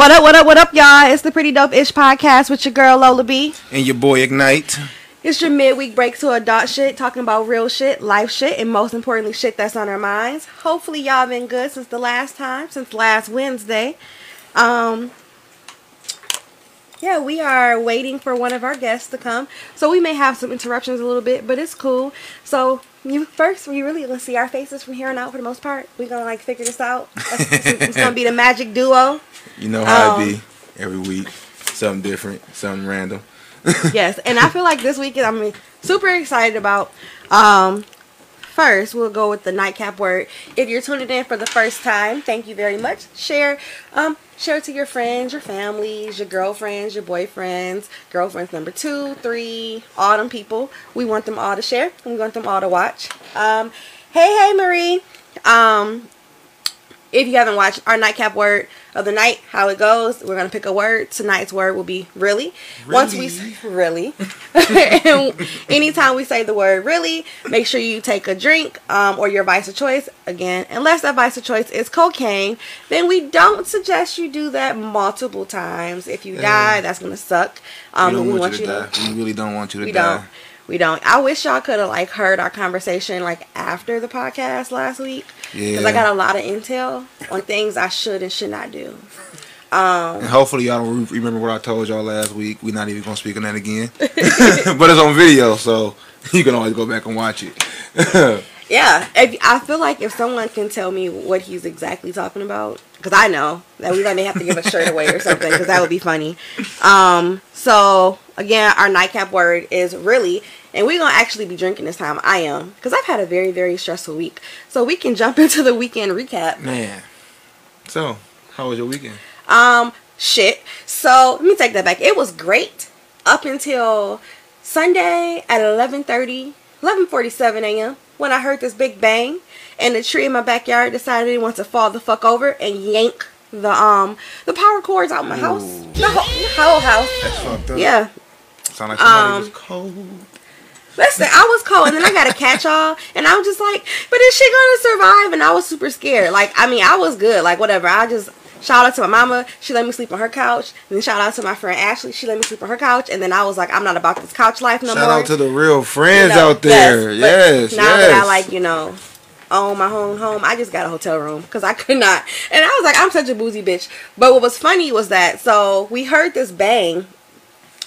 What up, what up, what up, y'all? It's the Pretty Dope Ish podcast with your girl Lola B. And your boy Ignite. It's your midweek break to adult shit, talking about real shit, life shit, and most importantly, shit that's on our minds. Hopefully, y'all been good since the last time, since last Wednesday. Um, yeah, we are waiting for one of our guests to come, so we may have some interruptions a little bit, but it's cool. So you first, we really gonna see our faces from here on out for the most part. We gonna like figure this out. It's, gonna be the magic duo. You know how Um, it be every week. Something different, something random. yes, and I feel like this weekend I'm super excited about. Um, first, we'll go with the nightcap word. If you're tuning in for the first time, thank you very much. Share, um, share it to your friends, your families, your girlfriends, your boyfriends, girlfriends number two, three, all them people. We want them all to share. We want them all to watch. Um, hey, hey, Marie. Um, if you haven't watched our nightcap word of the night, how it goes, we're gonna pick a word. Tonight's word will be really. Once we s- really, and anytime we say the word really, make sure you take a drink um, or your vice of choice. Again, unless that vice of choice is cocaine, then we don't suggest you do that multiple times. If you die, that's gonna suck. Um, we don't we want, want you to die. We really don't want you to we die. don't. We don't. I wish y'all could have like heard our conversation like after the podcast last week because I got a lot of intel on things I should and should not do. Um, And hopefully y'all don't re- remember what I told y'all last week. We're not even gonna speak on that again. but it's on video, so you can always go back and watch it. Yeah, if, I feel like if someone can tell me what he's exactly talking about, because I know that we may have to give a shirt away or something, because that would be funny. Um, so again, our nightcap word is really, and we're gonna actually be drinking this time. I am, because I've had a very very stressful week. So we can jump into the weekend recap. Man. So, how was your weekend? Um, shit. So let me take that back. It was great up until Sunday at 11:30, 11:47 a.m. when I heard this big bang and the tree in my backyard decided it wants to fall the fuck over and yank the um the power cords out of my house. The whole, the whole house. That's fucked up. Yeah. Sound like somebody Um, was cold. Listen, I was cold, and then I got a catch all, and I was just like, "But is she gonna survive?" And I was super scared. Like, I mean, I was good. Like, whatever. I just shout out to my mama. She let me sleep on her couch. And then shout out to my friend Ashley. She let me sleep on her couch. And then I was like, "I'm not about this couch life no Shout more." Shout out to the real You friends know, out there. Yes, but Now yes. that I like, you know, own my own home, I just got a hotel room because I could not. And I was like, I'm such a boozy bitch. But what was funny was that so we heard this bang.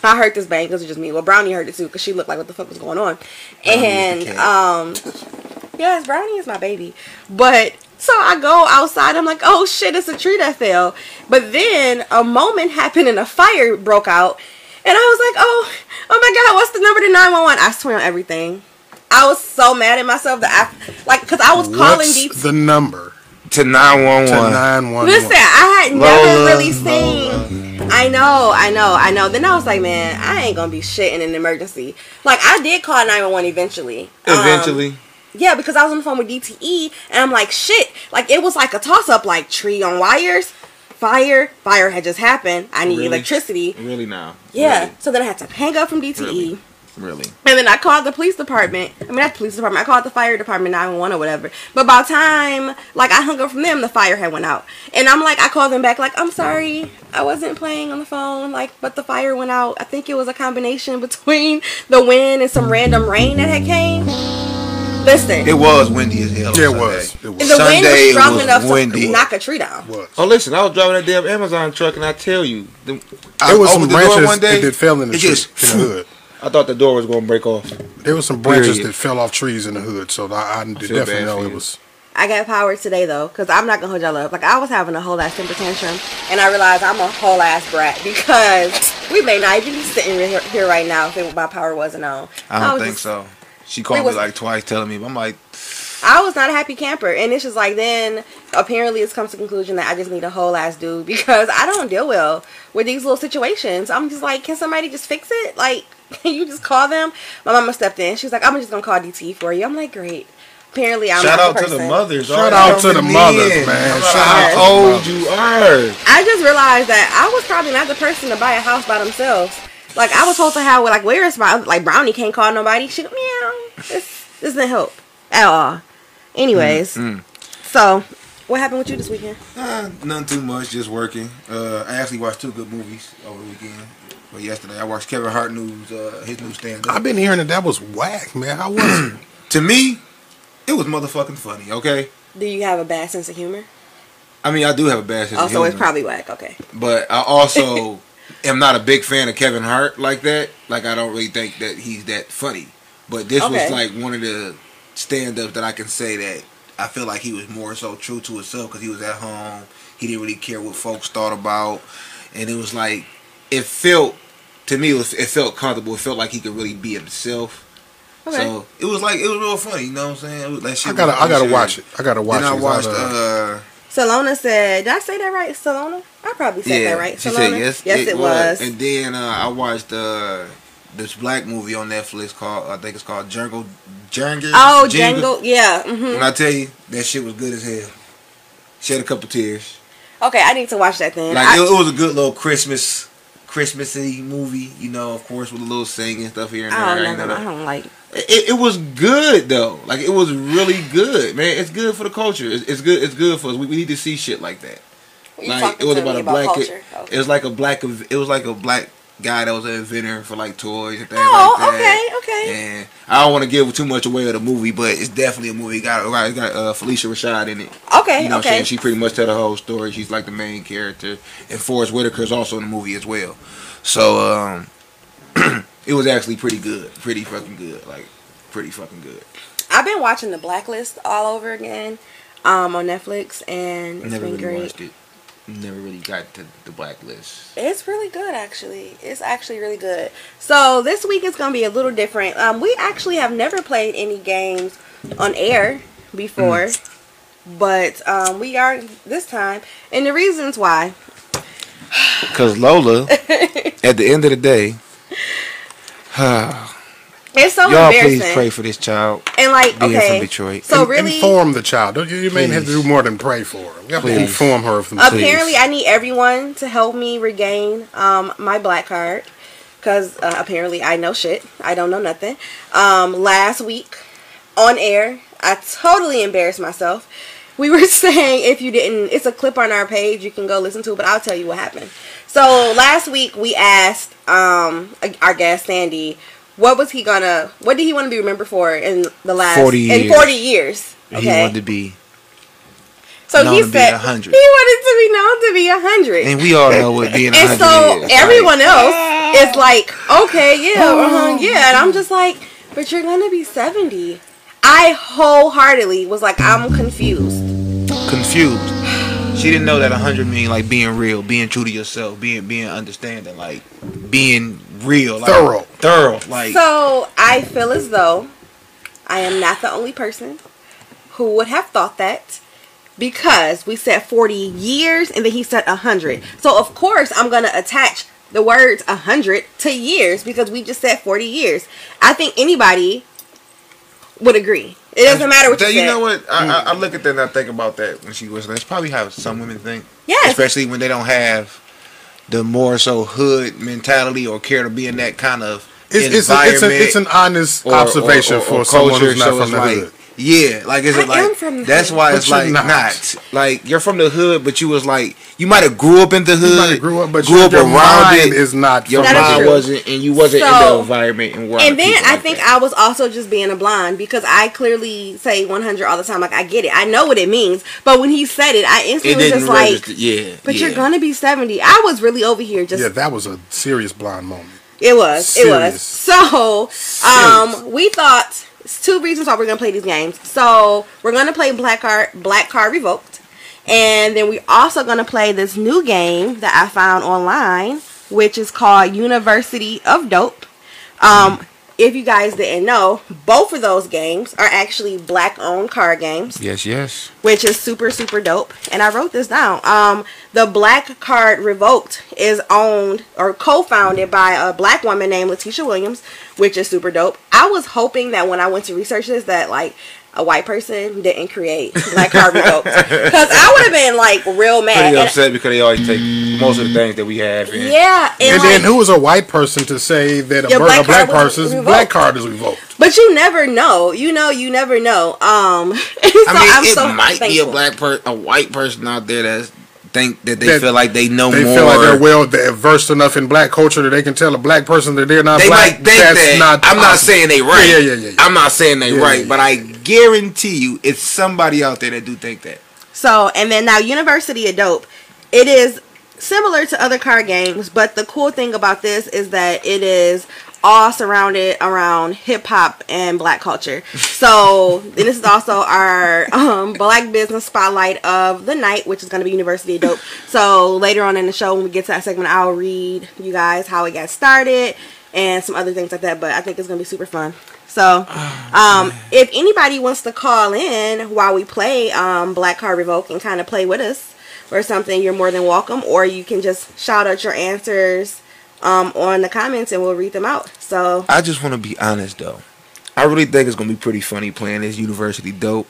I heard this bang because it was just me. Well, Brownie heard it too because she looked like what the fuck was going on. Brownie and is the cat. um, yes, Brownie is my baby. But so I go outside. I'm like, oh shit, it's a tree that fell. But then a moment happened and a fire broke out. And I was like, oh, oh my God, what's the number to 911? I swear on everything. I was so mad at myself that I, like, because I was calling What's these. the number to to 911. 911? Listen, I had Lola, never really seen. I know, I know, I know. Then I was like, man, I ain't gonna be shit in an emergency. Like, I did call 911 eventually. Um, Eventually. yeah, because I was on the phone with DTE, and I'm like, shit. Like, it was like a toss up, like tree on wires, fire, fire had just happened. I need Really? electricity. really now. Yeah. Really. So then I had to hang up from DTE. Really? Really. And then I called the police department. I mean, not the police department. I called the fire department 911 or whatever. But by the time, like, I hung up from them, the fire had went out. And I'm like, I called them back, like, I'm sorry. I wasn't playing on the phone. Like, but the fire went out. I think it was a combination between the wind and some random rain that had came. Listen. It was windy as hell. on Yeah, it was. It and was. the Sunday, wind was strong was enough windy. to knock a tree down. was. Oh, listen, I was driving that damn Amazon truck, and I tell you, the, I There was some the branches one day, that fell in the it tree just in the hood. I thought the door was going to break off. There was some branches Period. that fell off trees in the hood, so I, I feel definitely know it was. I got power today though, cause I'm not gonna hold y'all up. Like I was having a whole ass temper tantrum, and I realized I'm a whole ass brat because we may not even be sitting here, here right now if it, my power wasn't on. I don't was think just- so. She called was- me like twice, telling me. But I'm like, I was not a happy camper, and it's just like then apparently it's come to the conclusion that I just need a whole ass dude because I don't deal well with these little situations. I'm just like, can somebody just fix it? Like, can you just call them? My mama stepped in. She was like, I'm just gonna call DT for you. I'm like, great. Apparently, I'm shout not out the to the mothers. Shout all out to the mothers, man. Shout how out to the old you are. I just realized that I was probably not the person to buy a house by themselves. Like I was supposed to have like where is my like Brownie can't call nobody. She go, meow. This this doesn't help at all. Anyways, Mm, so What happened with you this weekend? Uh, none too much, just working. Uh, I actually watched two good movies over the weekend. But yesterday I watched Kevin Hart news, uh, his new stand I've been hearing that that was whack, man. How was it? To me, it was motherfucking funny. Okay, Do you have a bad sense of humor? I mean I do have a bad sense Oh, of so it's probably whack. Okay. but I also am not a big fan of Kevin Hart like that. Like I don't really think that he's that funny. But this Okay. was like one of the stand up that I can say that I feel like he was more so true to himself because he was at home. He didn't really care what folks thought about, and it was like it felt to me it, was, it felt comfortable. It felt like he could really be himself. Okay. So it was like it was real funny. You know what I'm saying? It was, that shit I gotta, I gotta shit. watch it. I gotta watch Then I watched. uh, Uh, Salona said, "Did I say that right? Salona? I probably said yeah, that right. she said yes. Yes, it, was. And then uh, I watched uh, this black movie on Netflix called I think it's called Django. Django. oh, Django. Yeah. hmm When I tell you that shit was good as hell, shed a couple tears. Okay, I need to watch that then. Like I- it, it was a good little Christmas, Christmassy movie. You know, of course, with a little singing stuff here and there. I don't ain't know. I don't like. It, it was good though. Like it was really good, man. It's good for the culture. It's, it's good. It's good for us. We, we need to see shit like that. You Like it was about a black. culture. It, Okay. it was like a black. It was like a black guy that was an inventor for like toys and things Oh, like that. okay, okay. And I don't want to give too much away of the movie, but it's definitely a movie. It got it got uh, Phylicia Rashad in it. Okay, You know what I'm saying? She pretty much tell the whole story. She's like the main character. And Forest Whitaker's also in the movie as well. So, um, it was actually pretty good. Pretty fucking good. Like, pretty fucking good. I've been watching The Blacklist all over again um, on Netflix, and it's Never been really great. Watched it. Never really got to the blacklist. It's really good, actually. It's actually really good. So this week is gonna be a little different. Um, we actually have never played any games on air before, but um, we are this time, and the reasons why. Because Lola, at the end of the day, It's so y'all embarrassing. please pray for this child. and like, being okay, from Detroit. so in- really, inform the child. Don't you, you may have to do more than pray for her. You have to Please. inform her of some apparently, I need everyone to help me regain um, my black card because uh, apparently I know shit. I don't know nothing. Um, last week on air, I totally embarrassed myself. We were saying if you didn't, it's a clip on our page. You can go listen to it, but I'll tell you what happened. So last week we asked um, our guest Sandy, what was he gonna, what did he want to be remembered for in the last 40 years. in forty years? He wanted to be, so he said 100. he wanted to be known to be a hundred. and we all know what being a And so is. everyone else is like, okay, yeah, uh-huh, yeah. And I'm just like, but you're gonna be 70. I wholeheartedly was like, I'm confused. confused. She didn't know that a hundred mean like being real, being true to yourself, being being understanding, like being real, like, Thorough. thorough. Like So I feel as though I am not the only person who would have thought that because we said 40 years and then he said 100. So of course I'm going to attach the words 100 to years because we just said 40 years. I think anybody would agree. It doesn't matter what you you know what? I, I, I mm. look at that and I think about that when she was. That's probably how some women think. Yes. Especially when they don't have the more so hood mentality or care to be in that kind of It's, it's, a, environment. it's, a, it's an honest or- observation or- or- for someone who's not so from the like, hood. Yeah, like is I it like am from that's hood. why But it's like not. not. like you're from the hood, but you was like you might have grew up in the hood, You grew up, but grew your, up around mind it. is not your That from is mind true. wasn't, and you wasn't in the environment and And then I think I was also just being a blind because I clearly say 100 all the time. Like I get it, I know what it means. But when he said it, I it instantly was didn't just like, yeah, "But yeah. you're gonna be 70." I was really over here just Yeah, that was a serious blind moment. It was. It was. So, um, we thought two reasons why we're gonna play these games. So we're gonna play Black Card, Black Card Revoked, and then we're also gonna play this new game that I found online, which is called University of Dope. Um, if you guys didn't know, both of those games are actually black-owned card games. Yes, yes. which is super super dope. And i wrote this down. Um the black card revoked is owned or co-founded by a black woman named letitia williams which is super dope. I was hoping that when i went to research this that like a white person who didn't create Black Card Revoked. Because I would have been like real mad. Pretty And- upset because they always take most of the things that we have. And yeah, and, And like, then who is a white person to say that a, Your bur- black a black card was person's revoked. black card is revoked? but you never know. You know, you never know. Um, so I mean, I'm it so might be a black per a white person out there that think that they That feel like they know They more. feel like they're well they're versed enough in black culture that they can tell a black person that they're not they black. might think That's that. not. I'm not saying they right. Yeah, yeah, yeah, yeah. I'm not saying they Yeah, right, yeah, but I guarantee you, it's somebody out there that do think that. So, and then now University of Dope, it is similar to other card games, but the cool thing about this is that it is all surrounded around hip hop and black culture. So, and this is also our um, black business spotlight of the night, which is going to be University of Dope. So, later on in the show, when we get to that segment, I'll read you guys how it got started and some other things like that. But I think it's going to be super fun. So, um, if anybody wants to call in while we play um, Black Card Revoke and kind of play with us or something, you're more than welcome. Or you can just shout out your answers um, on the comments and we'll read them out. So, I just want to be honest though. I really think it's gonna be pretty funny playing this University Dope.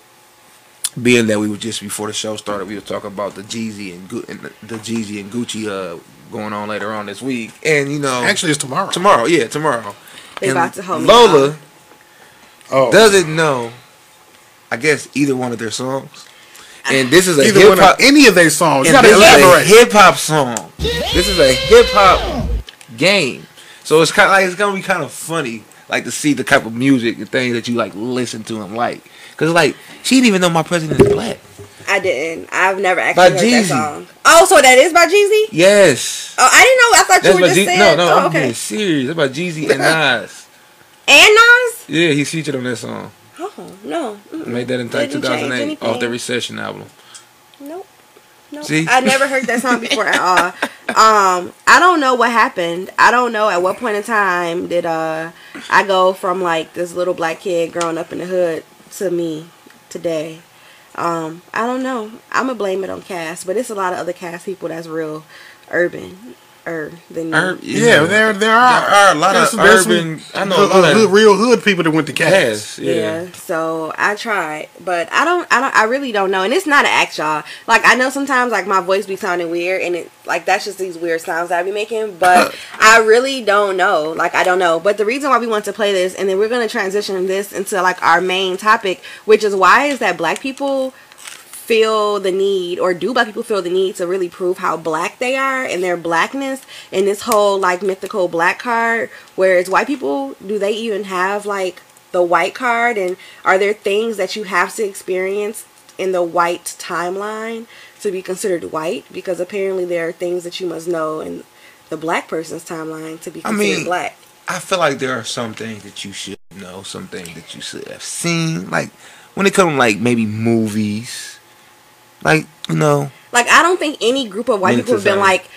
Being that we were just before the show started, we were talking about the Jeezy and, Gu- and the, the Jeezy and Gucci uh, going on later on this week, and you know, Actually, it's tomorrow. tomorrow, yeah, tomorrow. They And about to hold me Lola down. Oh, doesn't know, I guess, either one of their songs, and this is a hip hop. any of their songs. You gotta this is a elaborate. hip hop song. This is a hip hop game. So it's kind of like it's gonna be kind of funny, like to see the type of music and things that you like listen to and like. Cause like she didn't even know my president is black. I didn't. I've never actually By heard that Jeezy. song. Oh, so that is by Jeezy? Yes, Oh, I didn't know. I thought that's you were just Jeezy. saying. No, no, oh, I'm okay. being serious. That's about Jeezy and Nas. And Nas? Yeah, he's featured on that song. Oh, no. Mm-mm. Made that in like 2008 off the Recession album. Nope. Nope. See? I never heard that song before at all. Um, I don't know what happened. I don't know at what point in time did uh I go from like this little black kid growing up in the hood to me today. Um, I don't know. I'm gonna blame it on Cass, but it's a lot of other Cass people that's real urban er than me. Ur- Yeah, there there are There are a lot of there's- there's some urban- I know a lot of- hood- real hood people that went to Cass. Yes, yeah. Yeah. So I tried, but I don't. I don't. I really don't know. And it's not an act, y'all. Like I know sometimes like my voice be sounding weird, and it like that's just these weird sounds that I be making. But I really don't know. Like I don't know. But the reason why we want to play this, and then we're gonna transition this into like our main topic, which is why is that black people feel the need or do black people feel the need to really prove how black they are and their blackness in this whole like mythical black card? Whereas white people do they even have like the white card? And are there things that you have to experience in the white timeline to be considered white? Because apparently there are things that you must know in the black person's timeline to be I considered mean, black. I feel like there are some things that you should know, some things that you should have seen. Like when it comes to like maybe movies, like you know, Like I don't think any group of white people have been like,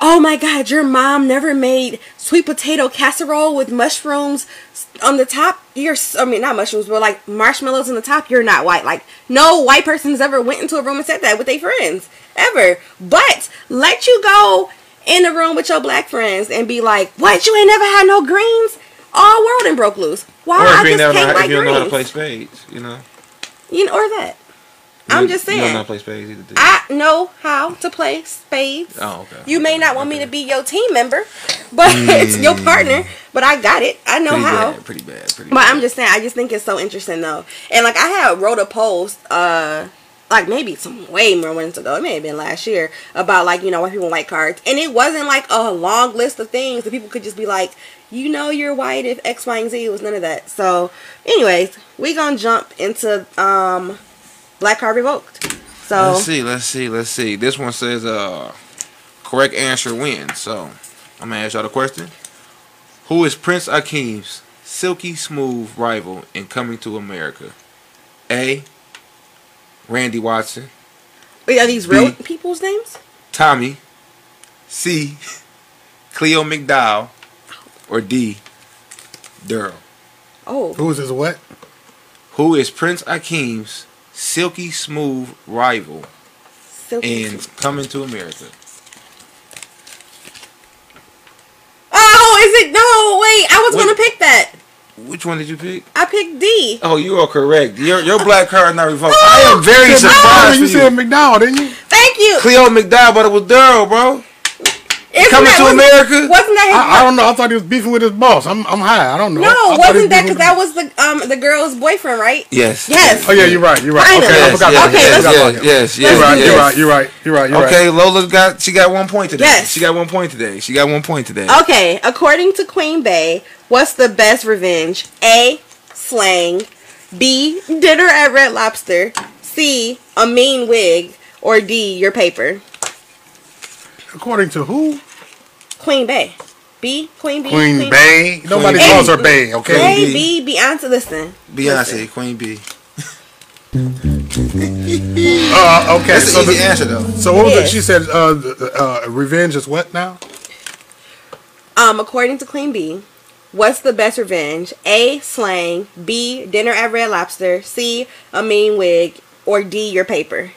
"Oh my God, your mom never made sweet potato casserole with mushrooms on the top." You're, I mean, not mushrooms, but like marshmallows on the top. You're not white. Like no white person's ever went into a room and said that with their friends ever. But let you go in the room with your black friends and be like, "What? You ain't never had no greens?" All world and broke loose. Why or I if you, just never know, can't how- like if you don't know how to play spades, you know. You know, or that. I'm just You don't saying. know how to play spades either. I know how to play spades. Oh, okay. You may not want me to be your team member, but it's your partner. But I got it. I know how. pretty how. bad, pretty bad, pretty But bad. I'm just saying, I just think it's so interesting though. And like I had wrote a post, uh, like maybe some way more months ago. It may have been last year about like you know white people white cards, and it wasn't like a long list of things that people could just be like, you know, you're white if X, Y, and Z. It was none of that. So, anyways, we gonna jump into um, Black Card Revoked. So Let's see, let's see, let's see. This one says uh correct answer wins. So I'm gonna ask y'all the question. Who is Prince Akeem's silky smooth rival in Coming to America? A. Randy Watson. wait, are these real people's names? Tommy. C. Cleo McDowell. Or D. Daryl. Oh, Who is this? What? Who is Prince Akeem's silky smooth rival Silky in Coming to America? Oh, is it? No, wait. I was gonna pick that. Which one did you pick? I I picked D. Oh, you are correct. Your your black card is not revoked. Oh! I am very You said McDonald, surprised. you for said you. McDonald, didn't you? Thank you. Cleo McDowell, but it was Daryl, bro. Isn't Coming that- to America? Wasn't that his I, I don't know. I thought he was beefing with his boss. I'm I'm high. I don't know. No, thought wasn't that because that was the um the girl's boyfriend, right? Yes. Yes. Oh yeah, you're right. You're right. Finally. Okay, I forgot. yes, Okay, yes, I forgot about yes, that. yes, yes, You're right. You're right. You're right. You're right. You're right. Okay, Lola got she got one point today. Yes. She got one point today. She got one point today. Okay, according to Queen Bay, what's the best revenge? A. Slang. B. Dinner at Red Lobster. C. A mean wig. Or D. Your paper. According to who? Queen Bay. B. Queen B. Queen Bay. Nobody Queen calls Bay. her Bay. Okay. A. Queen B. Beyonce. Listen. Beyonce, Queen B. Uh, okay. That's So, an easy the, answer though. so what was it? She said, uh, uh, revenge is what now? Um, according to Queen B, what's the best revenge? A. Slang. B. Dinner at Red Lobster. C. A mean wig. Or D. Your paper.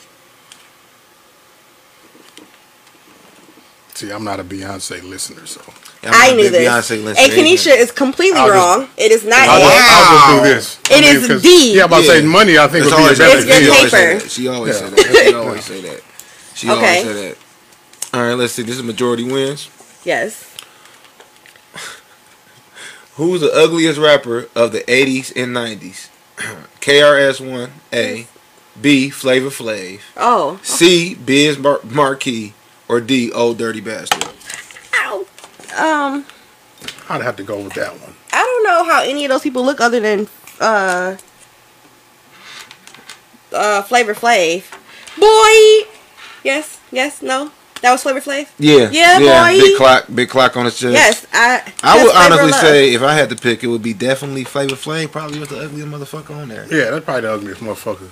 See, I'm not a Beyonce listener, so Yeah, I'm I a knew big this. Beyonce listener, and Kenesha isn't completely I'll just- wrong. it is not I'll, A. just, I'll just do this. It is 'cause- D. Yeah, I'm about to say money. I think It's would be a always better It's your she deal. always say paper. that. She always Yeah. say that. She always say that. She Okay. always say that. All right, let's see. This is majority wins. Yes. Who's the ugliest rapper of the 80s and 90s? KRS-One, A. B. Flavor Flav. Oh. C. Biz Mar- Markie. Or D. Old Dirty Bastard. Ow. Um, I'd have to go with that one. I don't know how any of those people look other than uh uh Flavor Flav. Boy. Yes. Yes. No. That was Flavor Flav. Yeah. Yeah, boy. Big clock, big clock on his chest. Yes. I. I would honestly Love. say if I had to pick, it would be definitely Flavor Flav. Probably was the ugliest motherfucker on there. Yeah, that's probably the ugliest motherfucker.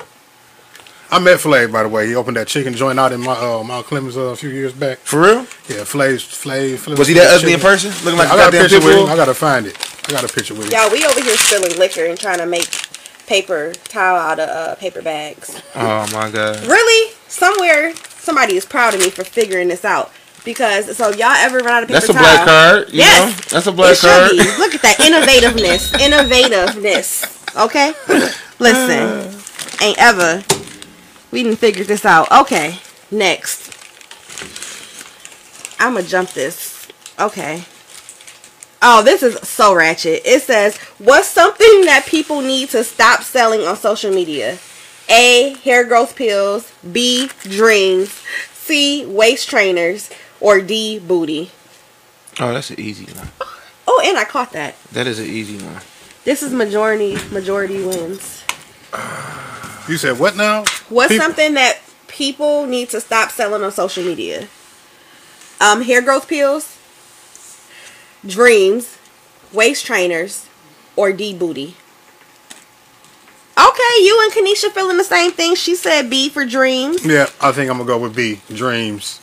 I met Flav by the way. He opened that chicken joint out in my uh, Mount Clemens uh, a few years back. For real? Yeah, Flav, Flav, Flav. Was he that ugly in person? Looking like I a got a picture with him. I gotta find it. I got a picture with him. Y'all, we over here spilling liquor and trying to make paper towel out of uh, paper bags. Oh my god. Really? Somewhere, somebody is proud of me for figuring this out. Because so y'all ever run out of paper That's a towel, black card. You Yes. know? That's a black it card. be. Look at that innovativeness, innovativeness. Okay, listen, ain't ever. We didn't figure this out. Okay, next. I'ma jump this. Okay. Oh, this is so ratchet. It says, "What's something that people need to stop selling on social media?" A. Hair growth pills. B. Dreams. C. Waist trainers. Or D. Booty. Oh, that's an easy one. Oh, and I caught that. That is an easy one. This is majority majority wins. Ah. You said what now? What's Peop- something that people need to stop selling on social media? Um, hair growth pills, dreams, waist trainers, or D booty. Okay, you and Kanisha feeling the same thing. She said B for dreams. Yeah, I think I'm gonna go with B. Dreams.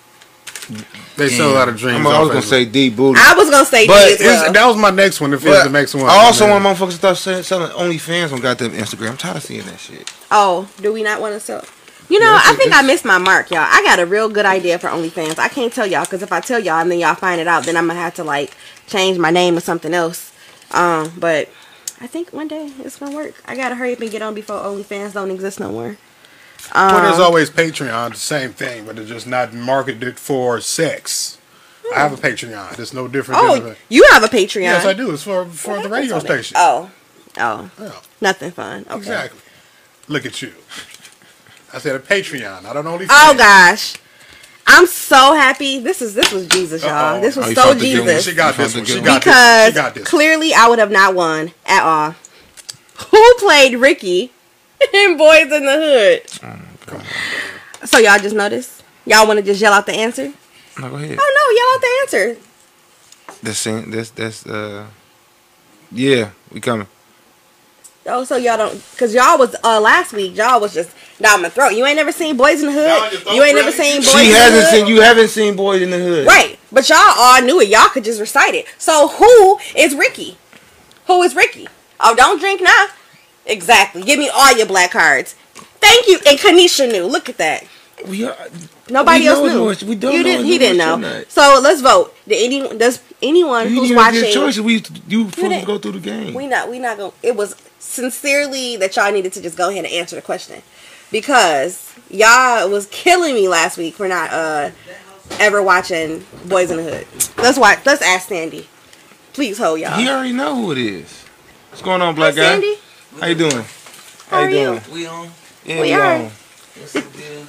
They sell a lot of dreams. I'm, I was gonna say D booty. I was gonna say But D as well. that was my next one. If it's the next one, I also man. want motherfuckers to start selling, selling OnlyFans on goddamn Instagram. I'm tired of seeing that shit. Oh, do we not want to sell? You know, Yeah, I think I missed my mark, y'all. I got a real good idea for OnlyFans. I can't tell y'all because if I tell y'all and then y'all find it out, then I'm gonna have to like change my name or something else. Um, but I think one day it's gonna work. I gotta hurry up and get on before OnlyFans don't exist no more. Well, there's Um, always Patreon, the same thing, but it's just not marketed for sex. I have a Patreon. It's no different. oh, than you have a Patreon? yes, I do. It's for for What the radio station. Oh, oh, Yeah, nothing fun. Okay. exactly. Look at you. I said a Patreon. I don't only. Oh gosh. I'm so happy. This is this was Jesus, y'all. Uh-oh. This was Oh, so found the good one. Jesus. She got this one. She one. got this. because She got this. clearly I would have not won at all. Who played Ricky in Boys in the Hood? So y'all just notice? Y'all want to just yell out the answer? No, go ahead. Oh no, yell out the answer. This sing- this that's uh yeah, we coming. Oh, so y'all don't, cause y'all was uh last week. Y'all was just down my throat. You ain't never seen Boys in the Hood. You ain't never seen Boys She in hasn't Hood. seen you haven't seen Boys in the Hood. Right, but y'all all knew it. Y'all could just recite it. So who is Ricky? Who is Ricky? Oh, don't drink now. Exactly. Give me all your black cards. Thank you. And Kanisha knew. Look at that. We are, Nobody We else knew. we don't you know didn't. He didn't know. So let's vote. Did anyone? Does anyone you who's watching? get choices. We you to go through the game. We not. We not going. It was sincerely that y'all needed to just go ahead and answer the question because y'all was killing me last week for not uh ever watching Boys in the Hood. Let's watch. Let's ask Sandy. Please hold y'all. He already know who it is. What's going on, black Hi, guy? Sandy. How you doing? How are you you? doing? We on? Yeah, We we, are. on. What's the deal?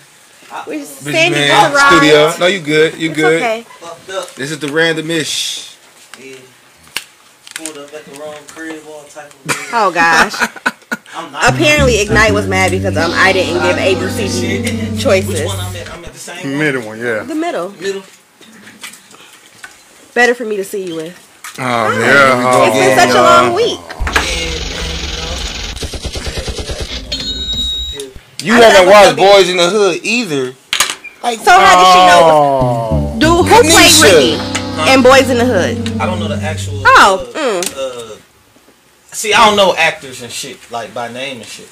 We just Bitch Sandy man, just arrived. studio. No, you good. You It's good. okay. Fucked up. This is the randomish. Yeah. Pulled up at the wrong crib, all type of weird. Oh gosh. I'm not. Apparently, Ignite was mad because um I didn't give ABC Which choices. one I'm at? I'm at the same one? Middle one, yeah. The middle. Middle. Better for me to see you with. Oh man, Yeah, here oh. go It's been again, such a long week. You I haven't watched it Boys in the Hood either. Like, So how did she know? Oh. Dude, who played Kanisha. Ricky and Boys in the Hood? I don't know the actual. Oh, Uh, mm. uh, see, I don't know actors and shit like by name and shit.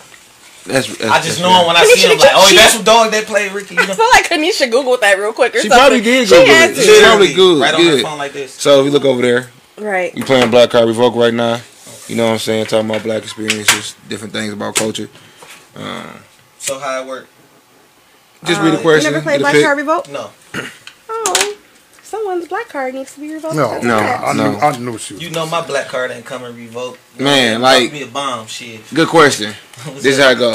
that's, that's I just know fair. him when I Kanisha, see him. Like, oh, she- that's what dog that played Ricky. You I know? feel like Kanisha googled that real quick or She something. probably did She Google had it. to. She probably good. Right on good. the phone like this. So if you look over there, Right. you playing Black Card Revoke right now. You know what I'm saying? Talking about black experiences, different things about culture. So how it work? Just Uh, read the question. You never played Black pick. Card Revolt? No, Oh, someone's black card needs to be revoked. No, No. okay. I No. knew, I knew she was. you know my black card ain't coming revoked. Man, Drop like- me a bomb, shit. Good question. This is how it go.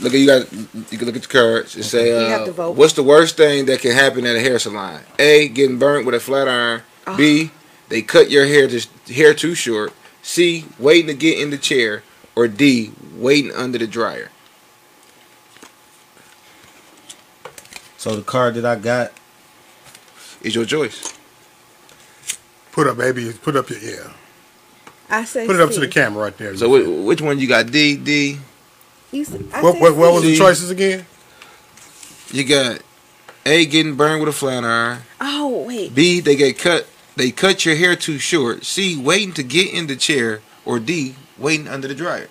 Look at you got. You can look at the cards. It say, You uh, have to vote. what's the worst thing that can happen at a hair salon? A. Getting burnt with a flat iron. Oh. B. They cut your hair just hair too short. C. Waiting to get in the chair. Or D. Waiting under the dryer. So the card that I got, Is your choice. Put up, baby. Put up your yeah. I say Put it up C. to the camera right there. So whi- which one you got? D. D. You what, what, what was the choices again? You got A. Getting burned with a flat iron. Oh wait. B. They get cut. They cut your hair too short. C. Waiting to get in the chair. Or D. Waiting under the dryer.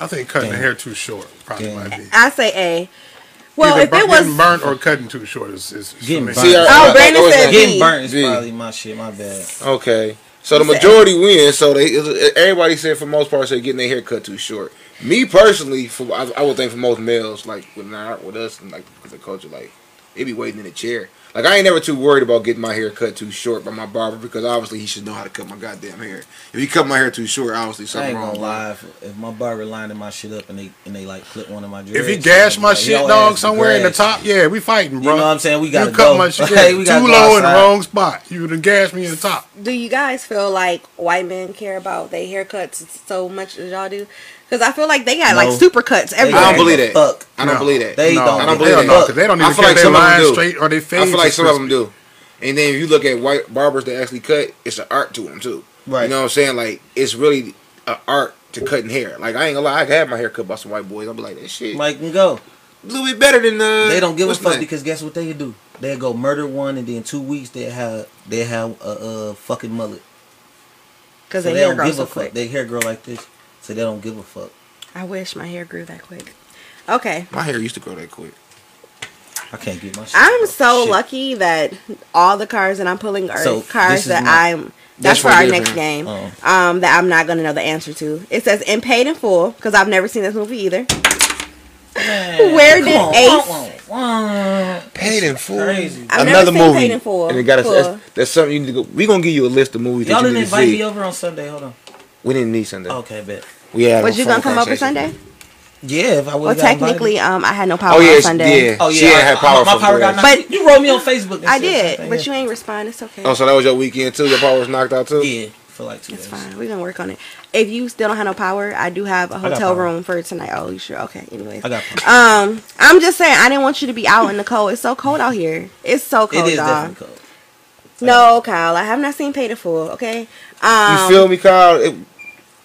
I think cutting the hair too short probably Damn. might be. I say A. Well, Either if burn- it was getting burnt or cutting too short is, is is Getting burnt. See, I- Oh, I- Brandon I- said B. getting burnt is probably my shit. My bad. Okay. So the majority wins. So they everybody said for most part they're getting their hair cut too short. Me personally, for I, I would think for most males, like with not with us and like the culture, like they be waiting in the chair. Like I ain't never too worried about getting my hair cut too short by my barber because obviously he should know how to cut my goddamn hair. If he cut my hair too short, obviously I something ain't wrong. gonna lie. If, if my barber lining my shit up and they and they like clip one of my dreads, If he gash my like, shit, your dog, ass somewhere in the top, yeah, we fighting, bro. You know what I'm saying? We gotta cut go. my shit Hey, we too gotta go low in the wrong spot. You done gash me in the top. Do you guys feel like white men care about their haircuts so much as y'all do? Because I feel like they got like super cuts They everywhere. I don't believe that. Fuck. I don't No. believe that. They no, don't I don't believe a that. No, because they don't I even feel care like if some they of them straight or they fade. I feel like just some of them do. And then if you look at white barbers that actually cut, it's an art to them too. Right. You know what I'm saying? Like it's really an art to cutting hair. Like I ain't gonna lie, I can have my hair cut by some white boys. I'll be like, that shit Mike can go. a little bit better than uh. They don't give a fuck that? because guess what they do? They go murder one and then two weeks they have they have a, a fucking mullet. Because So their they hair don't grows give so a fuck. quick. Their hair grow like this, so they don't give a fuck. I wish my hair grew that quick. Okay. My hair used to grow that quick. I can't get my. Shit I'm so Shit. lucky that all the cars that I'm pulling are So, cars that my- I'm. That's, That's for our next man. game. Oh. Um, that I'm not gonna know the answer to. It says in paid in full because I've never seen this movie either. Man, Where did on, Ace- wah, wah, wah. Paid in full. Crazy. I've Another never seen movie. Paid in Full. And it got Full. that's, that's something you need to go. We gonna give you a list of movies Y'all that you didn't need to invite see. me over on Sunday. Hold on. We didn't need Sunday. Okay, bet. We had. Was you gonna come over conversation. Sunday? Yeah, if I would. Well, technically, um, I had no power Oh yeah, on Sunday. yeah. Oh yeah, she ain't I- had power. My, for my power got the knocked. But- you wrote me on Facebook. I did, something, but yeah. you ain't respond. It's okay. Oh, so that was your weekend too. Your power was knocked out too. Yeah, for like two It's days. fine. We're gonna work on it. If you still don't have no power, I do have a hotel room for tonight. Oh, you sure? Okay. Anyways, I got. Power. um, I'm just saying I didn't want you to be out in the cold. It's so cold out here. It's so cold, is y'all. definitely cold. No, Kyle, I have not seen Paid in Full. Okay. Um, You feel me, Kyle? It,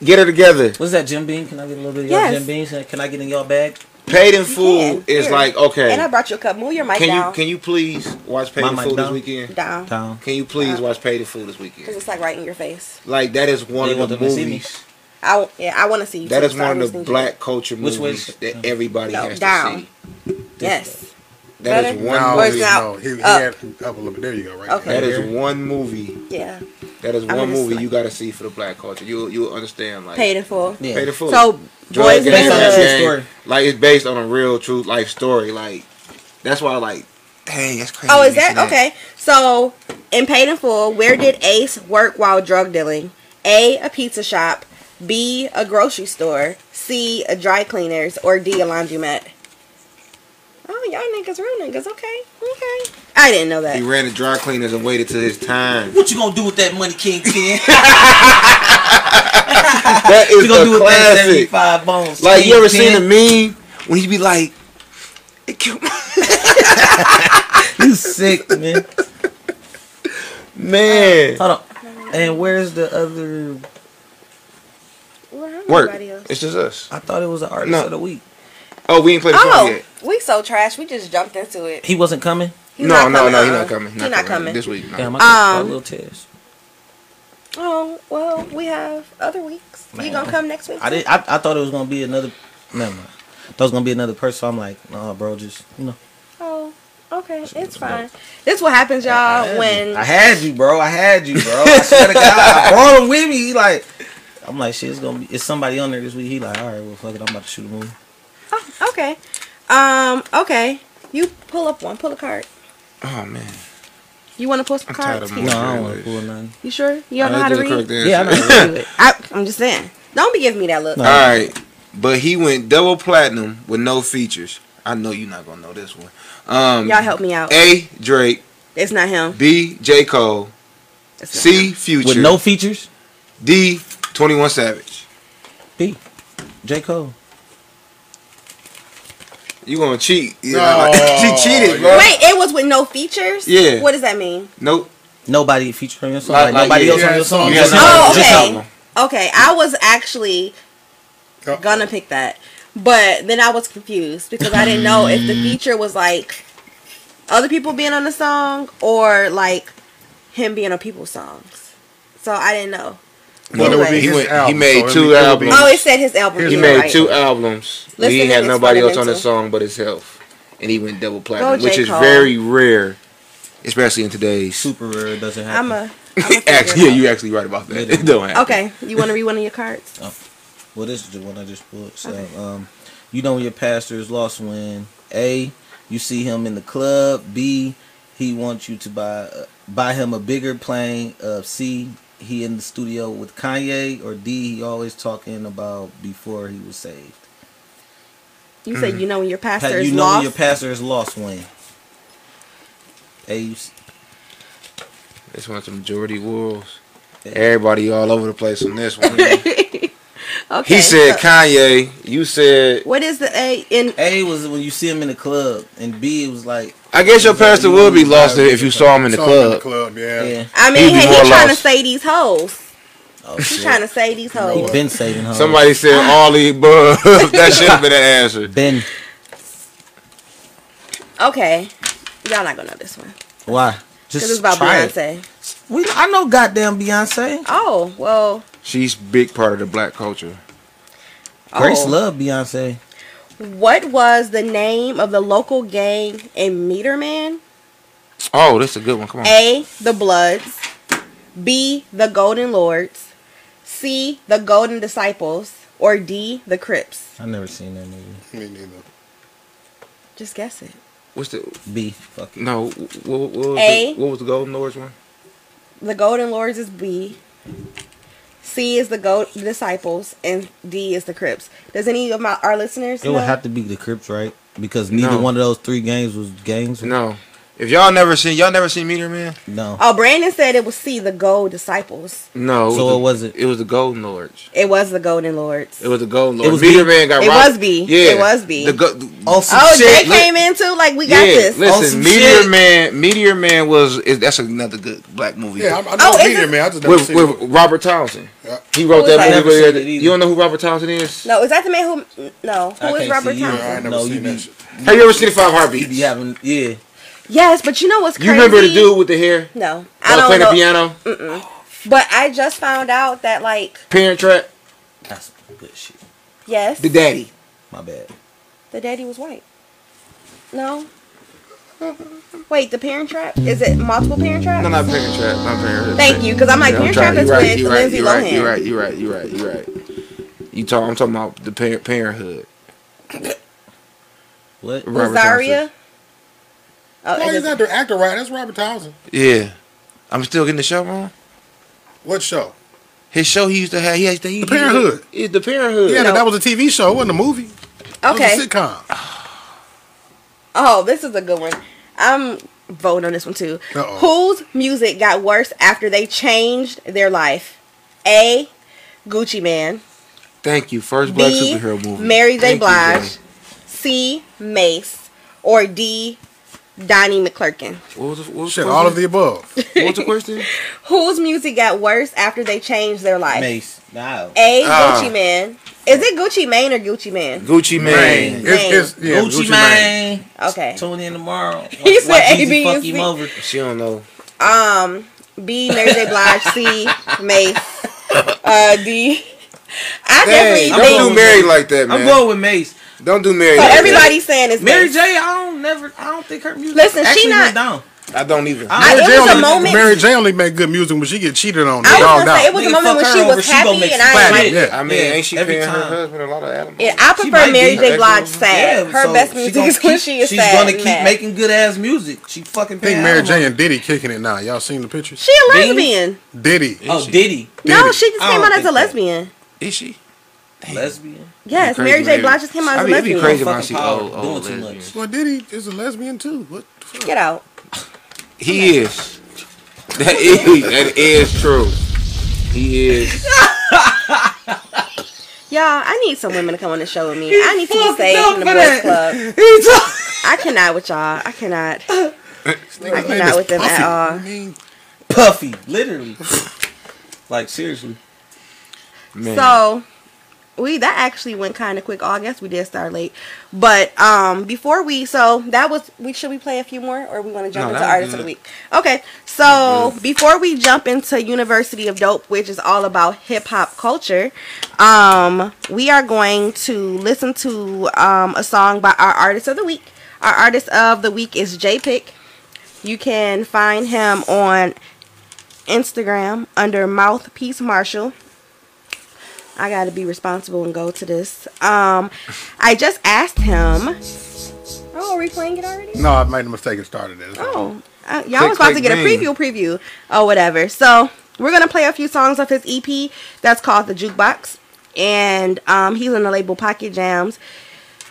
get her together. What's that, Jim Beam? Can I get a little bit of Yes. your Jim Beams? Can I get in your bag? Paid in full is Here. like okay. And I brought you a cup. Move your mic Can down. you can you please watch Paid My in mic Full this weekend? down? Town. Can you please Uh, watch Paid in Full this weekend? Because it's like right in your face. Like that is one They of the them to see me? movies. I w- yeah, I want to see you. That too, is so I'm one of the to you. black culture Which movies is it? that everybody No, has down. to see. Yes. That Better? is one No, movie. not- no, he, he had up a little bit. There you go, right Okay. That there. is one movie. Yeah. That is one movie like- you gotta see for the black culture. You you'll understand like Paid in full. Yeah. Pay the full. So Drug boys in gang, Based on a true story. Like it's based on a real true life story. Like that's why like dang that's crazy. Oh, is to see that okay? So in Paid in Full, where did Ace work while drug dealing? A. A pizza shop. B. A grocery store. C. A dry cleaners. Or D. A laundromat. Oh, y'all niggas, real niggas. Okay, okay. I didn't know that. He ran the dry cleaners and waited till his time. What you gonna do with that money, King Ten? That is you gonna a do with that classic. seventy-five bones? Like you ever King seen a meme when he be like, it killed my You sick, man. man. Hold on. And where's the other? Where Work. everybody else? It's just us. I thought it was the artist No. of the week. Oh, we ain't played the song Oh, yet. we so trash. We just jumped into it. He wasn't coming. He's no, no, coming, no, he's not coming. He's not coming. this week. No. Damn, I got a Um, little test. Oh well, we have other weeks. You gonna come next week? I did. I, I thought it was gonna be another. Never mind. Thought it was gonna be another person. So I'm like, no, bro, just you know. Oh, okay, it's fine. This what happens, y'all, had when you. I had you, bro. I had you, bro. I swear to God, I brought him with me. He like, I'm like, shit, it's gonna be. It's somebody on there this week. He like, all right, well, fuck it. I'm about to shoot a movie. Oh, okay. Um, okay. You pull up one. Pull a card. Oh man. You want to pull some I'm tired cards? of Keith? No, I don't want to pull nothing. You sure? You don't know how to read? correct. Yeah, I know. how to Do it. I, I'm just saying. Don't be giving me that look. No. All right, but he went double platinum with no features. I know you're not gonna know this one. Um, Y'all help me out. A Drake, It's not him. B J Cole, It's C him. Future, With no features. D Twenty One Savage. B. J Cole. You gonna cheat? Yeah, No. like- she cheated, bro. Wait, it was with no features. Yeah. What does that mean? Nope. Nobody featuring on your song. Like- Like, like, nobody yeah, else on yeah, your song. you oh, Just Oh, album. Just okay. Okay, I was actually Oh, gonna pick that, but then I was confused because I didn't know if the mm. feature was like other people being on the song or like him being on people's songs. So I didn't know. Well, it would he went. album, he made so two be- it would be- albums. Oh, it said his album. He He made right. two albums. Listen he had nobody else on the song but himself, and he went double platinum, Go, which J. is Cole. very rare, especially in today's. Super rare. It doesn't happen. I'm a. I'm a actually, yeah, you actually right about that. It don't happen. Okay, you want to read one of your cards? oh. Well, this is the one I just pulled. So, um, you know when your pastor is lost when A, you see him in the club. B, he wants you to buy uh, buy him a bigger plane. Uh, C, he in the studio with Kanye. Or D, he always talking about before he was saved. You said mm. you know when your pastor you is lost. You know when your pastor is lost when. A, you s- This one's the majority wolves. Everybody all over the place on this one. okay. he said so Kanye. You said. what is the A in? A was when you see him in the club, and B it was like, I guess your pastor would be lost if you saw him in the Saw him in the club. club, yeah. yeah, I mean, He'd be hey, more he trying to lost. say these hoes. oh He's shit. trying to say these hoes. He hoes. been saving her. Somebody said all the above. that should have been the answer. been Okay, y'all not gonna know this one why? because Just it's about try it. Beyonce. We, I know goddamn Beyonce. Oh well. She's big part of the black culture. Grace oh. love Beyonce. What was the name of the local gang in Meteor Man? Oh, that's a good one. Come on. A. The Bloods. B. The Golden Lords. C. The Golden Disciples. Or D. The Crips. I never seen that movie. Me neither. Just guess it. What's the B. Fuck it. no? What, what, was A. the, what was the Golden Lords one? The Golden Lords is B. C is the Gold Disciples, and D is the Crips. Does any of my our listeners It know? would have to be the Crips, right? Because neither No. one of those three games was games. No. If y'all never seen, y'all never seen Meteor Man? No. oh, Brandon said it was see the Gold Disciples. No. So the- what was it? It was the Golden Lords. It was the Golden Lords. It was the Golden It Lords. was Meteor B? Man got It robbed. was B. Yeah. It was B. The go- Oh, some oh, shit. Jay came in too. Like we got yeah, this. Oh, listen, some Meteor shit. Man. Meteor Man was is, that's another good black movie. Yeah, I, I know Oh, Meteor it- Man. I just never with, seen with it. Robert Townsend. Yeah. He wrote that that? movie. Never where- seen it either. you don't know who Robert Townsend is? No, is that the man who? No, I who is can't Robert see you. I ain't Townsend? never No, seen you that be- shit. Have you ever seen the Five You Heartbeats? be having yeah. Yes, but you know what's crazy? You remember the dude with the hair? No, I I don't playing know. the piano. But I just found out that like Parent Trap. That's good shit. yes, The daddy. My bad. the daddy was white. No, Wait, the Parent Trap? Is it multiple Parent Trap? No, not Parent Trap. Not Parent Trap. Thank you, because I'm like, Yeah, I'm Parent Trap trying- is you right, with you right, Lindsay you right, Lohan. You right, You're right, you right, you right. You talk. I'm talking about the parent, Parenthood. What? Robert Rosaria? Oh, No, it he's not the actor, right? That's Robert Townsend. Yeah, I'm still getting the show wrong. What show? His show he used to have. He has to. He, The Parenthood. Is the Parenthood. Yeah, No. that was a TV show. It wasn't a movie. It okay. was a sitcom. Oh, this is a good one. I'm voting on this one too. Uh-oh. Whose music got worse after they changed their life? A. Gucci Mane. Thank you. First black B. superhero movie. Mary J. Thank Blige. Jay. C. Mase. Or D. Donnie McClurkin. What was the, what was Shit, the all of the above. What was the question? Whose music got worse after they changed their life? Mase. Now. A. Ah. Gucci Man. Is it Gucci Mane or Gucci Man? Gucci Mane. It's, it's, yeah, Gucci, Mane. Okay. Tune in tomorrow. He said watch A, fuck and him over. She don't know. Um, B. Mary J. Blige. C. Mase. Uh, D. I Dang, definitely don't do Mary like that, man. I'm going with Mase. Don't do Mary. So like everybody's saying it's Mary Mase. J. I don't never. I don't think her music. Listen, she not- down. I don't even. I- Mary, J was a only, moment- Mary J only make good music when she get cheated on. I was dogged gonna say out. it was a Nigga, moment when she over, was she gonna happy make and I platinum, ain't like. yeah. I mean, Yeah, ain't she every paying her husband a lot of alimony? Yeah, I prefer Mary. J. Blige sad. Yeah, Her so best she music is when she is She's sad. She's gonna keep mad. making good ass music. She fucking. I think Mary. J and Diddy kicking it now. Y'all seen the pictures? She a Beans? lesbian. Diddy. Oh, she? Diddy. No, she just came out as a lesbian. Is she? Lesbian. Yes, Mary J. lady. Blige just came out I as a mean, it'd be lesbian. crazy if I see power, old, old doing too lesbian. much. Well, Diddy is a lesbian too. What the fuck? Get out. He is. That is. That is true. He is. Y'all, I need some women to come on the show with me. I need to be fucked saved up from the for boys that. club. He talk- I cannot with y'all. I cannot. I cannot with them at all. Mean, Puffy, literally. like seriously. Man. So we that actually went kind of quick. Oh, I guess we did start late, but um before we so that was we should we play a few more or we want to jump No, into artist of the week? Okay, so before we jump into University of Dope, which is all about hip hop culture, um we are going to listen to um a song by our artist of the week. Our artist of the week is J Pick. You can find him on Instagram under Mouthpiece Marshall. I gotta be responsible and go to this. Um, I just asked him. Oh, are we playing it already? no, I made a mistake and started it. Oh, uh, y'all Click, was about to get a preview, preview, or whatever. So we're gonna play a few songs of his EP that's called the Jukebox, and um, he's on the label Pocket Jams.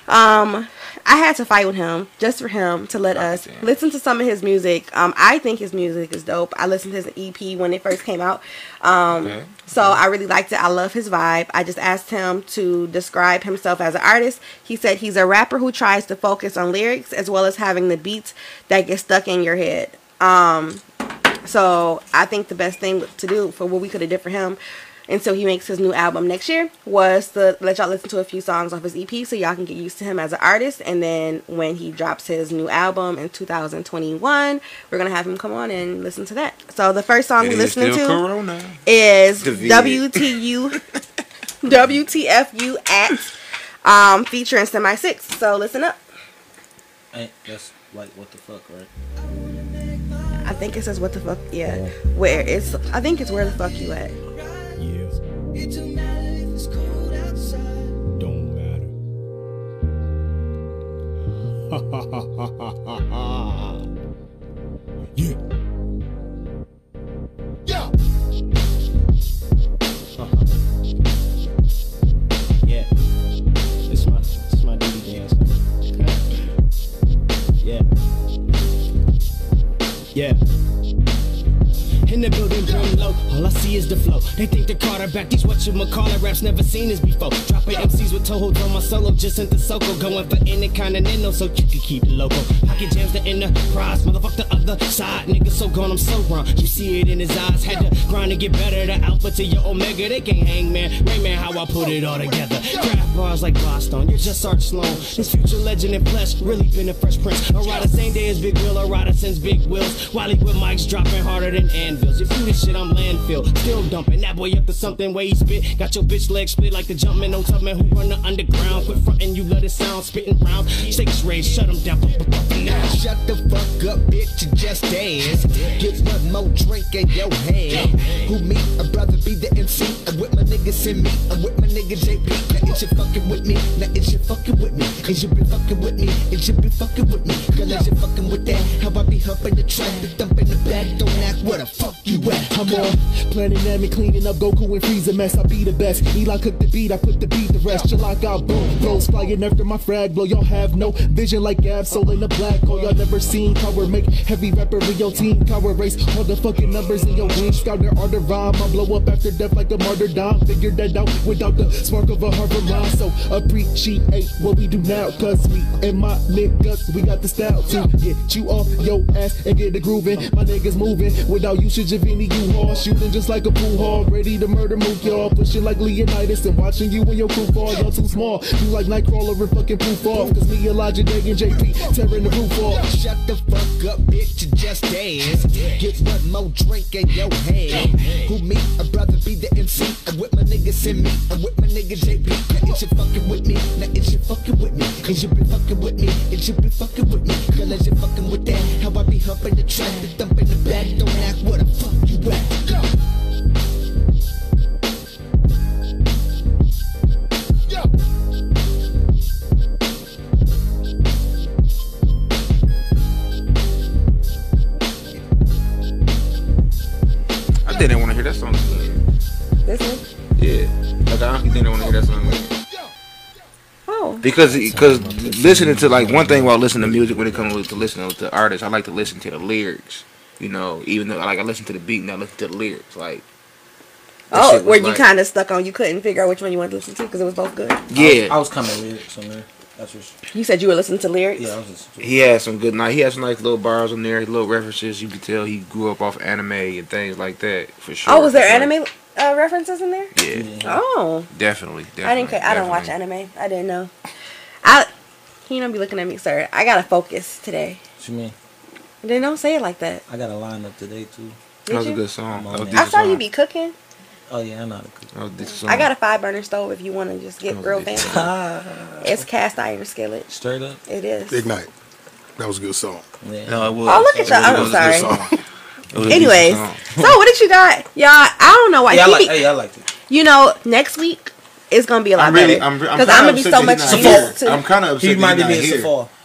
Um, I had to fight with him just for him to let us listen to some of his music. Um, I think his music is dope. I listened to his EP when it first came out. Um, Okay. so I really liked it. I love his vibe. I just asked him to describe himself as an artist. He said he's a rapper who tries to focus on lyrics as well as having the beats that get stuck in your head. Um, so I think the best thing to do for what we could have did for him until he makes his new album next year was to let y'all listen to a few songs off his EP so y'all can get used to him as an artist. And then when he drops his new album in 2021, we're gonna have him come on and listen to that. So the first song It we're listening to Corona. is David. WTU WTFU at um featuring Semi Six. So listen up. Ain't that's like what the fuck, right? I think it says what the fuck yeah. Where it's I think it's where the fuck you at. Yeah. It don't matter if it's cold outside. Don't matter. yeah. Yeah. Yeah. This my this my dance. yeah. Yeah. In the building, brim low. All I see is the flow. They think the Carter back. These what you call it raps never seen this before. Dropping MCs with toe holds on my solo. Just into Soko. Going for intercontinental so you can keep it local. Pocket jams the enterprise. Motherfuck the other side. Nigga so gone, I'm so wrong. You see it in his eyes. Had to grind to get better. The alpha to your omega, they can't hang man. Rain man, how I put it all together. Craft bars like Boston, you're just Arch Sloan. This future legend in flesh, really been a fresh prince. Rider same day as Big Will, rider since Big Wills. Wally with mics dropping harder than anvils. If you this shit, I'm landfill. Still dumping that boy up to something way he spit. Got your bitch legs split like the jumpman on Tubman who run the underground. Quit frontin', you let it sound, spitting rounds. Six rays, shut him down. Now. Shut the fuck up, bitch, and just dance. Get one more drink in your hand. Who me? A brother be the MC. I'm with my niggas in me. I'm with my nigga JP. Now is you fucking with me? Now is you fucking Is you been fucking with me? Is you been fucking with me? Girl, is you fucking with that? How I be humping the track, the dump in the back. Don't act what the fuck you at? I'm on planning at me cleaning up Goku and Frieza mess. I be the best. Eli cook the beat, I put the beat the rest. July got boom, blows flying after my frag blow. Y'all have no vision like Gab, soul in the black hole. Y'all never seen power make heavy rapper your team. Power race all the fucking numbers in your wings. Scout their art of rhyme. I blow up after death like a martyr dime. Figure that out without the spark of a Harvard rhyme. So appreciate what we do now. Cause me and my niggas, we got the style to get you off your ass and get the grooving. My niggas moving without usage of any U-Haul. Shooting just like a pool hall. Ready to murder mook y'all. Pushing like Leonidas and watching you and your crew fall. Y'all too small. You like Nightcrawler and fucking proof off. Cause me, Elijah, Day, and JP tearing the roof off. Shut the fuck up, bitch, you just dance. Get one more drink in your hand. Who me? A brother be the MC. I'm with my niggas in me. I'm with my nigga JP. Now is you fucking with me? Now it's you fucking with me? Is you been fucking with me? Is you been fucking with me? Girl, is you fucking with that? How I be humping the track, the dump in the back. Don't act what the fuck you at? Go. I didn't want to hear that song again. Yeah, like I honestly didn't want to hear that song. Oh. Because because listening to like one thing while listening to music when it comes to listening to artists, I like to listen to the lyrics. You know, even though like I listen to the beat and I listen to the lyrics. Like Oh, shit was where you kind of stuck on, you couldn't figure out which one you wanted to listen to because it was both good. yeah, I was coming lyrics on there. That's for sure. You said you were listening to lyrics. Yeah, I was just. he had some good night. He had some nice little bars on there, little references. You could tell he grew up off anime and things like that for sure. Oh, was there Like, anime uh, references in there? Yeah, Oh, definitely, definitely. I didn't. ca- I don't watch anime. I didn't know. I. You don't be looking at me, sir. I gotta focus today. What you mean? Then don't say it like that. I got a lineup today too. Did That was a good song. I, was a I I decent saw you song. be cooking. Oh yeah, I know how to cook. That was a decent song. I got a five burner stove if you want to just get real fancy. It's cast iron skillet. Straight up. It is. Ignite. That was a good song. Yeah. No, it was. Oh, look at y'all. I'm it a good sorry. song. It was a decent Anyways, so what did you got, y'all? I don't know why. Yeah, I like. Hey, I liked it. you know, next week is gonna be a lot I'm really, better I'm, I'm because I'm gonna be so much not to. I'm kind of upset He that reminded he's me not of here.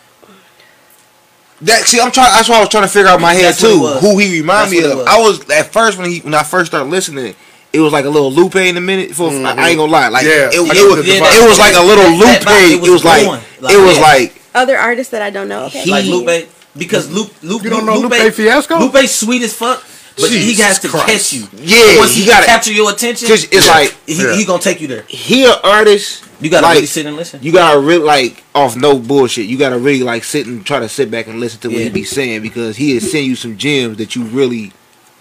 Safar. That see, I'm trying. That's why I was trying to figure out in my head That's too. Who he remind That's me of? was. I was at first when he when I first started listening. It was like a little Lupe in a minute. For mm-hmm. I ain't gonna lie, like Yeah, it, I it, was, the it, was like a little Lupe. that vibe, It was, like. Like, it was yeah. like Other artists that I don't know. Okay. Like Lupe, because Lupe, Lupe, You don't know Lupe Fiasco? Lupe's sweet as fuck, but he has to Christ. catch you. Yeah, once he he, gotta- capture your attention, Cause it's like he, Yeah. he gonna take you there. he an artist. You gotta like, really sit and listen. You gotta really like off no bullshit. You gotta really like sit and try to sit back and listen to what he be saying because he is sending you some gems that you really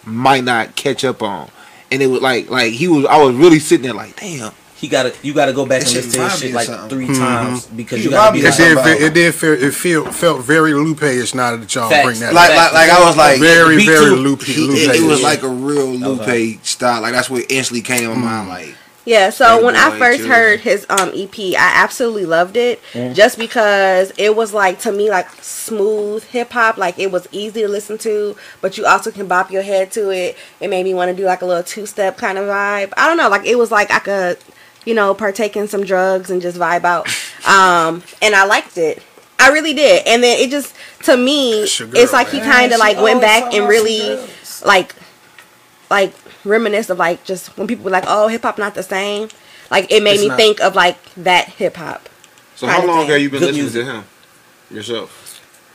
might not catch up on. And it was like like he was. I was really sitting there like, damn. He gotta, you gotta go back That and listen to his shit like something. 3 Mm-hmm. times because He you gotta be remind me It did. It did feel. It feel felt very Lupe-ish now that y'all Facts. bring that. Like like like I was like very very. Lupe. Lupe. it, it was like a real Lupe right. style. Like that's what instantly came to my mind. Like Yeah, so Bad when I first Children. heard his um EP, I absolutely loved it just because it was like to me like smooth hip hop, like it was easy to listen to, but you also can bop your head to it. It made me want to do like a little two step kind of vibe. I don't know, like it was like I could, you know, partake in some drugs and just vibe out. Um, and I liked it. I really did. And then it just to me, That's your it's girl, like he kind of like went back and really like like reminisce of like just when people were like, "Oh, hip hop not the same." Like it made It's me not. think of like that hip hop. so, how long thing. have you been Good listening music. to him yourself?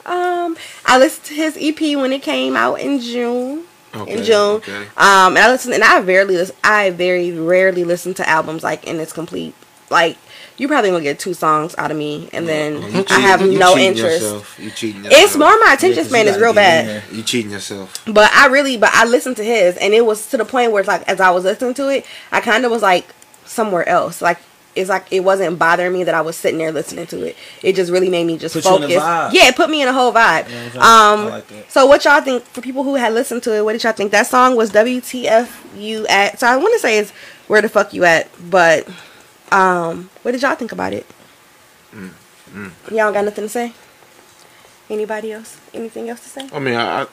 Um, I listened to his EP when it came out in June. Okay, In June, okay. um, and I listen, and I rarely, listen, I very rarely listen to albums like in its complete like you probably gonna get two songs out of me, and then You I cheating- have no interest. Yourself. You cheating yourself. It's more my attention 'cause span is real bad. You cheating yourself. But I really, but I listened to his, and it was to the point where it's like, as I was listening to it, I kind of was like somewhere else. Like it's like it wasn't bothering me that I was sitting there listening to it. It just really made me just Put you in a focus. vibe. Yeah, it put me in a whole vibe. You know what I'm saying? I Um, like so what y'all think for people who had listened to it? What did y'all think? That song was WTF you at? So I want to say is where the fuck you at? But um, what did y'all think about it? Mm, Y'all got nothing to say? Anybody else? Anything else to say? I mean, I, I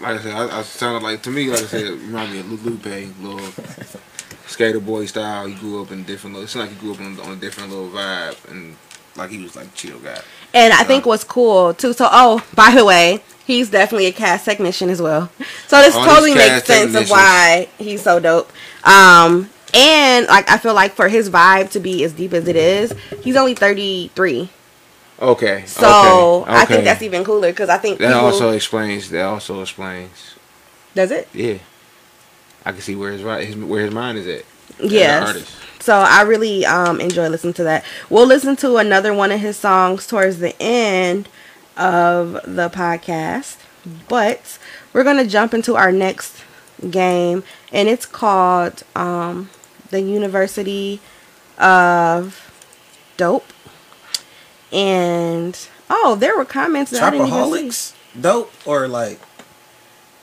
like I said, I, I sounded like to me, like I said, it reminded me of Lupe, little skater boy style. He grew up in different. It's like he grew up on, on a different little vibe, and like he was like chill guy. And I think what's cool too. So, oh, by the way, he's definitely a Cass Technician as well. So this Oh, he's totally makes sense of why he's so dope. Um, and like I feel like for his vibe to be as deep as it is, he's only thirty three. Okay. So okay, I think that's even cooler because I think that people, also explains. That also explains. does it. Yeah, I can see where his his, where his mind is at. as an Yes. artist. So I really um enjoy listening to that. We'll listen to another one of his songs towards the end of the podcast. But we're gonna jump into our next game and it's called um the University of Dope. And oh, there were comments that I didn't even see. Trapaholics, dope or like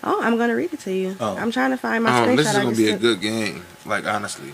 Oh, I'm gonna read it to you. Oh. I'm trying to find my Um, screenshot. this is gonna just be a good game. Like honestly,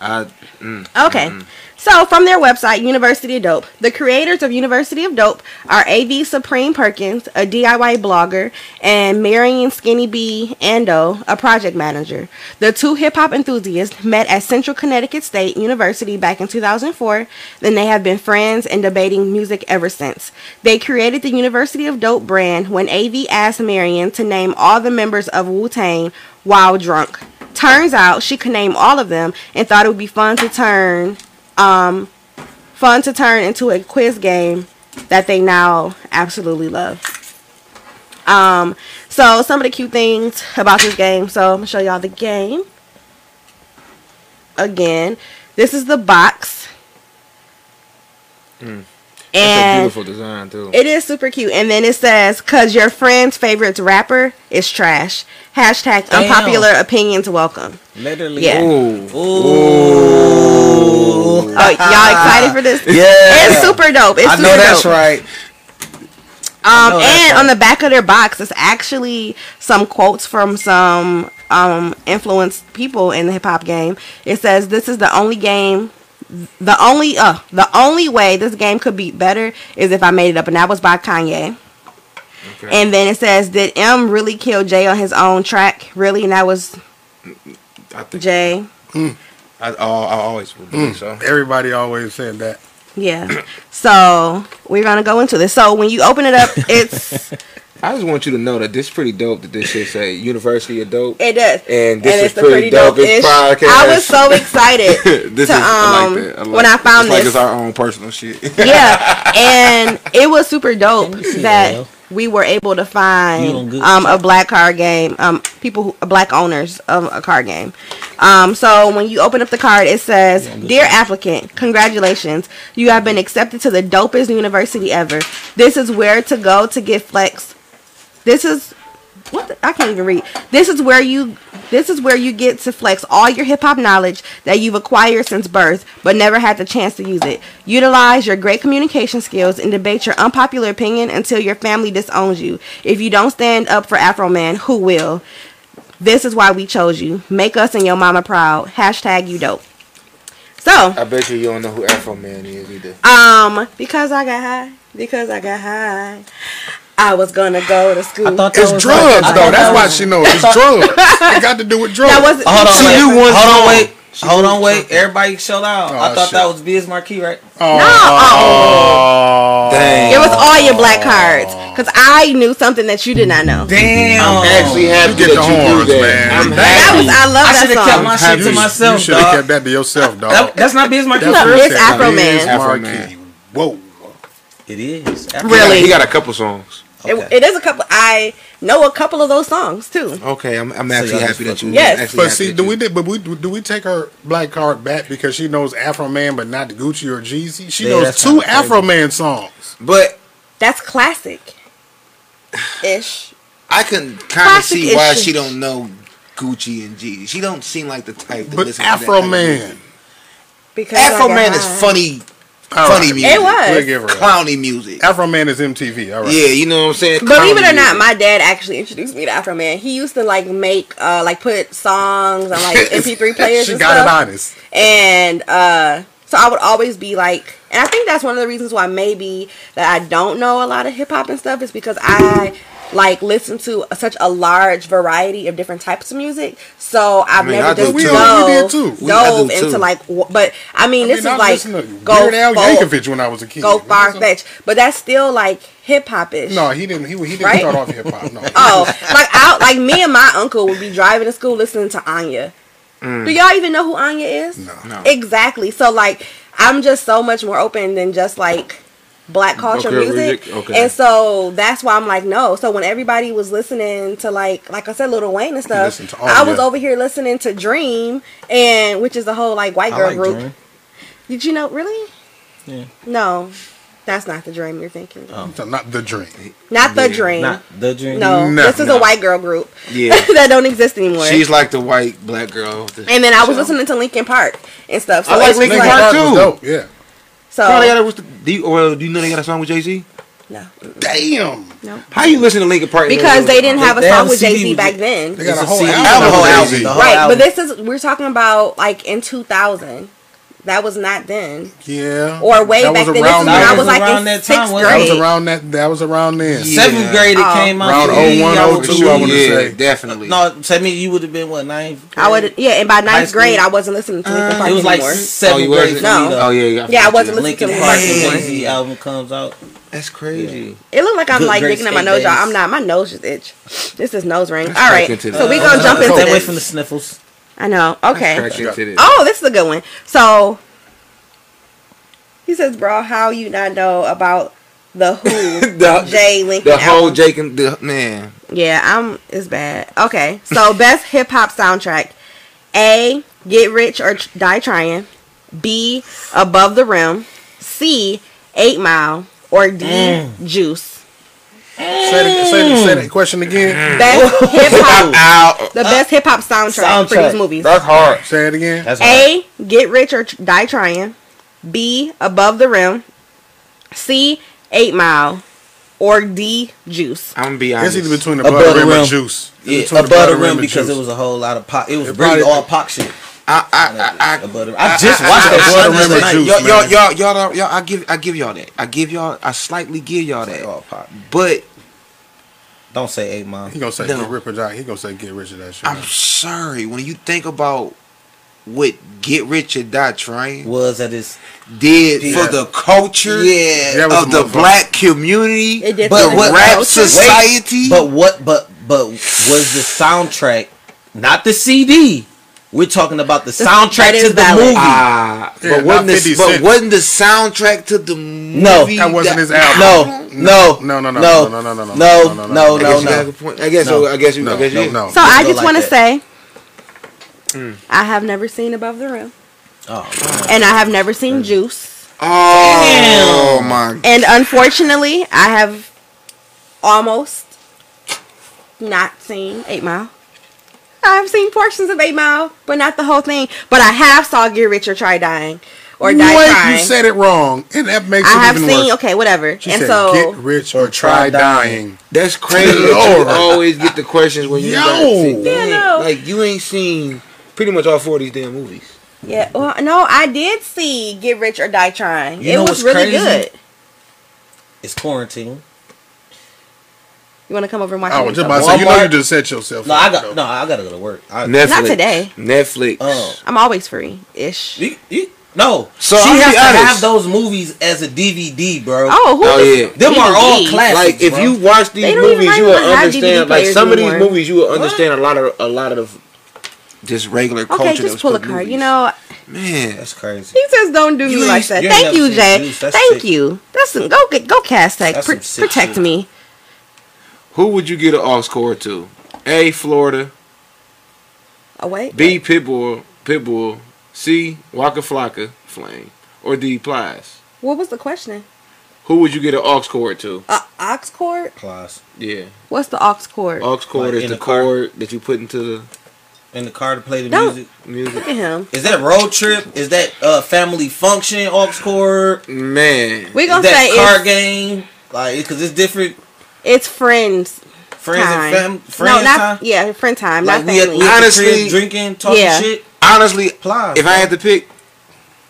Mm, Okay. mm, So, from their website, University of Dope, the creators of University of Dope are AV Supreme Perkins, a DIY blogger, and Marion Skinny B Ando, a project manager. The two hip hop enthusiasts met at Central Connecticut State University back in 2004. Then they have been friends and debating music ever since. They created the University of Dope brand when AV asked Marion to name all the members of Wu Tang while drunk. Turns out she could name all of them and thought it would be fun to turn um fun to turn into a quiz game that they now absolutely love. Um so some of the cute things about this game. So I'm gonna show y'all the game. Again. This is the box. Mm. That's a And beautiful design too. it is super cute. And then it says, cause your friend's favorite rapper is trash. Hashtag Damn. unpopular opinions welcome. literally. Yeah. Ooh. Ooh. Oh, y'all excited for this? Yeah. It's super dope. It's I super know that's dope. right. Um, know that's and on the back of their box is actually some quotes from some um influenced people in the hip hop game. It says, "This is the only game." The only uh the only way this game could be better is if I made it up, and that was by Kanye. Okay. And then it says, "Did Em really kill Jay on his own track? Really?" And that was I think Jay. I, I, I always would believe so. Everybody always said that. Yeah. So we're gonna go into this. So when you open it up, it's I just want you to know that this is pretty dope. That this shit say University of Dope. it does. And this is it's a pretty dope. It's dope-ish- podcast. I was so excited this to, is I um, like that. I like when I found it's like this. it's our own personal shit. yeah, and it was super dope Can you see that that, we were able to find um, a black card game, um, people who black owners of a card game. Um, so when you open up the card, it says, "Dear applicant, congratulations, you have been accepted to the dopest university ever. This is where to go to get flex. This is what the, I can't even read. This is where you this is where you get to flex all your hip hop knowledge that you've acquired since birth but never had the chance to use it. Utilize your great communication skills and debate your unpopular opinion until your family disowns you. If you don't stand up for Afro Man, who will? This is why we chose you. Make us and your mama proud. Hashtag you dope. So, I bet you you don't know who Afro Man is either. um, because I got high, because I got high, I was gonna go to school. I thought that It's was drugs, like- though. That's that why was- she knows. It's drugs. It got to do with drugs. that was Hold on, She wait. knew one Hold on, song. wait. Hold on, wait. Everybody chill out. Oh, I Oh, thought shit. that was Biz Markie, right? Oh, No. Dang. It was all your black cards. Because I knew something that you did not know. Damn. I'm actually happy You get that the you horns, do that. man. I'm That That happy. was, I love I that should have kept my shit You, to you myself, should have kept that to yourself, dog. That- that's not Biz Markie. That's No, what it's said. Afro Biz Man. Afro Man. Whoa. It is. Really? He got a couple songs. It, it is a couple. I know a couple of those songs too. Okay, I'm, I'm actually y'all happy that you. Yes. But see, do you- we did, but we do we take her black card back because she knows Afro Man, but not Gucci or Jeezy? She Yeah, knows two kinda crazy. Afro Man songs. But That's classic. Ish. I can kind of see why she don't know Gucci and Jeezy. She don't seem like the type to But listen to that Afro Man. Because Afro Man is funny, All funny right. music. It was. We'll give her that. clowny music. Afro Man is MTV. All right. Yeah, you know what I'm saying. Believe it Clowny or not, music. my dad actually introduced me to Afro Man. He used to like make uh like put songs on like MP3 players she and got stuff. it honest. and uh so I would always be like and I think that's one of the reasons why maybe that I don't know a lot of hip hop and stuff is because I like listen to such a large variety of different types of music. So I've mean, never I do just We too. all- we did dove, too. We- dove do too. into like but I mean I this mean, I is like go Weird Al full- Yankovic when I was a kid. go far fetched. But that's still like hip hop ish. No, he didn't. He, he didn't Right? start off hip hop. No. Oh, like out like me and my uncle would be driving to school listening to Enya. Mm. Do y'all even know who Enya is? No. No. Exactly. So like I'm just so much more open than just like black culture Okay, music. music, okay. And so that's why I'm like no. So when everybody was listening to like like I said Lil Wayne and stuff, listen to I was Enya. over here listening to Dream and which is a whole like white I girl like group. Dream. Did you know really? Yeah. No. That's not the dream you're thinking. of. So not the dream. Not the Yeah, dream. Not the dream. no, No, this is no. a white girl group Yeah, that don't exist anymore. she's like the white black girl. the And then I was show. listening to Linkin Park and stuff. So I like Linkin like- Park was too. dope, Yeah. So Bro, they got a, what's the, do you, or do you know they got a song with Jay Z? no, Damn. No. How you listen to Linkin Park? because they didn't have a they have song a with Jay Z back then. They got a a whole CD. album. The whole album. Jay-Z. The whole Right, but this is we're talking about like in 2000. That was not then, Yeah. or way That back was then. This is around when I was like Around in that sixth time, wasn't That was around that. That was around then. Yeah. Seventh grade it Oh. came out. Around Yeah, 01, 02, cool. I wanna yeah, say. definitely. No, tell me you would have been what ninth? I would, yeah, and by ninth grade, I wasn't listening to Linkin uh, Park It was like anymore. seventh Oh, grade. wasn't? for me, No. oh yeah, yeah. Yeah, I wasn't listening Linkin to Park Linkin and Park Jay anymore. Album comes out. That's crazy. It looked like I'm Good like Grace digging at my nose, y'all. I'm not. My nose just itch. This is nose ring. Let's All crack right, into so this. we gonna jump into Stay away from the sniffles. I know. Okay. Crack into this. Oh, this is a good one. So he says, "Bro, how you not know about the Who The- Jay Lincoln The whole album?" Jake and the man. yeah, I'm. It's bad. Okay, so best hip hop soundtrack: A. Get Rich or Die Trying. B. Above the Rim. C. Eight Mile. Or D. Mm. Juice. Say, that, say, that, say that question again. Best hip hop. Ow. The best hip hop soundtrack, for Soundtrack. these movies. That's hard. Say it again. That's right. A. Get Rich or Die Trying. B. Above the Rim. C. Eight Mile. Or D. Juice. I'm gonna be honest. It's either between the Above butter the rim rim. and juice. It's Yeah, above the butter rim and because juice. it was a whole lot of pop. It was It really probably- all pop shit. I, I, I, I, Above I just watched I- that I- shit I- the other I- night. Y'all, Juice, y'all, y'all, y'all, y'all, I give, I give y'all that. I give y'all, I slightly give y'all that. all pop. But Don't say eight mile. He gonna say No. get rich or die. He gonna say get rich or that shit. I'm sorry when you think about what Get Rich or Die Trying Was at his did Yeah. for the culture yeah. Of a the motherfucker. black community, But the what- rap culture. society. But what? But but was the soundtrack not the CD? We're talking about the soundtrack to the valid. movie. Ah, Yeah, but wasn't not this? 50 But wasn't the soundtrack to the movie? No. That wasn't his album. no, no, No, no, no, no, no, no, no, no, no, no, no, no, I no, guess you got a no. good point. I guess. No. So, I guess you. No, I guess no, you. no. So I go just like want to that. say, Mm. I have never seen Above the Rim, Oh, and I have never seen Juice, Oh my! God. And unfortunately, I have almost not seen Eight Mile. I've seen portions of Eight Mile, but not the whole thing. But I have saw Get Rich or Try Dying, or Die Wait, Trying. you said it wrong, and that makes sense. I it have even seen. worse. Okay, whatever. She and said, so get rich or try dying. That's crazy. that you always get the questions when you Yo. got see, Yeah, no. like you ain't seen pretty much all four of these damn movies. yeah, well, no, I did see Get Rich or Die Trying. You it know was what's really crazy? good. it's quarantine. You want to come over and watch I it? was just about to say, you know, you just set yourself. No, up, I got though. no. I gotta go to work. I, Netflix. Not today. Netflix. Oh. I'm always free ish. You- you- no, So, she I'll has to honest. have those movies as a DVD, bro. Oh, who? Oh, yeah. Them are all DVD? classics. Like if bro. you watch these They don't even movies, you will even DVD understand. Like players some of these movies, you will understand a lot of a lot of the just regular culture. Okay, just pull a put card. movies. You know, man. that's crazy. he says don't do You me like that. you Thank you, seen Jay. Thank sick. you. That's some, go get go Cass Tech. Pr- protect shit. me. Who would you get an aux cord to? A. Florida. Oh wait. B. Pitbull. Pitbull. C. Waka Flocka. Flame. Or D. Plies. What was the question? Who would you get an aux cord to? Uh, aux cord. Class. Yeah. What's the aux cord? Aux cord Like is in the the car? cord that you put into the In the car to play the Don't- music. music. Look at him. Is that road trip? Is that uh family function aux cord? Man. We Is gonna that say card it's, game? Like, because it's different. It's friends Friends time. and fam- friends no, not time. yeah, friend time, Like not we at, family. we the Honestly- crib drinking, talking Yeah. shit. Honestly, Plies. if I had to pick,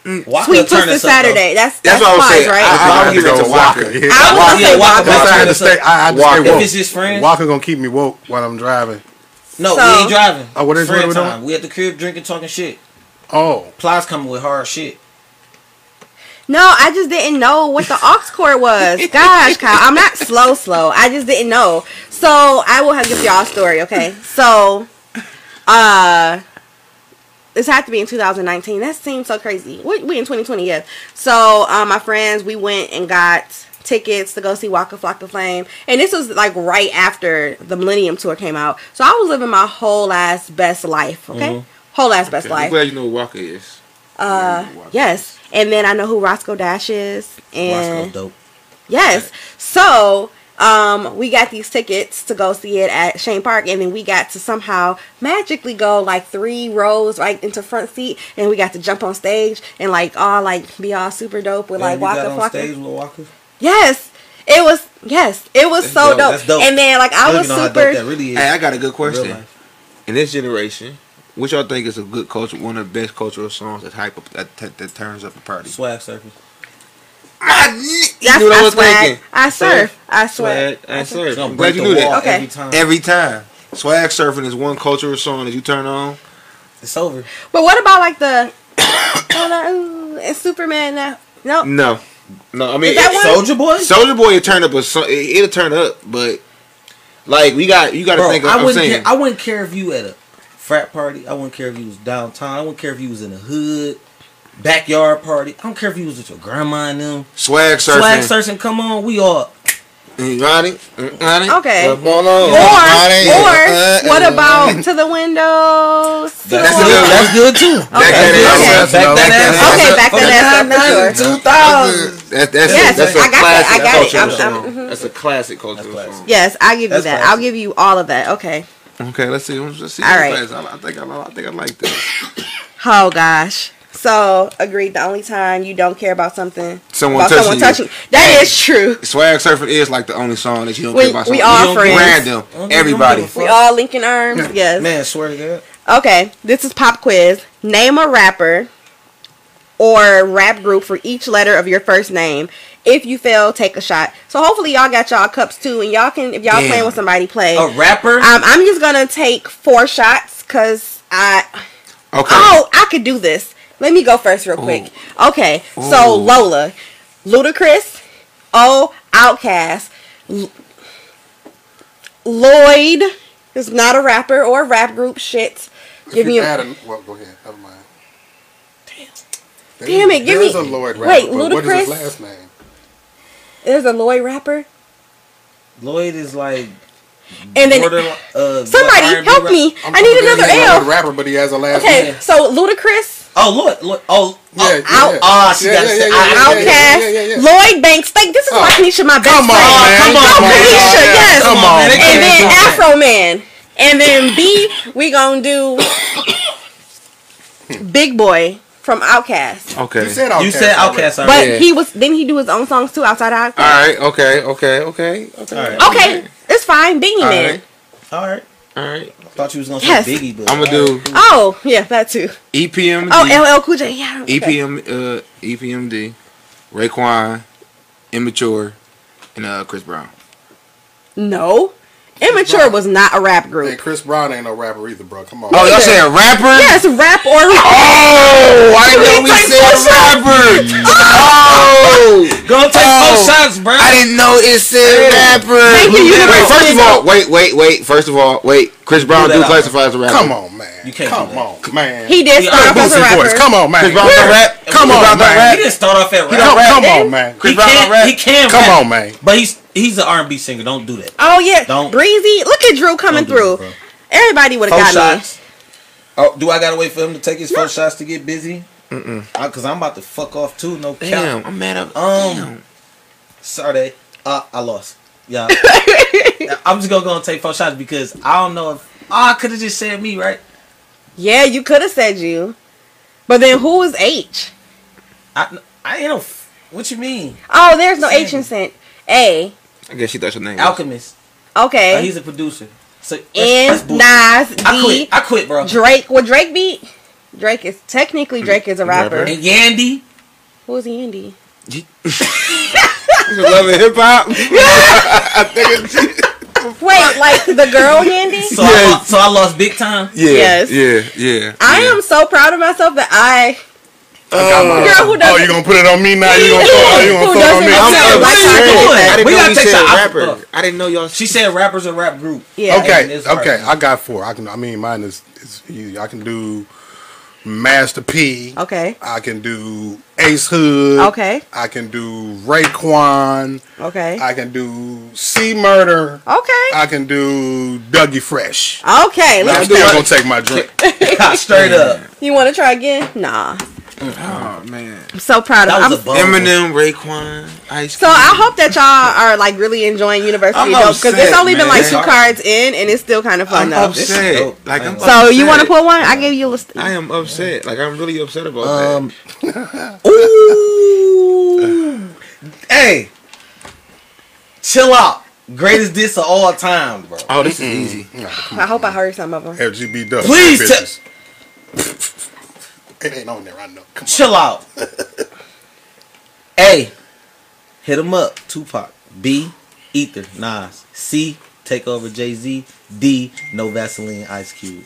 mm. Waka Sweet turn Twisted us up, though. Saturday. That's that's that's, what I was Plies, saying. right? I, I, I would give it go to Waka. Waka. Yeah. I was gonna Yeah, say Waka Waka. That's how I had to stay. I had to Waka. stay If it's his friends? Walker gonna keep me woke while I'm driving. No, So- we ain't driving. Oh, what is- Friend what we time. We at the crib drinking, talking shit. Oh, Plies coming with hard shit. No, I just didn't know what the aux cord was. Gosh, Kyle, I'm not slow, slow. I just didn't know. So I will have give y'all a story. Okay, so uh, this had to be in 2019. That seems so crazy. We, we in 2020, yeah. So um, my friends, we went and got tickets to go see Waka Flocka Flame, and this was like right after the Millennium Tour came out. So I was living my whole ass best life. Okay, whole ass best Okay, I'm life. glad you know who Waka is. Uh, yes. And then I know who Roscoe Dash is. Roscoe And dope. yes. So, um, we got these tickets to go see it at Chene Park, and then we got to somehow magically go like three rows right into front seat, and we got to jump on stage and like all like be all super dope with like And you got Waka Flocka. stage with Waka. Yes. It was yes, it was That's so dope. dope. That's dope. And then like I don't was even super that really is. Hey, I got a good question. In this generation, which y'all think is a good culture, one of the best cultural songs that hype up, that, that, that turns up the party? Swag surface. Ah, you that's what I I was swag. thinking. I surf. I swear. Swag, I surf. Gonna I'm glad you the knew that. Okay. every time. Every time. Swag surfing is one cultural song that you turn on. it's over. But what about like the oh, no, it's Superman now? No, No, no. I mean, Is that it- one? Soldier Boy. Soldier Boy will turn up a song. it- It'll turn up, but like we got, you got to think. Of, I I'm wouldn't saying care. I wouldn't care if you at a frat party. I wouldn't care if you was downtown. I wouldn't care if you was in the hood, backyard party. I don't care if you was with your grandma and them. swag surfing. Swag searching, come on, we all. Mm, Ronnie, mm, Ronnie. Okay. Up on Or, or uh, what uh, about to the windows? To That's the good- windows? That's good too. Back that Okay. ass Okay. up. Back that Back ass Okay, back that ass up sure. Two thousand. That's that's Yes, a, that's a I got that, I got it. I'm- song. I'm- mhm. That's a classic culture. That's song. Yes, I'll give you That's that. classic. I'll give you all of that. Okay. Okay, let's see. Let's see. All right. I, I think I, I think I like this. Oh gosh. So agreed. The only time you don't care about something, Someone about touching someone you. touching, that is true. Swag surfing is like the only song that you don't We- care about. we all You friends. Random. Everybody. We fuck. all linking arms. Yes. Man, swear to God. Okay, this is pop quiz. Name a rapper or rap group for each letter of your first name. If you fail, take a shot. So hopefully y'all got y'all cups too, and y'all can if y'all Damn. playing with somebody play. A rapper. Um, I'm just gonna take four shots because I Okay. oh I could do this. Let me go first real quick. Okay, so Lola, Ludacris, O Outkast, L- Lloyd is not a rapper or a rap group. Shit. Give if me you a add a, well, go ahead. Never mind. Damn. Damn it, give There's me- a Lloyd rapper, wait, but what is his Ludacris? last name? There's a Lloyd rapper. Lloyd is like. And then borderline, uh, somebody help rap- me. I'm I need another he's not a L. rapper, but he has a last Okay, name. so Ludacris, Oh, Lloyd. Lloyd. Oh, Yeah, oh, yeah, out. Ah, she Yeah, got yeah, yeah, I- Outkast. Lloyd Banks. Like this is Oh, why Kanisha my best friend. Come on, friend. man. come on, Oh, man. Kanisha, yes. Come on, man. And then Come on. Afro Man, and then B we gonna do Big Boi from Outkast. Okay. You said Outkast. You said already. Outkast But. Yeah. he was didn't he do his own songs too outside of Outkast? All right. Okay. Okay. Okay. Okay. All right. Okay, it's fine. Beanie All Man. right. All right. All right. Thought you was gonna Yes. say Biggie, but I'm gonna do Oh yeah, that too. EPMD. Oh LL Cool J. Yeah. okay. EPM. Uh, EPMD. Raekwon, Immature, and uh Chris Brown. No, Immature was not a rap Hey, group. Chris Brown ain't no rapper either, bro. Come on. Oh, y'all saying rapper? Yes, rap or Oh, I didn't know we Take said four rapper. Oh! oh, go take Oh. four shots, bro. I didn't know it said rapper. Thank you, you Wait, first of all, wait, wait, wait. First of all, wait. Chris Brown do classify as a rapper. Come on, man. You can't Come do that. on, man. He did start off as a rapper. voice. Come on, man. Chris Brown don't rap. Come on, man. He didn't start off at rap. Come, come on, man. Chris Brown can, don't rap. he can Come on, man. But he's He's an R and B singer. Don't do that. Oh yeah, Don't- breezy. Look at Drew coming through. Everybody would have Four got me. shots. Oh, do I gotta wait for him to take his four shots to get busy? Mm-mm. Cause I'm about to fuck off too. No Damn. I'm mad at Um, sorry, uh, I lost. Yeah, I'm just gonna go and take four shots because I don't know if oh, I could have just said me right. Yeah, you could have said you, but then who was H? I I ain't no. What you mean? Oh, there's no Same. H in sent. A. I guess she thought your name. was- Alchemist. Okay. Uh, he's a producer. So that's- and that's. Nas, I D, quit. I quit, bro. Drake. What Drake beat? Drake is technically Drake is a rapper. And Yandy. Who was Andy? Love and hip hop. I think it's, Wait, like the girl Yandy? So, I lost, so I lost big time. yeah, Yes. yeah, yeah. I yeah. am so proud of myself that I Oh, girl who Oh, you gonna put it on me now? You gonna throw, oh, you gonna throw it on me? doesn't I'm Like upset. how I said. didn't We know gotta take said some- rapper. I didn't know y'all. She said rappers a rap group. yeah. Okay, it's hard. okay, I got four. I can. I mean, mine is, is easy. I can do Master P. Okay. I can do Ace Hood. Okay. I can do Raekwon. Okay. I can do C Murder. Okay. I can do Dougie Fresh. Okay. I'm Let's still do gonna take my drink. Straight up. You want to try again? Nah. Oh man. I'm so proud of. That I'm, was a bum. Eminem, Raekwon, Ice. so I hope that y'all are like really enjoying University I'm Dope because it's upset, only been like two cards in and it's still kind of fun I'm though. Upset. Like I'm. So you want to upset. put one? I gave you a list. I am upset. Like I'm really upset about Um. that. Ooh. hey. Chill out. Greatest diss of all time, bro. Oh, this is easy. I hope I heard some of them. FGB Dub. Please Bitches. It ain't on there. I know. Come on. Chill out. A. Hit him up. Tupac. B. Ether. Nas. C. Take over Jay Z. D. No Vaseline. Ice Cube.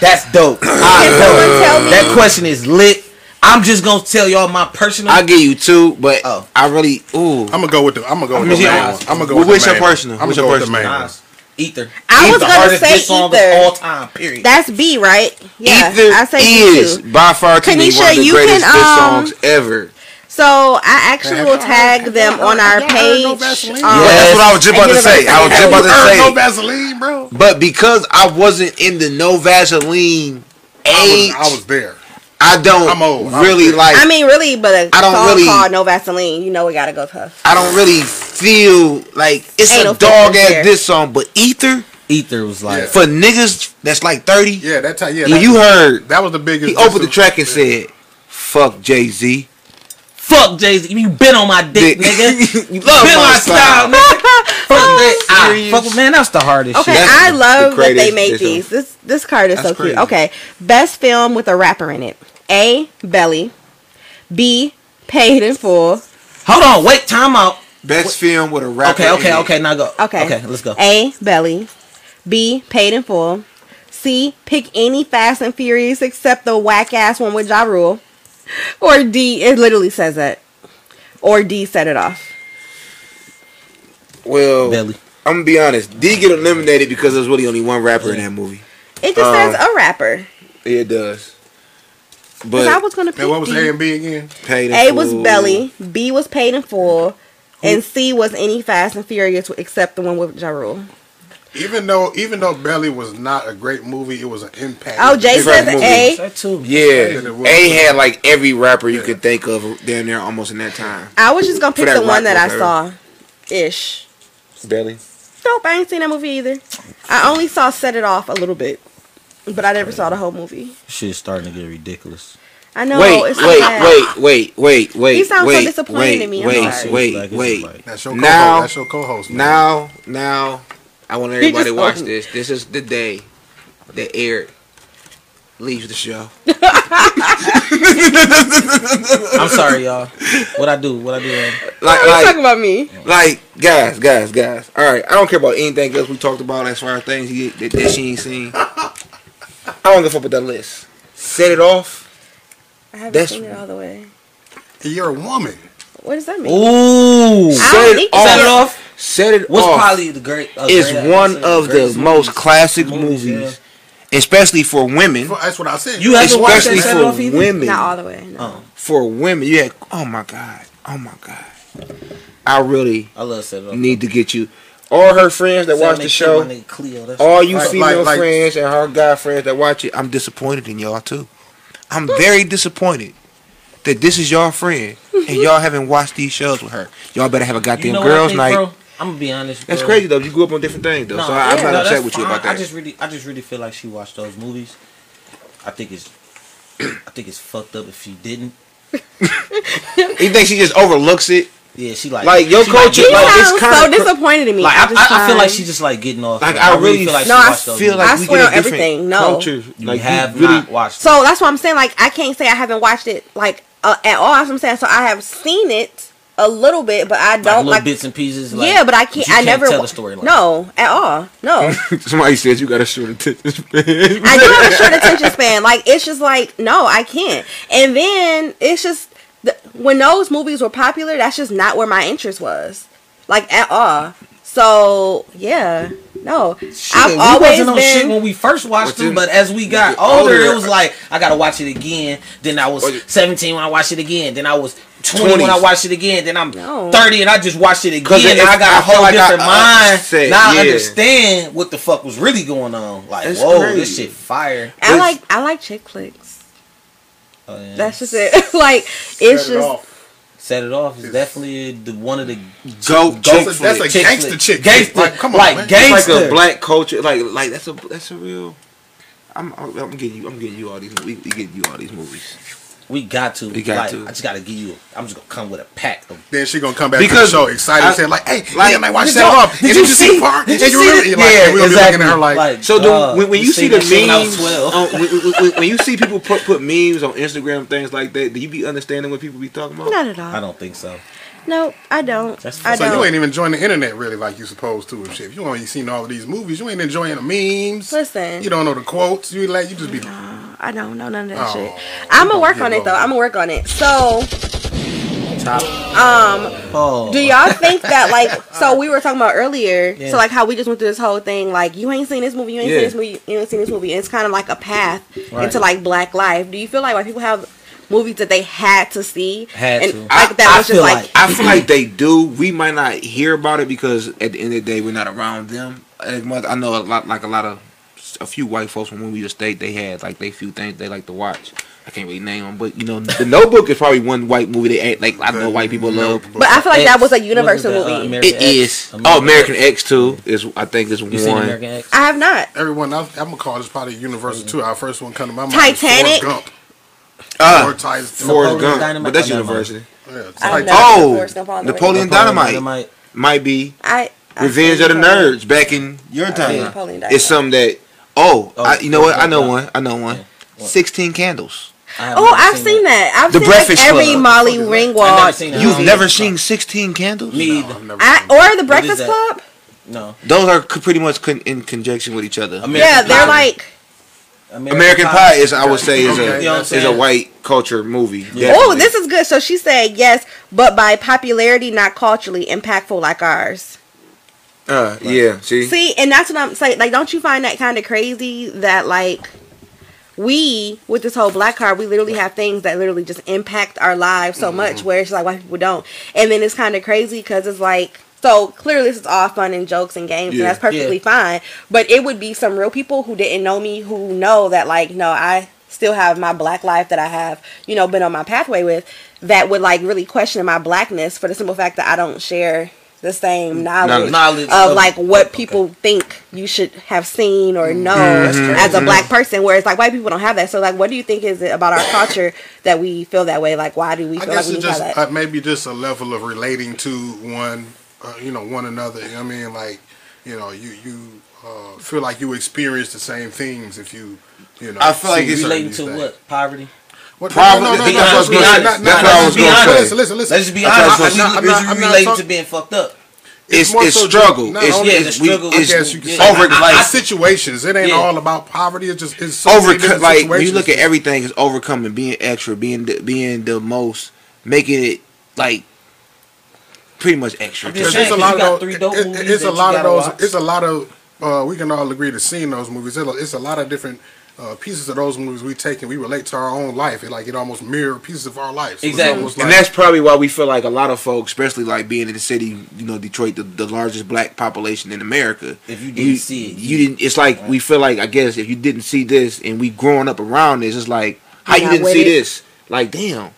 That's dope. I Can tell me? That question is lit. I'm just gonna tell y'all my personal. I'll give you two, but Oh. I really. Ooh. I'm gonna go with the. I'm gonna go with the mean, main yeah. one. I'm gonna go Well, with which the your main one. personal? I'm gonna go with the main personal? One. Nas. Ether. I He's was gonna say diss song Ether. of all time. Period. That's B, right? Yeah. Ether I say is B by far to me Kanisha, one of the you greatest can, diss um, songs ever. So I actually will tag them on our Y'all no page. Um, Yeah, that's what I was just about to say. I was just about to say no. Vaseline, bro. But because I wasn't in the no Vaseline age, I was, I was there. I don't I'm old. I was really like. I mean, really, but a I don't song really- called No Vaseline, you know we gotta go tough. I don't really feel like it's Ain't a no dog filters ass there. diss song. But Ether Ether was like. Yeah. for niggas that's like thirty. Yeah, that time. Yeah, when that, you heard that was the biggest. he opened the track and said, "Fuck Jay Z." Fuck Jay Z. You been on my dick, nigga. you love been my my style, style. nigga. Fuck that. Ah, serious? fuck, man, that's the hardest Okay, shit. That's I the love that they made these. This this card is so That's cute. Okay, best film with a rapper in it. A. Belly. B. Paid in full. Hold on, wait, time out. Best film with a rapper. Okay, okay, in it. okay, now go. Okay. Okay, let's go. A. Belly. B. Paid in full. C. Pick any Fast and Furious except the whack ass one with Ja Rule. Or D. It literally says that. Or D. Set it off. Well, Belly. I'm gonna be honest. D get eliminated because there's really only one rapper in that movie. It just Uh, says a rapper. It does. 'Cause I was gonna pick Man, what was D. A and B again? paid in A was. Belly, B was Paid in Full, and C was any Fast and Furious except the one with Ja Rule. Even though, even though Belly was not a great movie, it was an impact. Oh, Jay Different says. A. That too. Yeah. A had like every rapper you could think of down there almost in that time. I was just gonna pick the one that I whatever. saw. Ish. Belly. Nope, I ain't seen that movie either. I only saw Set It Off a little bit, but I never saw the whole movie. Shit's starting to get ridiculous. I know. wait, it's wait, bad. wait, wait, wait, wait. You sound so wait, disappointed wait, in me, I'm Wait, sorry. wait, Like, wait. That's your Now- co-host. That's your co-host. man. Now, now, I want everybody to watch this. This is the day that Eric leaves the show. I'm sorry, y'all. What I do? What I do? Man? Like, like, talking about me? like, guys, guys, guys. All right, I don't care about anything else we talked about as far as things he, that, that she ain't seen. I don't give a fuck with that list. Set it off. I haven't That's- seen it all the way. You're a woman. What does that mean? Ooh. Set it off. Set it off. Set it What's off. probably the great? uh, is great- one great- of the greatest most classic Movies, movies, especially for women. Well, That's what I said. You haven't watched Especially that Set It for women. Not all the way. No. Oh. For women, you had oh my god, oh my god. I really I love set it off. need to get you. All her friends that watch the show, Cleo, all you Like- female like- like- friends and her guy friends that watch it, I'm disappointed in y'all too. I'm very disappointed that this is your friend and y'all haven't watched these shows with her. Y'all better have a goddamn you know girls' think, night. bro? I'm gonna be honest. That's bro. crazy though. You grew up on different things though, No, so I, I'm yeah, not no, upset that's with you about that. I just really, I just really feel like she watched those movies. I think it's, I think it's fucked up if she didn't. you think she just overlooks it? Yeah, she like, Like, your she culture- like, it's kinda so cr- disappointed in me. Like, I, I, I, I feel like she's just like getting off. Like Like, I, I really really feel like No, she I watched feel like I we swear get different everything, no. culture. you Like have really, not watched. So that's what I'm saying. Like I can't say I haven't watched it like uh, at all. That's what I'm saying. So I have seen it a little bit, but I don't little like. bits and pieces. Like, yeah, but I can't. you I never tell the story. Like, No, at all. No, Somebody said you got a short attention span. I do have a short attention span. Like it's just like no, I can't. And then it's just the, when those movies were popular, that's just not where my interest was, like at all. So yeah, no, Shit, I've we always wasn't on shit been. when we first watched But them, but as we got older, older- it was like I gotta watch it again. Then I was oh, you- 17 when I watched it again. Then I was 20 when I 20s. watched it again. Then I'm No. 30 and I just watched it again. if- I got I a feel whole like I different uh, mind. understand, now I understand what the fuck was really going on. Like, It's whoa, crazy. this shit fire. I like I like chick flicks. Oh, yeah. That's just it. like it's it just off. Set it off is definitely the one of the Go, That's chick a, that's a chick gangster flick. chick. Gangster. Like, come on, Like, man. gang- It's like a gangster. black culture. Like, like that's a that's a real. I'm, I'm, I'm getting you. I'm getting you all these. We, we getting you all these movies. We got to. We got like, to. I just gotta give you. I'm just gonna come with a pack of Then she gonna come back Because to the show excited, I- saying like, "Hey, like, like, I watch did that y'all- off. did you did you see see- the part? did And you you see really it? like, Yeah, we'll be exactly. looking at her like, Like, So dog, do, when, when you, see the that shit when I was memes, on, when, when, when you see people put put memes on Instagram things like that, do you be understanding what people be talking about? not at all. I don't think so. No, I don't. That's I so don't. you ain't even enjoying the internet really like you supposed to and shit. If you only seen all of these movies, you ain't enjoying the memes. Listen. you don't know the quotes. You like you just be No, I don't know none of that Oh, shit. I'm gonna work on it though. I'm gonna work on it. So, Top. um, Oh. do y'all think that like so we were talking about earlier? Yeah. So like how we just went through this whole thing like you ain't seen this movie, you ain't Yeah. seen this movie, you ain't seen this movie. And it's kind of like a path Right. into like black life. Do you feel like when people have movies that they had to see Had and to. like I- that I was just feel like, like- I feel like they do. We might not hear about it because at the end of the day, we're not around them. As much I know a lot, like a lot of a few white folks from when we the state, they had like they few things they like to watch. I can't really name them, but you know, The Notebook is probably one white movie they ain't like. I know white people love. but I feel like that was a universal that, uh, movie. American It X? is. Oh, American X too is I think is You seen one. American X? I have not. everyone. I'm, I'm gonna call this probably universal too. Our first one come to my mind. Titanic? Ah, is Forrest Gump. Forrest Napoleon Gump, Dynamite? but that's. University. Yeah, I've Titanic. never seen Oh, Forrest Gump all the way. Napoleon Dynamite. Dynamite. Might be I, I Revenge of the Napoleon- Nerds back in your time. It's something that. Oh, Oh, I, you know what? I know one. I know one. Yeah. Sixteen Candles. Oh, I've seen that. I've The seen Breakfast like every Club. Molly I've never Ringwald. seen. You've No. never seen Sixteen Candles? Me No, either. I've never I, seen or the Breakfast that? Club. No. Those are pretty much con- in conjunction with each other. American Yeah, they're Pie. like. American Pie is, I would say, is Okay, a you know is a white culture movie. Oh, this is good. So she said yes, but by popularity, not culturally impactful like ours. Uh, yeah. See, See, and that's what I'm saying. Like, don't you find that kind of crazy that like we with this whole black card, we literally have things that literally just impact our lives so much, where it's like white people don't. And then it's kind of crazy because it's like. So clearly, this is all fun and jokes and games, Yeah. and that's perfectly fine. But it would be some real people who didn't know me who know that, like, no, I still have my black life that I have, you know, been on my pathway with, that would like really question my blackness for the simple fact that I don't share the same knowledge, Knowledge of of- like what okay. people think you should have seen or know Mm-hmm. as a black person. Whereas like white people don't have that. So like, what do you think is it about our culture that we feel that way? Like, why do we I feel like we it's need have that? uh, maybe just a level of relating to one, uh, you know, one another. You know I mean, like, you know, you you uh, feel like you experience the same things if you, you know. I feel like it's Relating to things. what? Poverty. What? Probably- no, no, no, that's what I was gonna say. That's not- what I was gonna say. Listen, listen, listen. Let's just be That's what I honest. We, not- I'm not- I'm not relating to being fucked up. it's it's so struggle. it's, only- Yeah, it's, the we- struggle. it's I guess you could Yeah. say over like situations. It ain't Yeah. all about poverty. It's just it's so different Like when you look at everything, it's overcoming, being extra, being the, being the most, making it like pretty much extra. I'm just saying, it's a lot of those. it- it's a lot of those. watch. It's a lot of. Uh, we can all agree to seeing those movies. It's a, it's a lot of different uh, pieces of those movies we take and we relate to our own life. It like it almost mirror pieces of our life. So Exactly. almost and that's probably why we feel like a lot of folks, especially like being in the city, you know, Detroit, the, the largest black population in America. If you didn't see it, you didn't. It's like we feel like I guess if you didn't see this and we growing up around this, it's like how You're you didn't see it. this. Like damn,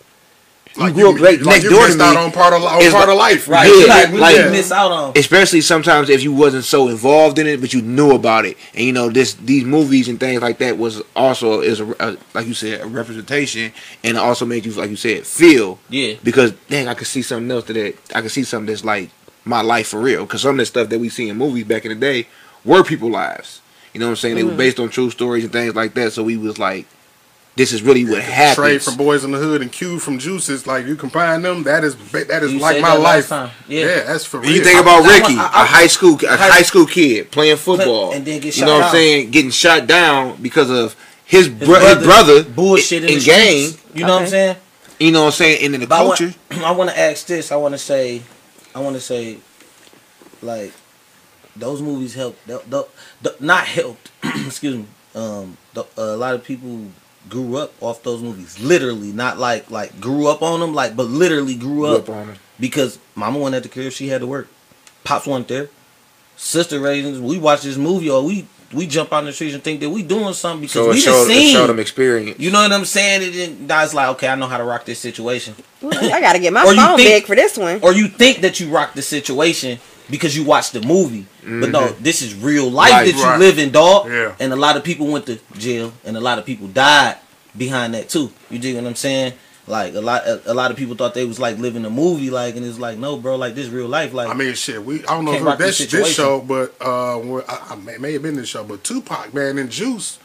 like grew up right like next you door to missed me. out on part of, on part like- of life. Right. Yeah, like, we like- didn't miss out on. especially sometimes if you wasn't so involved in it, but you knew about it, and you know this these movies and things like that was also is a, a like you said a representation, and it also made you like you said feel Yeah. because dang I could see something else that I could see something that's like my life for real because some of the stuff that we see in movies back in the day were people lives. You know what I'm saying? They were mm-hmm. based on true stories and things like that. So we was like, this is really what Tre happens. from Boyz n the Hood and Q from Juices, like you combine them, that is that is You like my life. Yeah. Yeah. that's for real. you think about I- I- Ricky, I- I- a high school a high- high school kid playing football, and then get you shot know what I'm saying, getting shot down because of his, His bro- his brother bullshit in, in the game. streets. You know what I'm saying? You know what I'm saying, and in the But I want- culture. I want to ask this. I want to say, I want to say, like, those movies helped. The, the, the, not helped. excuse me. Um, the, a lot of people grew up off those movies. Literally, not like like grew up on them. Like, but literally grew Grew up, up on 'em. because Mama went at the crib. She had to work. Pops wasn't there. Sister raisins. We watch this movie or we we jump out in the streets and think that we doing something because So we showed, just it seen. showed them experience. You know what I'm saying? It didn't, now it's like, okay, I know how to rock this situation. I gotta get my phone think- big for this one. Or you think that you rock the situation because you watched the movie. But no, this is real life Life, that you right. live in, dog. Yeah. And a lot of people went to jail and a lot of people died behind that too. You dig what I'm saying? Like a lot a, a lot of people thought they was like living a movie like and it's like no bro like this real life like I mean, shit. We I don't know if rock it was this this, show, but uh, where- I, I may, may have been this show, but Tupac, man, and Juice,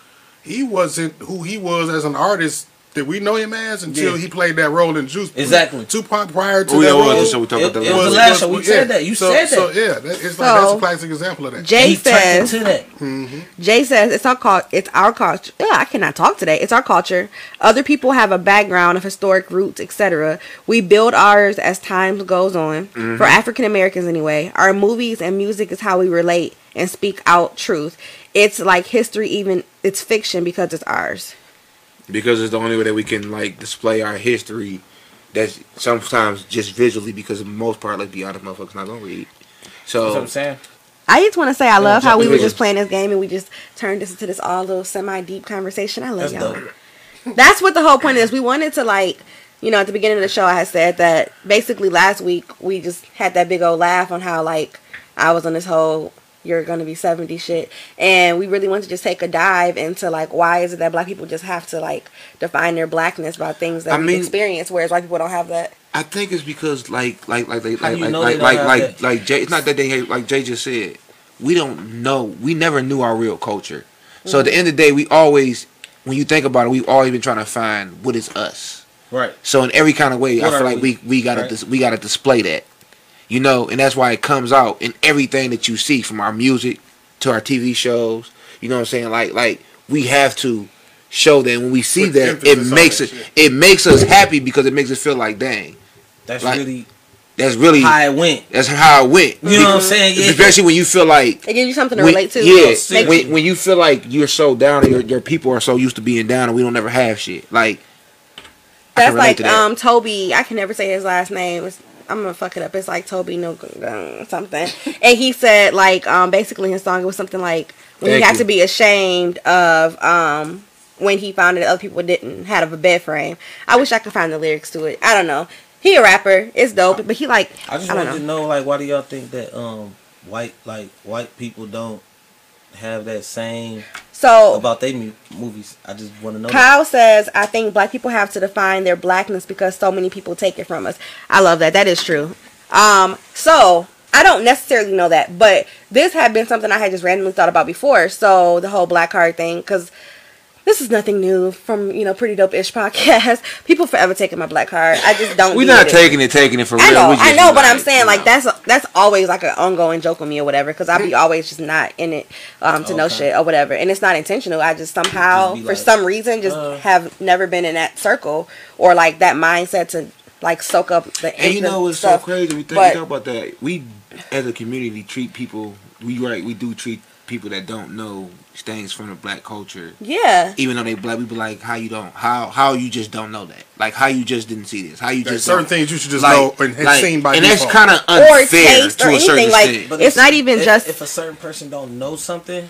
he wasn't who he was as an artist that we know him as until Yeah. he played that role in Juice. Exactly. Tupac prior to Oh, yeah, that well, role. this show we talked about It- that it was last the last show. We said that. You so, said So that. yeah, that, it's like that's a classic example of that. Jay he turned says into that. Mm-hmm. Jay says it's our cult. It's our culture. Yeah, I cannot talk today. It's our culture. Other people have a background of historic roots, etc. We build ours as time goes on. Mm-hmm. For African Americans, anyway, our movies and music is how we relate and speak out truth. It's like history, even it's fiction because it's ours. Because it's the only way that we can like display our history. That's sometimes just visually because the most part, let's be honest, motherfuckers not gonna read. That's what So I'm saying. I just want to say I love how we were just playing this game and we just turned this into this all little semi deep conversation. I love That's y'all. dope. That's what the whole point is. We wanted to like, you know, at the beginning of the show, I had said that basically last week we just had that big old laugh on how like I was on this whole you're gonna be 70 shit and we really want to just take a dive into like why is it that black people just have to like define their blackness by things that I we mean- experience whereas white people don't have that I think it's because like like like like like like like like like, like Jay. It's not that they hate, like Jay just said. We don't know. We never knew our real culture. So at the end of the day, we always, when you think about it, we've always been trying to find what is us. Right. So in every kind of way, What I feel like we? we we gotta Right. dis- we gotta display that, you know, and that's why it comes out in everything that you see from our music to our TV shows. You know what I'm saying? Like like we have to show that when we see Put that, it makes it shit. it makes us happy because it makes us feel like dang, That's Like- really that's really how it went. that's how it went. You know what I'm saying? Yeah. Especially when you feel like it gives you something to when- relate to Yeah, Makes- when, when you feel like you're so down and your, your people are so used to being down and we don't ever have shit. Like I That's can like to that. um Toby. I can never say his last name. It's, I'm gonna fuck it up. It's like Toby no something. and he said like um basically his song it was something like when Thank he had you. to be ashamed of um when he found that other people didn't have a bed frame. I wish I could find the lyrics to it. I don't know. He a rapper. It's dope, but he like I just I don't wanted know. to know, like, why do y'all think that um white like white people don't have that same So about they mu- movies? I just want to know. that. Kyle says, I think black people have to define their blackness because so many people take it from us. I love that. That is true. Um, so I don't necessarily know that, but this had been something I had just randomly thought about before. So the whole black card thing, because this is nothing new from, you know, Pretty Dope Ish podcast. People forever taking my black card. I just don't We're not it. taking it, taking it for real. I know, We I know, be but I'm saying like know. that's that's always like an ongoing joke with me or whatever because I be always just not in it um, to know Okay. shit or whatever, and it's not intentional. I just somehow, Just be for some reason, just uh. have never been in that circle or like that mindset to like soak up the. And you know what's stuff. so crazy? We think But- we talk about that. We as a community treat people. We right. We do treat people that don't know things from the black culture. Yeah. Even though they black, we be like, how you don't, how how you just don't know that? Like how you just didn't see this? How you There's just certain things you should just like, know and have like- seen by and default. that's kind of Or unfair taste to or a certain anything, like- extent. But It's if- not even if- just- if a certain person don't know something.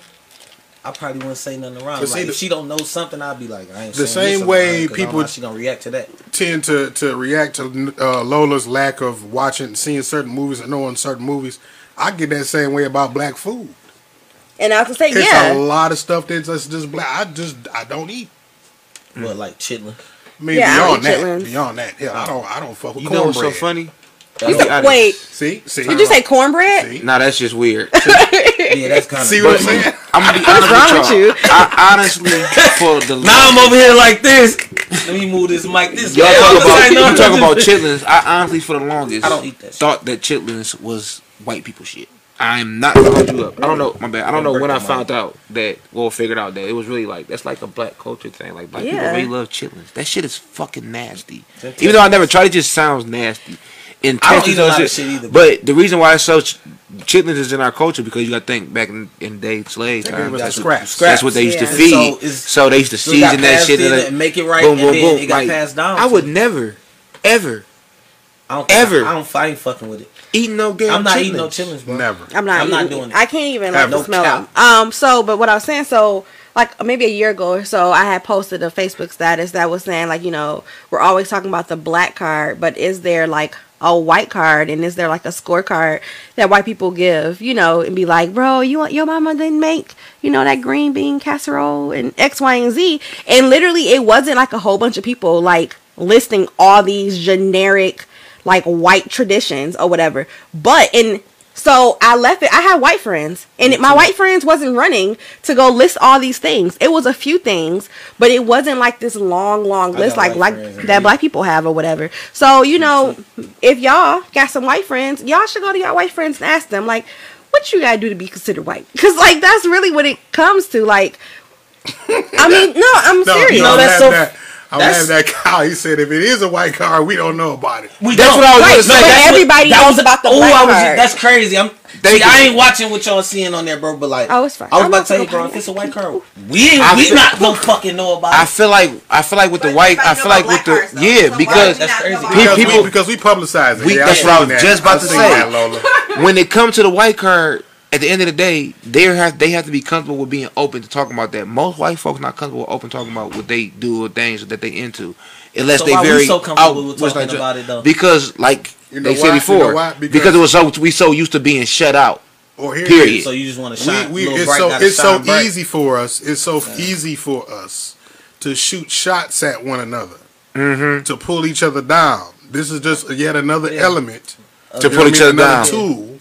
I probably wouldn't say nothing wrong. But Like, see, the- if she don't know something, I'd be like, I ain't The saying this same way her 'cause I don't know people- she gonna react to that. tend to, to react to uh, Lola's lack of watching, seeing certain movies and knowing certain movies. I get that same way about black food. And I was to say, It's yeah. a lot of stuff that's just, just black. I just I don't eat. But mm. like chitlin. I mean, Yeah, beyond don't that, chitlins. beyond that, yeah, I don't I don't fuck with You know what's so funny? You said- honest. wait, See, see, did you say cornbread? See, Nah, that's just weird. Yeah, that's kind of. see what I'm saying? I'm gonna be honest wrong with with y'all. I honestly, for the Now I'm over here like this. Let me move this mic this Y'all talk about like, no, you talk about chitlins. I honestly, for the longest, I don't eat that shit. Thought that chitlins was white people shit. I'm not gonna hold you up. I don't know. My bad. I don't know when I found out that. Well, figured out that it was really like that's like a black culture thing. Like black people really love chitlins. That shit is fucking nasty. Even though I never tried, it just sounds nasty. And I don't eat a lot and of shit either, But the reason why it's so ch- chitlins is in our culture because you got to think back in, in the day slave They time. That's, the what, scraps. that's what they used to Yeah. feed. So So, they used to So season that shit in and and make it right, boom, and boom, then boom. it got Like, passed down. I would never, ever I don't ever- I, I don't. I ain't fucking with it. Eat no damn. I'm not chitlins. eating no chitlins, bro. Never. I'm not. I'm not eating- doing it. I can't even like Ever. smell Cow. them. Um. So, but what I was saying, so like maybe a year ago or so, I had posted a Facebook status that was saying like, you know, we're always talking about the black card, but is there like a white card and is there like a scorecard that white people give, you know, and be like, bro, you want your mama didn't make, you know, that green bean casserole and X, Y, and Z, and literally it wasn't like a whole bunch of people like listing all these generic like white traditions or whatever. But in so I left it. I had white friends, and it, my white friends wasn't running to go list all these things. It was a few things, but it wasn't like this long, long list like like friends, that they- black people have or whatever. So you know, if y'all got some white friends, y'all should go to your white friends and ask them like, what you gotta do to be considered white? Because like that's really what it comes to. Like, I mean, no, I'm No, serious. No, that's so- that. I'm that's- having that cow. He said if it is a white car, we don't know about it. We That's don't. what I was Right, gonna but say. that's what- everybody that knows was- about the oh, black I was, card. That's crazy. I'm. Thank See, I ain't watching what y'all seeing on there, bro. But like, Oh, it's fine. I was I'm about about to tell you, bro. If it's a white card, we ain't, I we feel- not gonna fucking know about It. I feel like I feel like with the white, I feel like with the black cards, though. yeah So because That's crazy. know about Pe- Because, people- we, because we publicize it. We- yeah, that's I've what I was just about to say. Lola. when it comes to the white card, at the end of the day, they have they have to be comfortable with being open to talking about that. Most white folks not comfortable with open talking about what they do or things that they into, unless So they why we very so comfortable out- with what's talking like- about it, though? Because like You know they said why? You before, know why? because, Because- it was so we so used to being shut out. Or here Period. is. So you just want to shine. we, we, it's so it's so shine bright. easy for us. It's so easy for us to shoot shots at one another, Mm-hmm. to pull each other down. This is just yet another Yeah. element To you pull each other down tool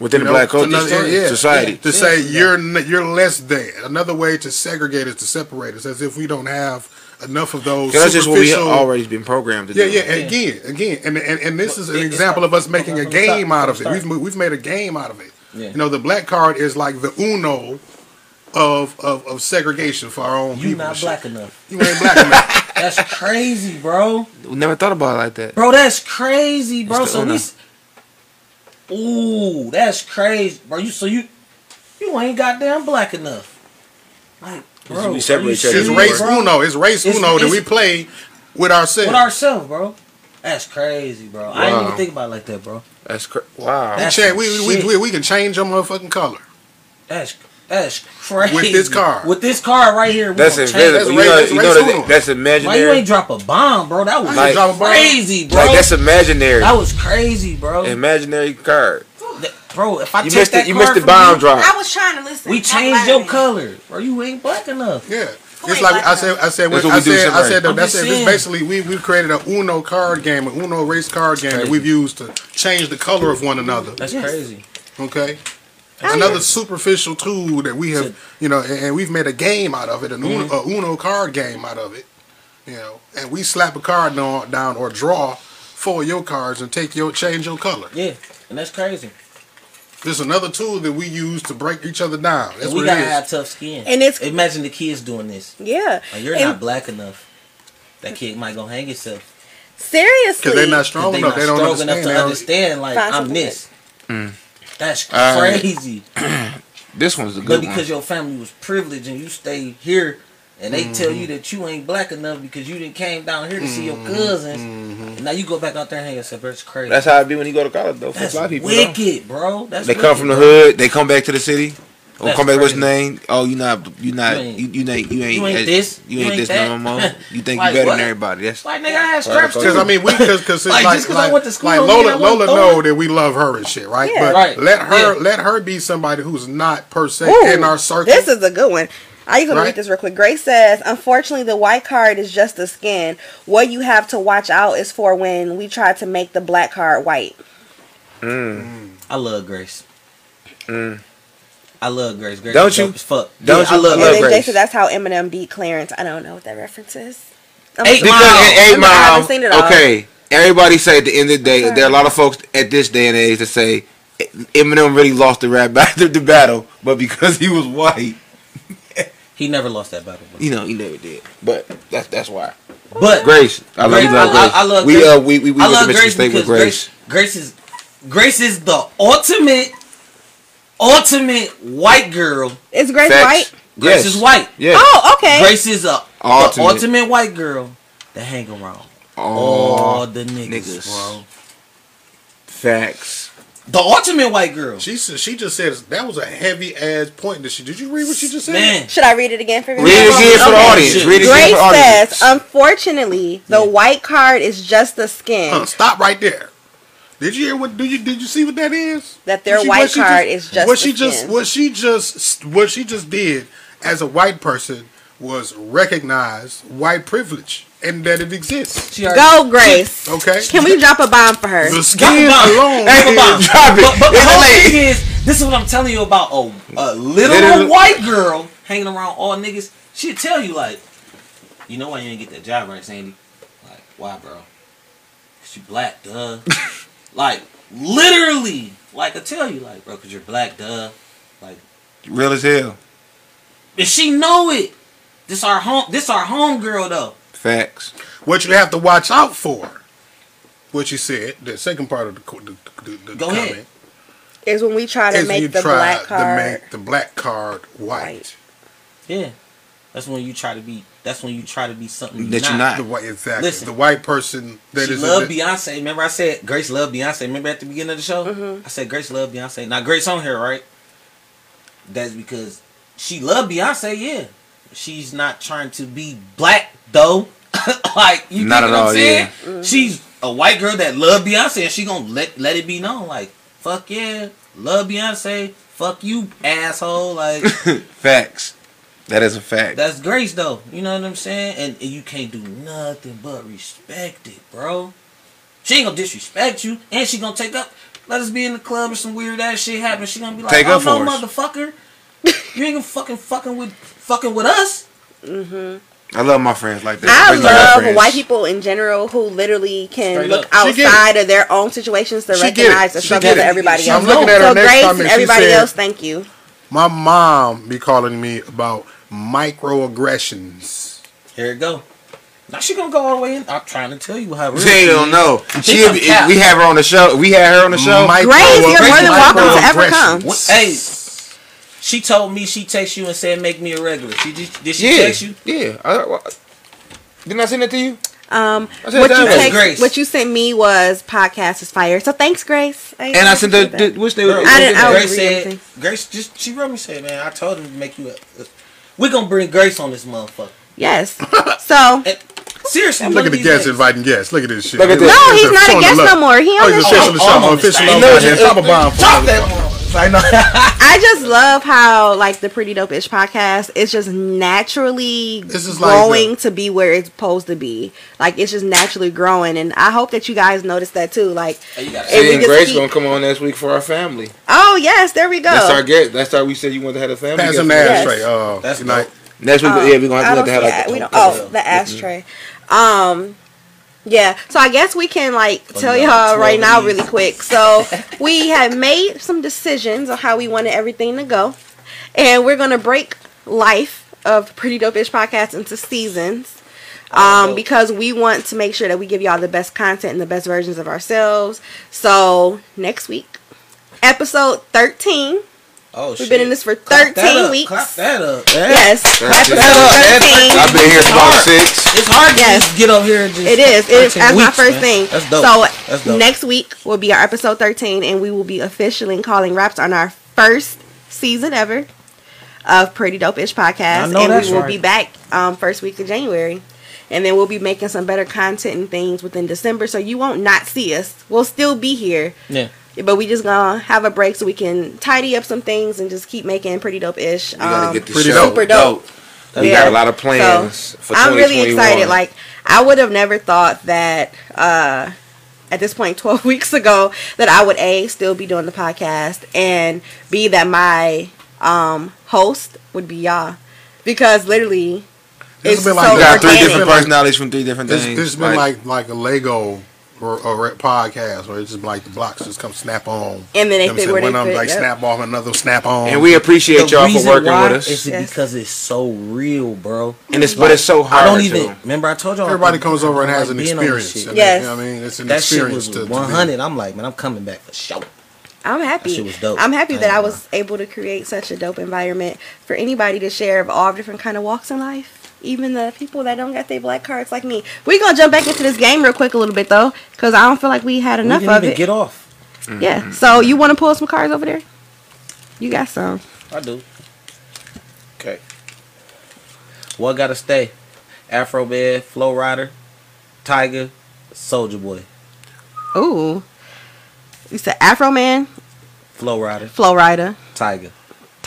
within you the black culture, another- yeah, society. to Yeah. say Yeah. you're n- you're less than. Another way to segregate is to separate us, as if we don't have enough of those. that's just what we have already been programmed to Yeah, do. yeah, yeah. again, again, and and, and this is an example from- of us making a from start, game out of it. We've we've made a game out of it. Yeah. You know, the black card is like the Uno of of, of segregation for our own You people. not and shit. black enough. You ain't black enough. That's crazy, bro. We never thought about it like that. Bro, that's crazy, bro. So we. Uno. s- Ooh, that's crazy, bro. You so you you ain't goddamn black enough. Like, bro, we separate each other. It's race bro? Uno. It's race It's- Uno that we play with ourselves. With ourselves, bro. That's crazy, bro. I didn't even think about it like that, bro. That's crazy. wow. we, That's change, we, we, we, we can change your motherfucking color. That's that's crazy. With this card. With this card right here, we That's gonna change- invisible. You know, that's you race know that, Uno. that's Why you ain't drop a bomb, bro? That was Like- Drop a bomb. crazy, bro. Like that's imaginary. that was crazy, bro. Imaginary card. That- bro, if I You take missed that it. You missed the bomb you, drop. I was trying to listen. We changed your color, bro. You ain't black enough. Yeah. It's like I said. I said. That's what I we do said. I separate. said. I'm That's just it. This saying. basically we we created a Uno card game, a Uno race card game that we've used to change the color of one another. That's Yes. crazy. Okay. Oh, Another yeah. superficial tool that we have, you know, and, and we've made a game out of it, an Mm-hmm. a Uno card game out of it, you know, and we slap a card down, down or draw four of your cards and take your change your color. Yeah, and that's crazy. This is another tool that we use to break each other down. That's And we what gotta it is. have tough skin. And it's- imagine the kids doing this. Yeah. Like, you're And not black enough. That kid might go hang himself. seriously. Because they're not 'Cause strong they enough. not They don't strong understand. enough to They don't- understand. Like Find I'm something this. That's crazy. This one's a good But because one. your family was privileged and you stay here, and they tell Mm-hmm. you that you ain't black enough because you didn't came down here to see your Mm-hmm. cousins, and now you go back out there and hang yourself. That's crazy. That's how it be when you go to college, though. For That's lot of though. wicked, bro. That's they come from the bro. hood. They come back to the city. Or That's come back. What's your name? Oh, you not. You not. You ain't- You, you ain't. You ain't. you ain't as- this, You you ain't ain't this that. no more. You think Like you better what? than everybody? That's Like nigga, I had scraps. Because I mean, we because because Like, like, just 'cause like, I went to school like don't Lola Lola know that we love her and shit, right? Yeah. But Right. let her Yeah. let her be somebody who's not per se Ooh, in our circle. This is a good one. I just want to Right. read this real quick. Grace says, "Unfortunately, the white card is just the skin. What you have to watch out is for when we try to make the black card white." Mm. I love Grace. Mm. I love Grace. Grace Don't you? dope as fuck. Don't yeah, you? I love I And love Grace. Jay said that's how Eminem beat Clarence. I don't know what that reference is. I'm Eight sorry. Mile. Eight Remember, I haven't seen it all. okay. Everybody say at the end of the day, there are a lot of folks at this day and age that say Eminem really lost the rap battle, the battle, but because he was white, He never lost that battle. bro. you know, he never did. But that's that's why. But Grace, I love, Grace, you love I- Grace. I- I love we Grace. uh we we, we I went to love Michigan Grace State with Grace. Grace, Grace is Grace is the ultimate ultimate white girl. Is Grace Facts. white? Grace Yes. is white. Yeah. Oh, okay. Grace is a Ultimate. the ultimate white girl that hang around all the niggas, niggas. bro. Facts. The ultimate white girl. She said she just said that was a heavy ass point. That she did you read what she just said? Man, Should I read it again for you? Read it again for the Okay. audience. Read it again Grace for the audience. says, unfortunately, the white card is just the skin. Huh, stop right there. Did you hear what? Did you did you see what that is? That their What she- white what she card is just what the she just skin. what she just what she just did as a white person was recognize white privilege and that it exists. Go, Grace. Okay, Can we drop a bomb for her? the Drop a skin bomb. alone Drop a bomb. Drop it. But, but the whole thing is, this is what I'm telling you about a, a little Literal- white girl hanging around all niggas. She'll tell you like, you know why you didn't get that job right, Sandy? Like, why, bro? Cause you black, duh. like, literally, like I tell you, like, bro, cause you're black, duh. Like, Real as hell. and she know it. This our home. This our home girl though. Facts. what you have to watch out for. What you said, the second part of the the, the, the Go comment ahead. Is when we try to is you make the try black to card. make the black card white. White. Yeah, that's when you try to be. That's when you try to be something That you're not. The white, exactly. Listen. the white person that she is love Beyonce. Remember I said Grace love Beyonce. Remember at the beginning of the show, Mm-hmm. I said Grace love Beyonce. Now Grace on here, right? That's because she love Beyonce. Yeah, she's not trying to be black though. like you Not get at what I'm all, saying? Mm-hmm. She's a white girl that love Beyonce, and she gonna let let it be known. Like fuck yeah, love Beyonce. Fuck you, asshole. Like Facts. That is a fact. that's Grace though. You know what I'm saying? And, and you can't do nothing but respect it, bro. She ain't gonna disrespect you, and she gonna take up. Let us be in the club and some weird ass shit happen. She gonna be like, Take "Oh up no, motherfucker, you ain't gonna fucking fucking with fucking with us." Mm-hmm. I love my friends like that. I Really love white people in general who literally can Straight look up. Outside of their own situations to She recognize the She struggle get of everybody She else. I'm looking at her so next Grace comment. and She everybody said- else, thank you. My mom be calling me about microaggressions. Here it go. Now she gonna go all the way in. I'm trying to tell you how. real She she don't know. She She, some we have her on the show. We had her on the show. Micro- Grace, you're more than welcome to ever come. What- Hey, she told me she text you and said make me a regular. She just, Did she yeah, text you? yeah. I, I, didn't I send it to you? Um, what you text, Grace. what you sent me was podcast is fire. So thanks, Grace. And I sent the, the which they. Girl, I didn't- I Grace said, Grace just she wrote me said, man, I told him to make you a. a we gonna bring Grace on this motherfucker. Yes. So And seriously, Look one at the these guests days. inviting guests. Look at this shit. Look at this. no, it he's not a guest no more. He Oh, on he's the official show. the I'm show. on this Official thing. love No, out here. just- Drop a bomb. for Drop us. that. I know. I just love how like the Pretty Dope Ish podcast is just naturally This is like growing the- to be where it's supposed to be. Like it's just naturally growing, and I hope that you guys notice that too. Like, Hey, you gotta- if we See, and just Grace keep- gonna come on next week for our family. oh yes, there we go. That's our guest. That's our. We said you wanted to have a family. Pass guest. him the Yes. ashtray. Uh, That's good night. Next week, Oh, yeah, we're gonna have don't to have like. that. we don't, oh, oh, the ashtray. Um, yeah. So I guess we can like tell no, y'all 12 right now really quick. So we have made some decisions on how we wanted everything to go, and we're gonna break life of Pretty Dope Ish podcast into seasons. Um, because we want to make sure that we give y'all the best content and the best versions of ourselves. So next week, episode thirteen Oh, We've shit. been in this for 13 up, weeks. Clap that up. Yes, That's episode it. 13. I've been here for about six. It's hard to Yes. just get up here and just. It is. It is. 13 That's my first man. thing. That's dope. So That's dope. next week will be our episode 13, and we will be officially calling raps on our first season ever of Pretty Dope Ish podcast, and we will right. be back um, first week of January. And then we'll be making some better content and things within December, so you won't not see us. We'll still be here, Yeah. But we just gonna have a break so we can tidy up some things and just keep making pretty dope ish. We gotta get the pretty show super dope. We Yeah. got a lot of plans So, for I'm really excited. Like I would have never thought that uh, at this point, 12 weeks ago, that I would a still be doing the podcast and b that my um, host would be y'all because literally This it's has been so like- you got three different personalities from three different It's, things. it's been like like a Lego or, or podcast where it's just like the blocks just come snap on. And then they You know what fit saying? where One they of them fit, like yep. snap off, another snap on. and we appreciate The y'all for working why with us. Is Yes. because it's so real, bro. And it's but it's so hard. I don't even to- remember. I told y'all everybody I comes over and like has an being on this experience. shit. and Yes. you know what I mean, it's an That shit experience was to, to 100. I'm like, man, I'm coming back for sure. I'm happy. shit was dope. I'm happy I that ain't I was able to create such a dope environment for anybody to share of all different kind of walks in life. Even the people that don't got their black cards like me. We're gonna jump back into this game real quick a little bit though, because I don't feel like we had We enough didn't of even it. get off. Yeah. Mm-hmm. So you want to pull some cards over there? You got some. I do. Okay. What gotta stay? Afro Bed, Flo Rida, Tyga, Soulja Boy, Ooh. You said Afro Man, Flo Rida, Flo Rida, Tyga,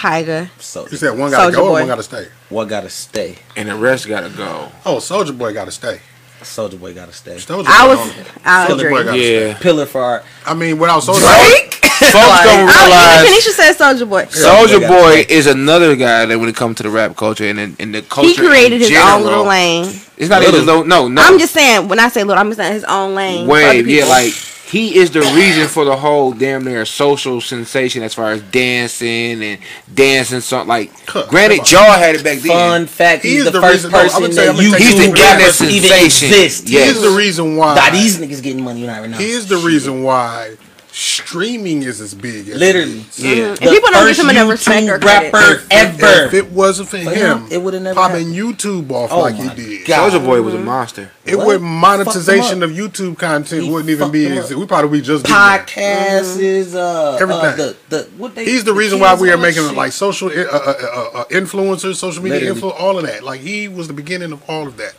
Tyga. You said one gotta Soulja go, or Boy. one gotta stay. What gotta stay? and the rest gotta go. Oh, Soulja Boy gotta stay. Soulja Boy gotta stay. Soulja I was. don't- I Soulja Boy gotta Yeah. stay. Pillar for art. I mean, without Soulja Folks don't Oh, realize even said Soulja Boy. Soulja Boy is another guy that when it comes to the rap culture and in, in the culture, He created in his general, own little lane. It's not Little. even little. No, no. I'm just saying. When I say little, I'm just saying his own lane. for wave. Yeah, like he is the reason for the whole damn near social sensation as far as dancing and dancing. Something like, Huh, granted, come y'all had it back then. Fun fact: He he's is the, the first reason- person gonna that I'm gonna you take He's the you back. internet even sensation. exist. He Yes. is the reason why. Nah, these niggas getting money right now. He is the reason why streaming is as big as Literally. it is. Yeah. And people don't give first him enough respect or YouTube credit. rapper ever. If it wasn't for For him, him, it would've never popping YouTube off Oh like he did. God. Soulja Boy was a monster. It What? would monetization of YouTube content He wouldn't even be. As, we probably be just. Podcasts is uh, Everything. uh the, the what they He's the reason why we are and all that making shit. like social uh, uh, uh, uh, influencers, social media Literally. influ, all of that. Like he was the beginning of all of that.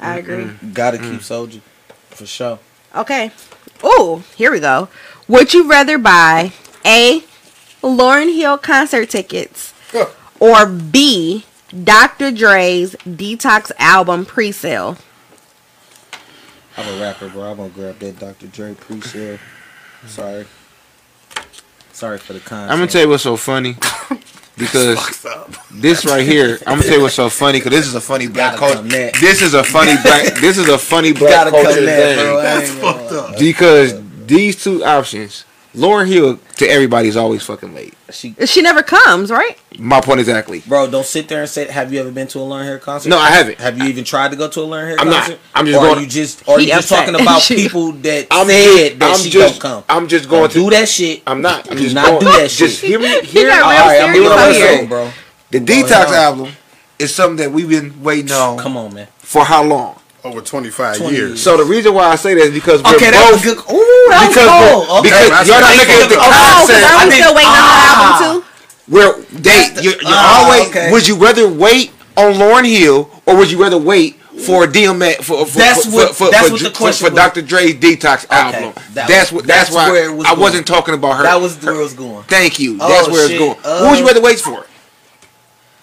I agree. gotta keep Soulja for sure. Okay. Oh, here we go. Would you rather buy A. Lauryn Hill concert tickets or B. Dr. Dre's Detox album pre-sale? I'm a rapper, bro. I'm gonna grab that Dr. Dre pre-sale. Sorry. Sorry for the content. I'm gonna tell you what's so funny. Because this right here, I'm gonna tell you what's so funny. Because this is a funny black Gotta culture. This is a funny black. This is a funny black gotta culture that, thing. That's fucked up. Because these two options, Lauryn Hill to everybody is always fucking late. She, She never comes, right? My point exactly. bro, don't sit there and say. Have you ever been to a Lauryn Hill concert? No, I haven't. Have you even tried to go to a Learn Hair I'm not. concert? I'm just or going- Are you just, or are you just upset. talking about people that I'm said that I'm she just. don't come? I'm just going Don't to do that shit. I'm not. I'm Do just not going, do that Just shit. hear me. He Hear got all real right, I'm doing what I'm saying. bro. The Detox album is something that we've been waiting on Come on, man. for how long? Over 25 20 years. So the reason why I say that is because we're Okay, that both was good. Ooh, that because was we're- cold. Okay. because that's you're not looking at the Oh, because concept. are I'm think- still waiting on Ah. the album too? Where they you you Ah, always okay. would you rather wait on Lauryn Hill or would you rather wait for DMX for for That's for, what- for, that's for, what the for, question for was. Dr. Dre's Detox album? that that's what that's, that's why where it was I going. wasn't talking about her. That was where it was going. Thank you. Oh, That's where shit. it's going. Uh, what would you rather wait for?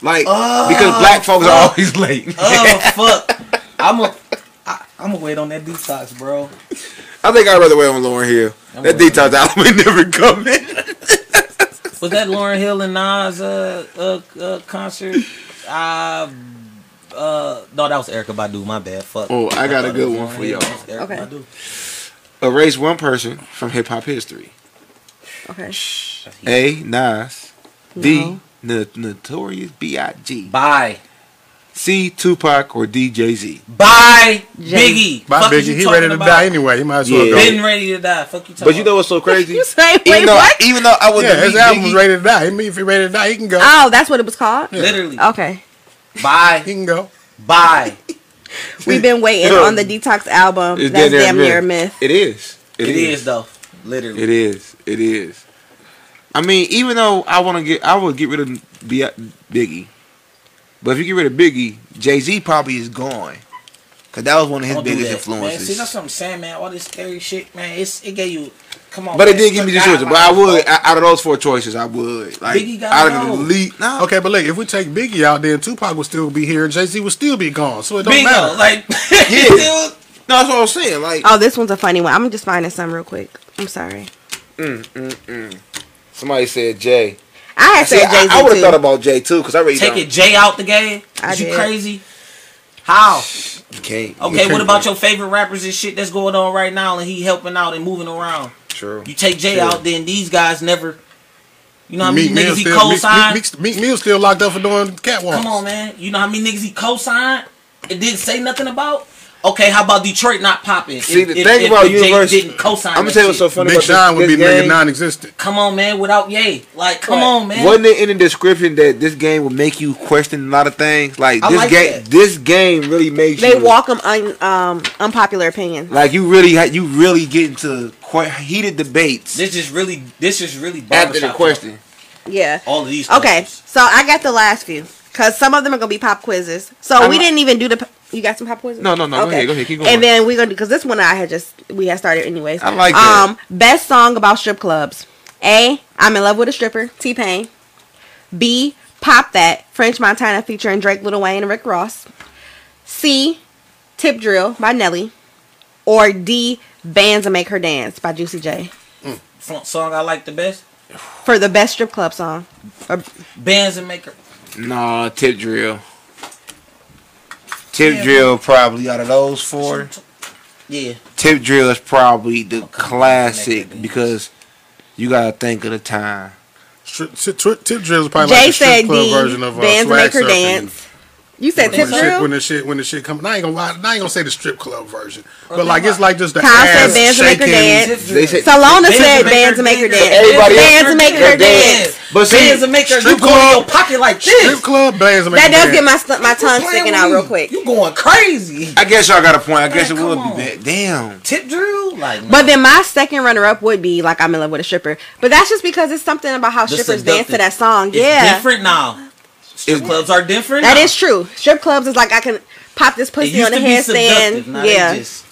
Like Oh, because black folks are always late. Oh fuck! I'm a, I, I'm gonna wait on that detox, bro. I think I'd rather wait on Lauryn Hill. I'm That waiting. Detox album ain't never coming. Was that Lauryn Hill and Nas uh, uh, uh concert? Uh, uh, no, that was Erykah Badu. My bad. Fuck. Oh, I got a good one for y'all. That Okay. Badu. Erase one person from hip hop history. Okay. A. Nas. B. No. No. Notorious B.I.G. Bye. C. Tupac or D. Jay Z? Bye, Jay. Biggie. By Fuck Biggie, you he ready to about? die anyway. He might as well Yeah. go. Been ready to die. Fuck you talking But you know what's so crazy? You say, even though, what? even though I was Yeah, his delete album was ready to die. He mean, if he ready to die, he can go. Oh, that's what it was called. Literally. Okay, Bye. He can go. Bye. we've been waiting on the Detox album. it's That's dead damn near a myth. It is. it is though. Literally. It is. It is. I mean, even though I want to get, I would get rid of Biggie. But if you get rid of Biggie, Jay Z probably is gone. Cause that was one of his Don't do biggest that, Man, see, influences. that's what I'm saying, man. All this scary shit, man. It's it gave you. Come on. But it did give me the Look, choice. I- But I would, out of those four choices, I would. Like, Biggie got out of the elite, no. Okay, but look, if we take Biggie out, then Tupac would still be here, and Jay Z would still be gone. So it don't Bingo. matter. Like, Yeah. No, that's what I was saying. Like, Oh, this one's a funny one. I'm just finding some real quick. I'm sorry. Mm, mm, mm. Somebody said Jay. I had See, said Jay I, Z I would have too. thought about Jay too, cause I really take don't. Jay out the game. I Is you did. crazy? How? You can't. Okay, what about your favorite rappers and shit that's going on right now and he helping out and moving around? True. You take Jay True. out, then these guys never. You know how many Meek Mill niggas he still, Meek, co-signed? Meek, Meek, Meek Mill still locked up for doing catwalks. Come on, man. You know how many niggas he co-signed? It didn't say nothing about. Okay, how about Detroit not popping? See, If- the if- thing if- about if Jay didn't co-sign. I'm gonna tell you what's so funny Big about Sean this, would be this nigga non-existent. Come on, man. Without Ye, like, come What? on, man. Wasn't it in the description that this game will make you question a lot of things? Like I this like game, that. this game really makes They you welcome un, um, unpopular opinions. like you really you really get into heated debates This is really, this is really after the barbershop question. Yeah. All of these. Okay, questions. so I got the last few because some of them are gonna be pop quizzes. So I'm we didn't even do the. P- You got some pop poison? No, no, no. Go ahead, go ahead, keep going. And then we're gonna because this one I had just we had started anyways. I like that. Um, best song about strip clubs. A. I'm in love with a stripper. T Pain. B. Pop that. French Montana featuring Drake, Lil Wayne, and Rick Ross. C. Tip Drill by Nelly. Or D. Bands and Make Her Dance by Juicy J. Front song I like the best. For the best strip club song. Or, Bands and make her. Nah, tip drill. Tip Yeah. drill probably out of those four. Yeah. Tip drill is probably the Okay. classic Make because you gotta think of the time. Tip, tip, tip drill is probably Jay like the strip said club D. version of uh, Bands swag Make Her surfing. Dance. You said When Tip the, shit, Drill? when the shit when the shit come, I ain't gonna lie, I ain't gonna say the strip club version, but like it's like just the Kyle said ass Bands and Make Her shaking. Dance. They said Salona said and Make bands Her make her Dance. dance. Everybody bands else make her dance. dance. But see, Bands and Maker. You strip go in your club- pocket like this. Strip club bands and make That does get my sl- my tongue sticking out real quick. You going crazy? I guess y'all got a point. I guess Man, it would be on. bad. Damn. Tip drill, like. no. But then my second runner up would be like I'm in love with a stripper. But that's just because it's something about how strippers dance to that song. Yeah. different now. Strip It's- clubs are different. That now. is true. Strip clubs is like I can pop this It pussy used on the to handstand. Now they Yeah. just-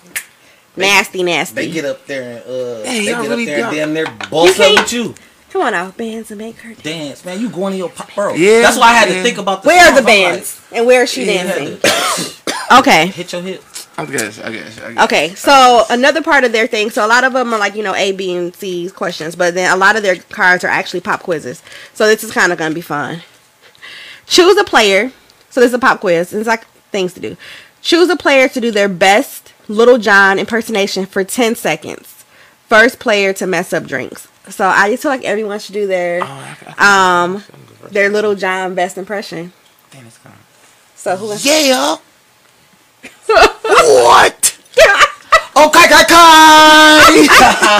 nasty, They nasty. get up there and uh, Hey, they get really up there and don't- damn near boss up with you. Come on now, bands and make her dance. Dance, man. You going to your pop, bro? Yeah, That's why I had yeah. to think about the Where are the I'm like, bands? And where is she yeah, dancing? to Okay. Hit your hip. I guess. I guess. I guess. Okay, so another part of their thing, so a lot of them are like, you know, A, B, and C questions, but then a lot of their cards are actually pop quizzes. So this is kind of going to be fun. Choose a player. So this is a pop quiz. It's like things to do. Choose a player to do their best Little John impersonation for 10 seconds. First player to mess up drinks. So I just feel like everyone should do their um their Little John best impression. So who wants Yeah. what? Okay, okay, okay.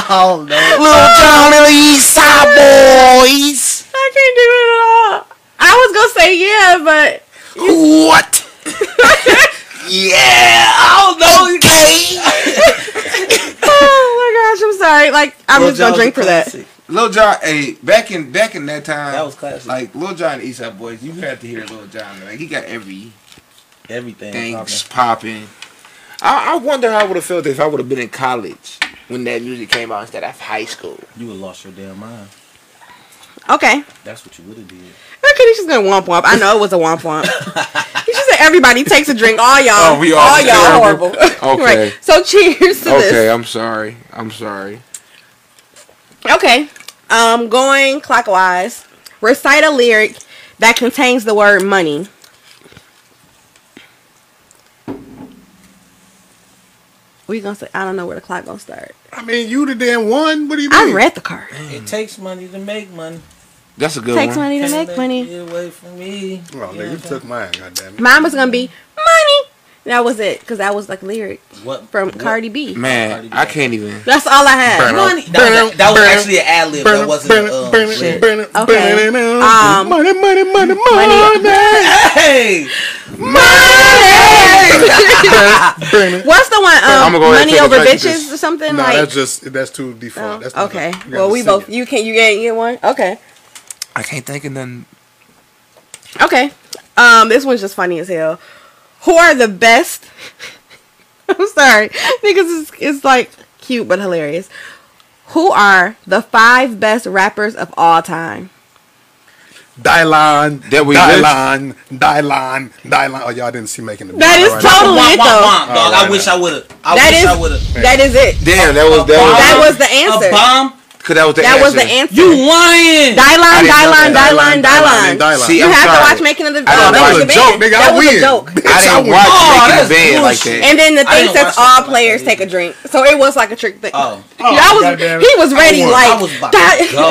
Oh no. Little Johnny and the East Side Boyz. I can't do it at all. I was gonna say yeah, but What? yeah. Oh no. Okay. oh my gosh, I'm sorry. Like I'm Lil just gonna drink for that. classic. Lil Jon, hey, back in back in that time, That was classic. Like Lil Jon, and East Side Boyz, you had to hear Lil Jon. Like he got everything Everything. popping. popping. I, I wonder how I would have felt if I would have been in college when that music came out instead of high school. You would lost your damn mind. Okay. That's what you would have did. Okay, he's just gonna womp womp. I know it was a womp womp. he just said everybody takes a drink. All y'all. Oh, we all y'all terrible. horrible. Okay. right. So cheers to Okay, this. Okay, I'm sorry. I'm sorry. Okay. Um, going clockwise. Recite a lyric that contains the word money. What you gonna say? I don't know where the clock gonna start. I mean, you the damn one. What do you mean? I read the card. It takes money to make money. That's a good Takes one. Takes money to Can't make money. Get away from me. Oh, nigga, you took mine. Goddamn it. Mine was gonna be money. That was it, cause that was like lyric What from what- Cardi B. Man, I can't even. That's all I had. Money. That was, that was actually an ad lib. That wasn't a um, lyric. Okay. Um, money, money, money, money. Hey, money. What's the one? Um, go money over drink bitches or something No, like. that's just that's too Oh, default. That's not- okay. you Well, we both. it. You can. You get. Get one. Okay. I can't think of nothing. Okay. Um, this one's just funny as hell. Who are the best? I'm sorry because it's it's like cute but hilarious. Who are the five best rappers of all time? Dylan, That we Dylan, Dylan, Dylan. Oh, y'all didn't see making the. That is All right. totally womp, it womp, though. womp, dog. I Alright, wish I would have. I That wish is I would have. that is it. Damn, that was that That was was the answer. A bomb. Cause that was the That was the answer. answer. You lying? Dylan, I didn't Dylan. Dylan, Dylan. See, You I'm have to watch Making of the. I uh, don't that was a Making of the joke, Band. nigga. That I was win. a joke. I didn't watch Oh, Making that's the Band like that. And then the thing says all something like players take a drink, so it was like a trick thing. Oh. oh I was. goddamn. He was ready, I like I was about to go.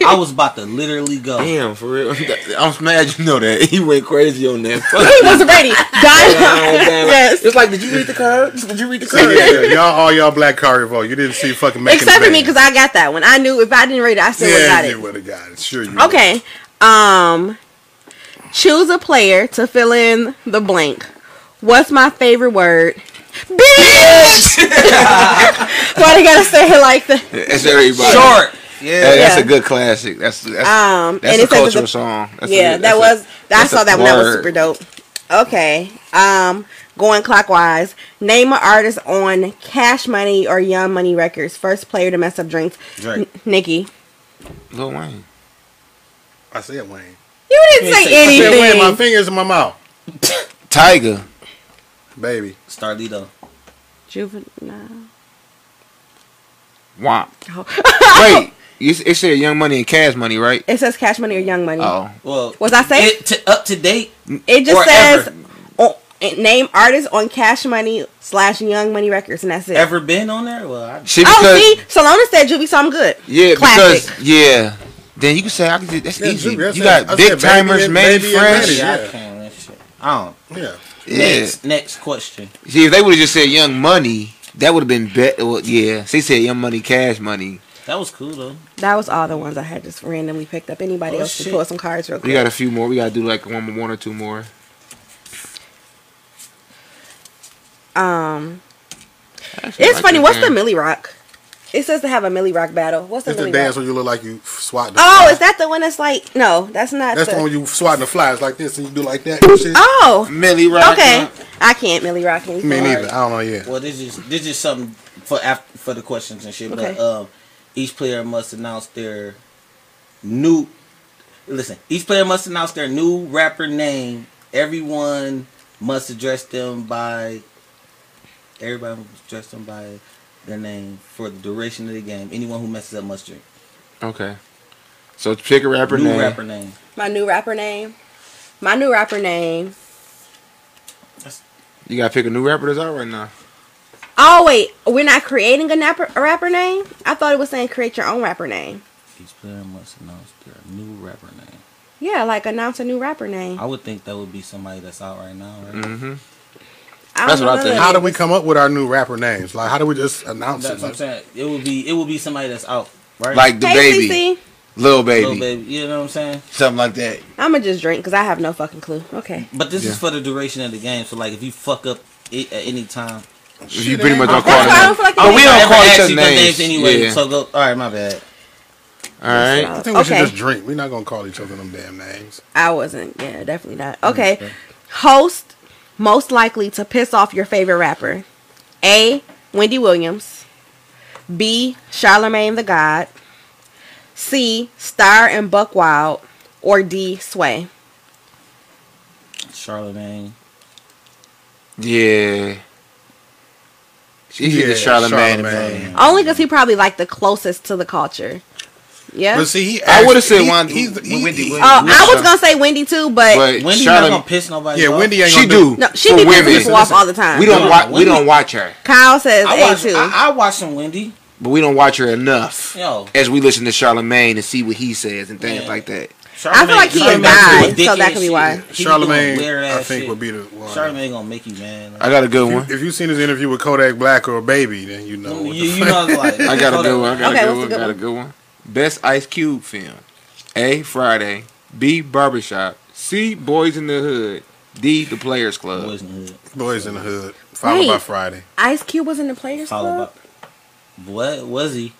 I was about to literally go. Damn, for real. I'm mad you know that. He went crazy on that. he was ready. Dylan. yes. It's like, did you read the card? Did you read the card? Yeah, y'all, all y'all black card vote. You didn't see fucking making. Except for me, because I got that one. I knew if I didn't read it, I still would yeah, have you got would have got it. Sure, you. it. Okay. Um, choose a player to fill in the blank. What's my favorite word? Bitch. Why they gotta say it like that? That's everybody. Short. Hey, Yeah. that's Yeah. a good classic. That's that's, Um, that's and a it says cultural it's a- song. That's a yeah, good- that that's a- was. I saw a that one. That was super dope. Okay. Um, going clockwise. Name an artist on Cash Money or Young Money Records. First player to mess up drinks. Drake. N- Nicki. Lil Wayne. I said Wayne. You didn't You say didn't I said Wayne. My fingers in my mouth, Tyga. baby. Starlito. Juvenile. Womp. Oh. Wait, you, it said Young Money and Cash Money, right? It says Cash Money or Young Money. Oh, Well, Was I saying? it, to, up to date? It just says ever. Oh, it- name artist on Cash Money slash Young Money Records, and that's it. Ever been on there? Well, I, see Oh, because see, Salona said Juvie, so I'm good. yeah, Classic. because yeah. Then you can say I can do, that's Yeah, easy. Juvie, I You got I Big Tymers, Baby and- Mannie Baby and Fresh. Yeah, Yeah. I can't. Shit. I don't. Yeah. Yeah. Next, next question. See, if they would have just said Young Money, that would have been better. Well, yeah, they said Young Money, Cash Money. That was cool though. That was all the ones I had just randomly picked up. Anybody Oh, else to shit. pull some cards real quick? We got a few more. We gotta do like one, one or two more. Um, Actually, it's like funny. this What's the. Milly Rock? It says to have a Milly Rock battle. What's the It's the dance Rock? where you look like you swat. The Oh, fly. is that the one that's like? No, that's not. That's the, the one you swatting the flies like this and you do like that. Oh, Milly Rock? okay. I can't Milly Rock anything. Me neither. I don't know yet. Well, this is this is something for after, for the questions and shit. Okay. But um, each player must announce their new. Listen, each player must announce their new rapper name. Everyone must address them by. Everybody must address them by their name for the duration of the game. Anyone who messes up must drink. Okay. So pick a rapper new name. rapper name. My new rapper name. My new rapper name. You gotta pick a new rapper that's out right now. Oh wait, we're not creating a, napper, a rapper name. I thought it was saying create your own rapper name. Each player must announce their new rapper name. Yeah, like announce a new rapper name. I would think that would be somebody that's out right now, right? Mm-hmm. I That's what I none think. How do we come up with our new rapper names? Like, how do we just announce That's it? what I'm saying. It would be it would be somebody that's out, right? Like the Hey, baby, CC. Lil baby, Little baby, you know what I'm saying? something like that. I'm gonna just drink because I have no fucking clue. Okay. But this Yeah. is for the duration of the game. So like, if you fuck up it at any time, If you pretty much don't That's call why I it. don't feel like Oh, we don't call each other you names. anyway. Yeah. So go. All right, my bad. All right. I think we should just drink. We're not gonna call each other them damn names. I wasn't. Yeah, definitely not. Mm, okay. Host most likely to piss off your favorite rapper. A. Wendy Williams. B. Charlemagne the God. C. Star and Buc Wild. Or D. Sway. Charlemagne. Yeah. She yeah, Yeah, the Charlemagne. Charlemagne. Only because he probably like the closest to the culture. Yeah. But see, he. I would've asked- said he- one- he's- he- Wendy he- Oh, I was gonna say Wendy too, but, But Wendy not gonna piss nobody Yeah, off. Wendy ain't she gonna do. no, she for be pissing people off all the time. We don't watch. We don't watch her. Kyle says I A watch, too. I, I watch some Wendy. but we don't watch her enough. Yo. As we listen to Charlemagne and see what he says and things Yeah. like that. I feel like he Charlemagne- died, so that dickhead could be why. He Charlemagne, I think shit. would be the one. Charlemagne gonna make you man. I got a good If, one. you, if you've seen his interview with Kodak Black or Baby, then you know. Mm, you, what the you know like I got a good one. I got Okay, a good one. the good got a good one. Best Ice Cube film. A. Friday. B. Barbershop. C. Boys in the Hood. D. The Players Club. Boys in the hood. Boys in the Hood, followed Wait. by Friday. Ice Cube was in the Players Followed Club. by what was he?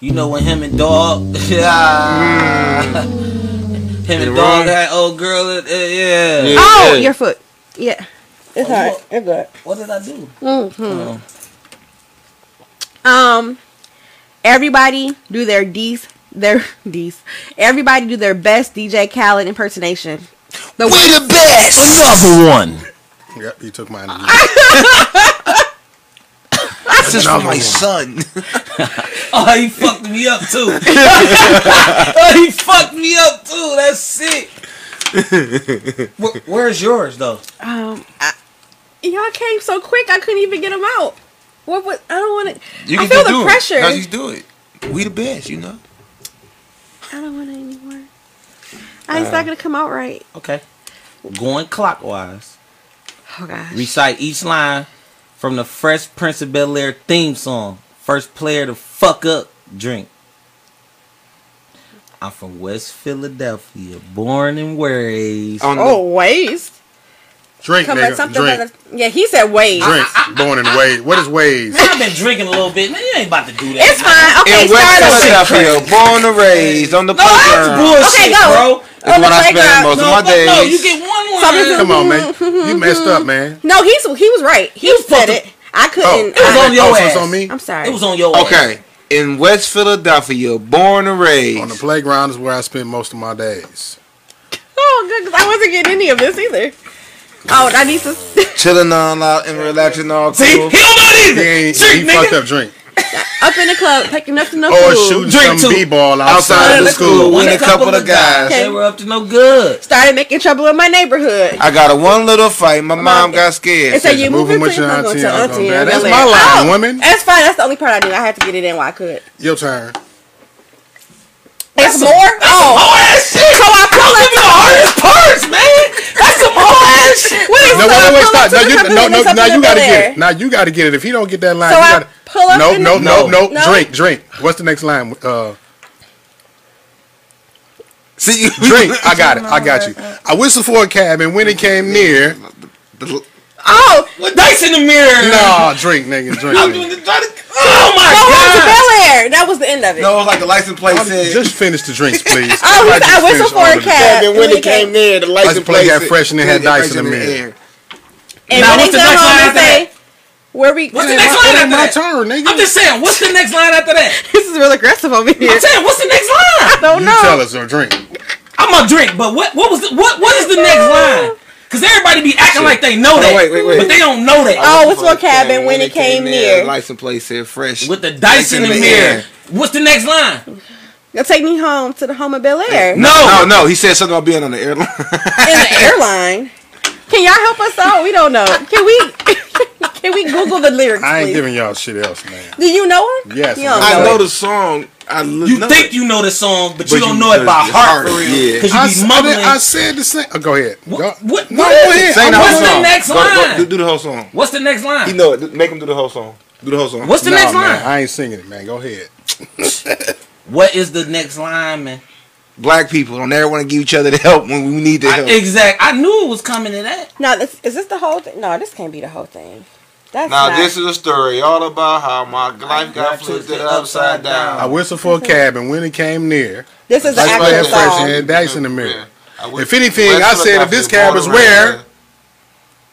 You know when him and Dog, yeah, him and And Dog Ron? had old girl. uh, yeah. Yeah. Oh, Yeah. your foot. Yeah, it's Oh, alright. what? It's good. What did I do? hmm Oh. Um, everybody do their D's, their D's. Everybody do their best DJ Khaled impersonation. The We the best. Another one. Yep, you took mine. That's is for my one. son. Oh, he fucked me up too. oh, he fucked me up too. That's sick. Where, where's yours though? um, I, y'all came so quick I couldn't even get them out. What? What? I don't want to. You I can feel the do pressure. it. No, just do it. We the best, you know. I don't want it anymore. I it's not uh, gonna come out right. Okay. Going clockwise. Oh gosh. Recite each line from the Fresh Prince of Bel Air theme song. First player to fuck up, drink. I'm from West Philadelphia, born and raised. On oh, the- Oh, waste. Drink, Come nigga. something. Drink. That yeah, he said Wade. Drink. Born in Ways. What is Ways? I've been drinking a little bit. Man, you ain't about to do that. It's fine. Okay, in West start over. Philadelphia, born and raised on the No, that's playground. bullshit, Okay, go. bro. That's On the what I spend playground. most No, of my no, no, days. you get one line. Something- Come on, man. You messed up, man. No, he's he was right. He You said fucking- it. I oh, couldn't. Oh, It was I- on your Oh, ass. it's on me? I'm sorry. It was on your ass. Okay. In West Philadelphia, born and raised. On the playground is where I spend most of my days. Oh, good. 'cause I wasn't getting any of this either. Oh, I need to. chilling all out and relaxing all See, he don't know He either. ain't. Drink, he nigga. fucked up. Drink. up in the club, taking up to no good. Or food. shooting Drink some too. b-ball outside, Outside of of the the school. school. With a couple of guys. They were up to no good. Started making trouble in my neighborhood. I got a one little fight. My mom got scared. It said you moving moving with your your auntie, to Uncle auntie. Dad. and That's my Air. line, Oh, woman. That's fine. That's the only part I knew. I had to get it in while I could. Your turn. It's more. Oh, Oh, ass shit. so I pull Give up me the hardest parts, man. That's some whole ass shit. Wait, No, wait, wait, wait, stop. No, you, no, no, now you got to get it. Now you got to get it. If he don't get that line, So you got to. pull up. No, in no, the- no, no, No? Drink, drink. What's the next line? Uh, See, drink. I got it. I got you. I whistled for a cab, and when it came near, Oh, With dice in the mirror. no, drink, nigga, drink. I'm doing the try to. Oh my go home to god. Bel Air. That was the end of it. No, it was like the license plate said. Just finish the drinks, please. Oh, he Somebody said, I just whistled for a all of it. cab. and when it came near, the license License plate plate got fresh and it had dice in the mirror. And Now, when what's they the come next home line after say, "Where we?" What's the next line my- after it my that? turn, nigga. I'm just saying, what's the next line after that? This is real aggressive over here. I'm saying, what's the next line? I don't You know. tell us or drink. I'm gonna drink, but what what was the, what what is the next line? Cause everybody be acting like they know that, wait, wait, wait. but they don't know that. Oh, what's for cabin cab and when it came near? The license plate said fresh. With the dice in the mirror, what's the next line? You'll take me home to the home of Bel Air. No, no, no. He said something about being on the airline. in the airline. Can y'all help us out? We don't know. Can we? Can we Google the lyrics, I ain't please? giving y'all shit else, man. Do you know them? Yes, You I I know know the song. I li- You think it. you know the song, but, But you don't you- know it by it's heart, for real. yeah. Cause you I, be s- I mumbling. did- I said the same. Oh, go ahead. what, Go. what, No, go ahead. Sing the What's whole the song. next Go- go- line? do, do the whole song. What's the next line? He know it. Make him do the whole song. Do the whole song. What's the No, next man, line? I ain't singing it, man. Go ahead. What is the next line, man? Black people don't ever want to give each other the help when we need the I, help. exact. I knew it was coming to that. No, this, is this the whole thing? No, this can't be the whole thing. That's now not. this is a story all about how my life got flipped upside down. I whistled for a cab, and when it came near, this is the License actual plate song. and had dice in the mirror. Yeah. If anything, I said if this cab is where,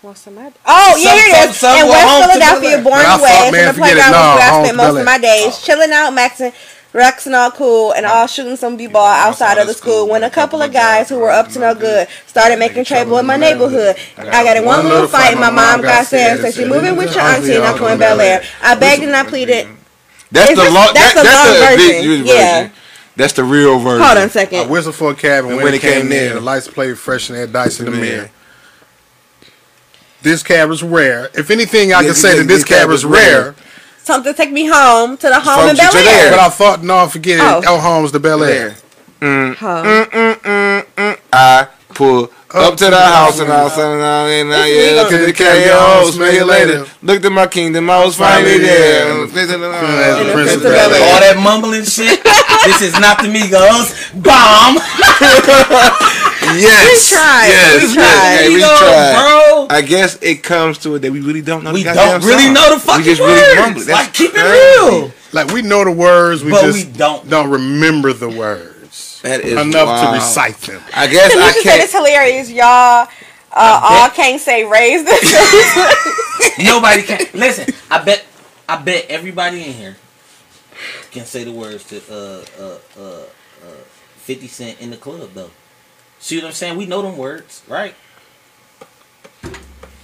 What's the matter? Oh, yeah, Some- here it is. some- some In West Philadelphia, born But and raised, man, in the forget it. playground No, where I spent most of my days, chilling out, maxing, relaxing all cool, and all shooting some b-ball outside of the school. When a couple of guys who were up to no good started making trouble in my neighborhood. I got in one little fight, and my mom got scared, said she moving with your auntie, and I'm going to Bel Air. I begged and I pleaded. That's the this- long. that's that- the long the version. Yeah. That's the real version. Hold on a I second. whistled for a cab, and, And when, it came, near, the lights played fresh and had dice in the Yeah. mirror. This cab is rare. If anything, I Yeah, can say that this this cab cab is is rare. Something take me home to the home From in Bel to Air. there. But I thought, no, forget it. Oh. El Homes the Bel Air. There. Mm. Huh. Mm, mm, I pull up to the house and all sudden I and I This yeah, look at the KO, smell you later. Looked at my kingdom, I was finally there. And the Prince of Prince Bel of Air. All that mumbling shit. this is not the Migos. Bomb. Yes, We tried, Yes, we yes, tried. hey, we Migos, tried. bro. I guess it comes to it that we really don't know. We the don't really song. know the fucking we just words. Really mumble. That's like, keep it crazy. real. Like we know the words, we But just we don't. don't remember the words That is enough wild. to recite them. I guess I Tanisha said can't. it's hilarious, y'all. Uh, all can't say raise this. Nobody can listen. I bet. I bet everybody in here can say the words to uh uh uh, uh Fifty Cent in the club though. See what I'm saying? We know them words, right?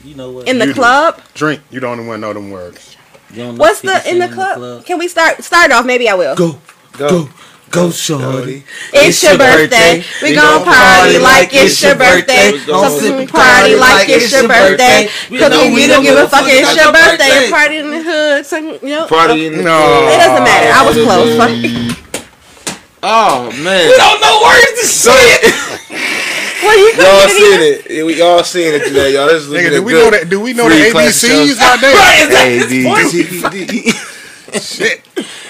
You know what? in the You do. club. Drink, you don't even know them words. Know What's 50 the Cent in the club? Can we start start off? Maybe I will. Go, Go, go, shorty. It's your birthday. We gon' party like it's your birthday. We gon' Something party like it's your birthday. Cause we, we don't give a fuck. It's your birthday. Party in the hood. Sing, you know. Party in the No. It doesn't matter. I was close. Fuck. Oh man. We don't know words to So, shit. Well, you y'all seen it. Yeah, We all seen it today, y'all. This is Nigga, a do we good know that? Do we know the free classic ABCs show. right there? Right, is that A his B point? C D. Shit.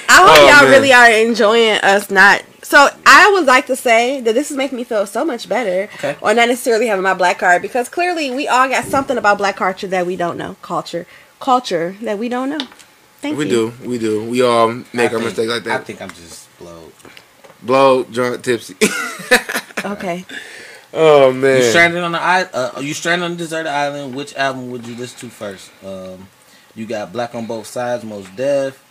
I hope Oh, y'all man. really are enjoying us not. So I would like to say that this is making me feel so much better, Okay. or not necessarily having my black card, because clearly we all got something about black culture that we don't know. Culture, culture that we don't know. Thank you. We you. do, we do. We all make I our think- mistakes like that. I think I'm just blowed. Blow, drunk, tipsy. Okay. oh man. You man. stranded on the island. Uh, you stranded on a deserted island. Which album would you listen to first? Um, you got Black on Both Sides, Mos Def.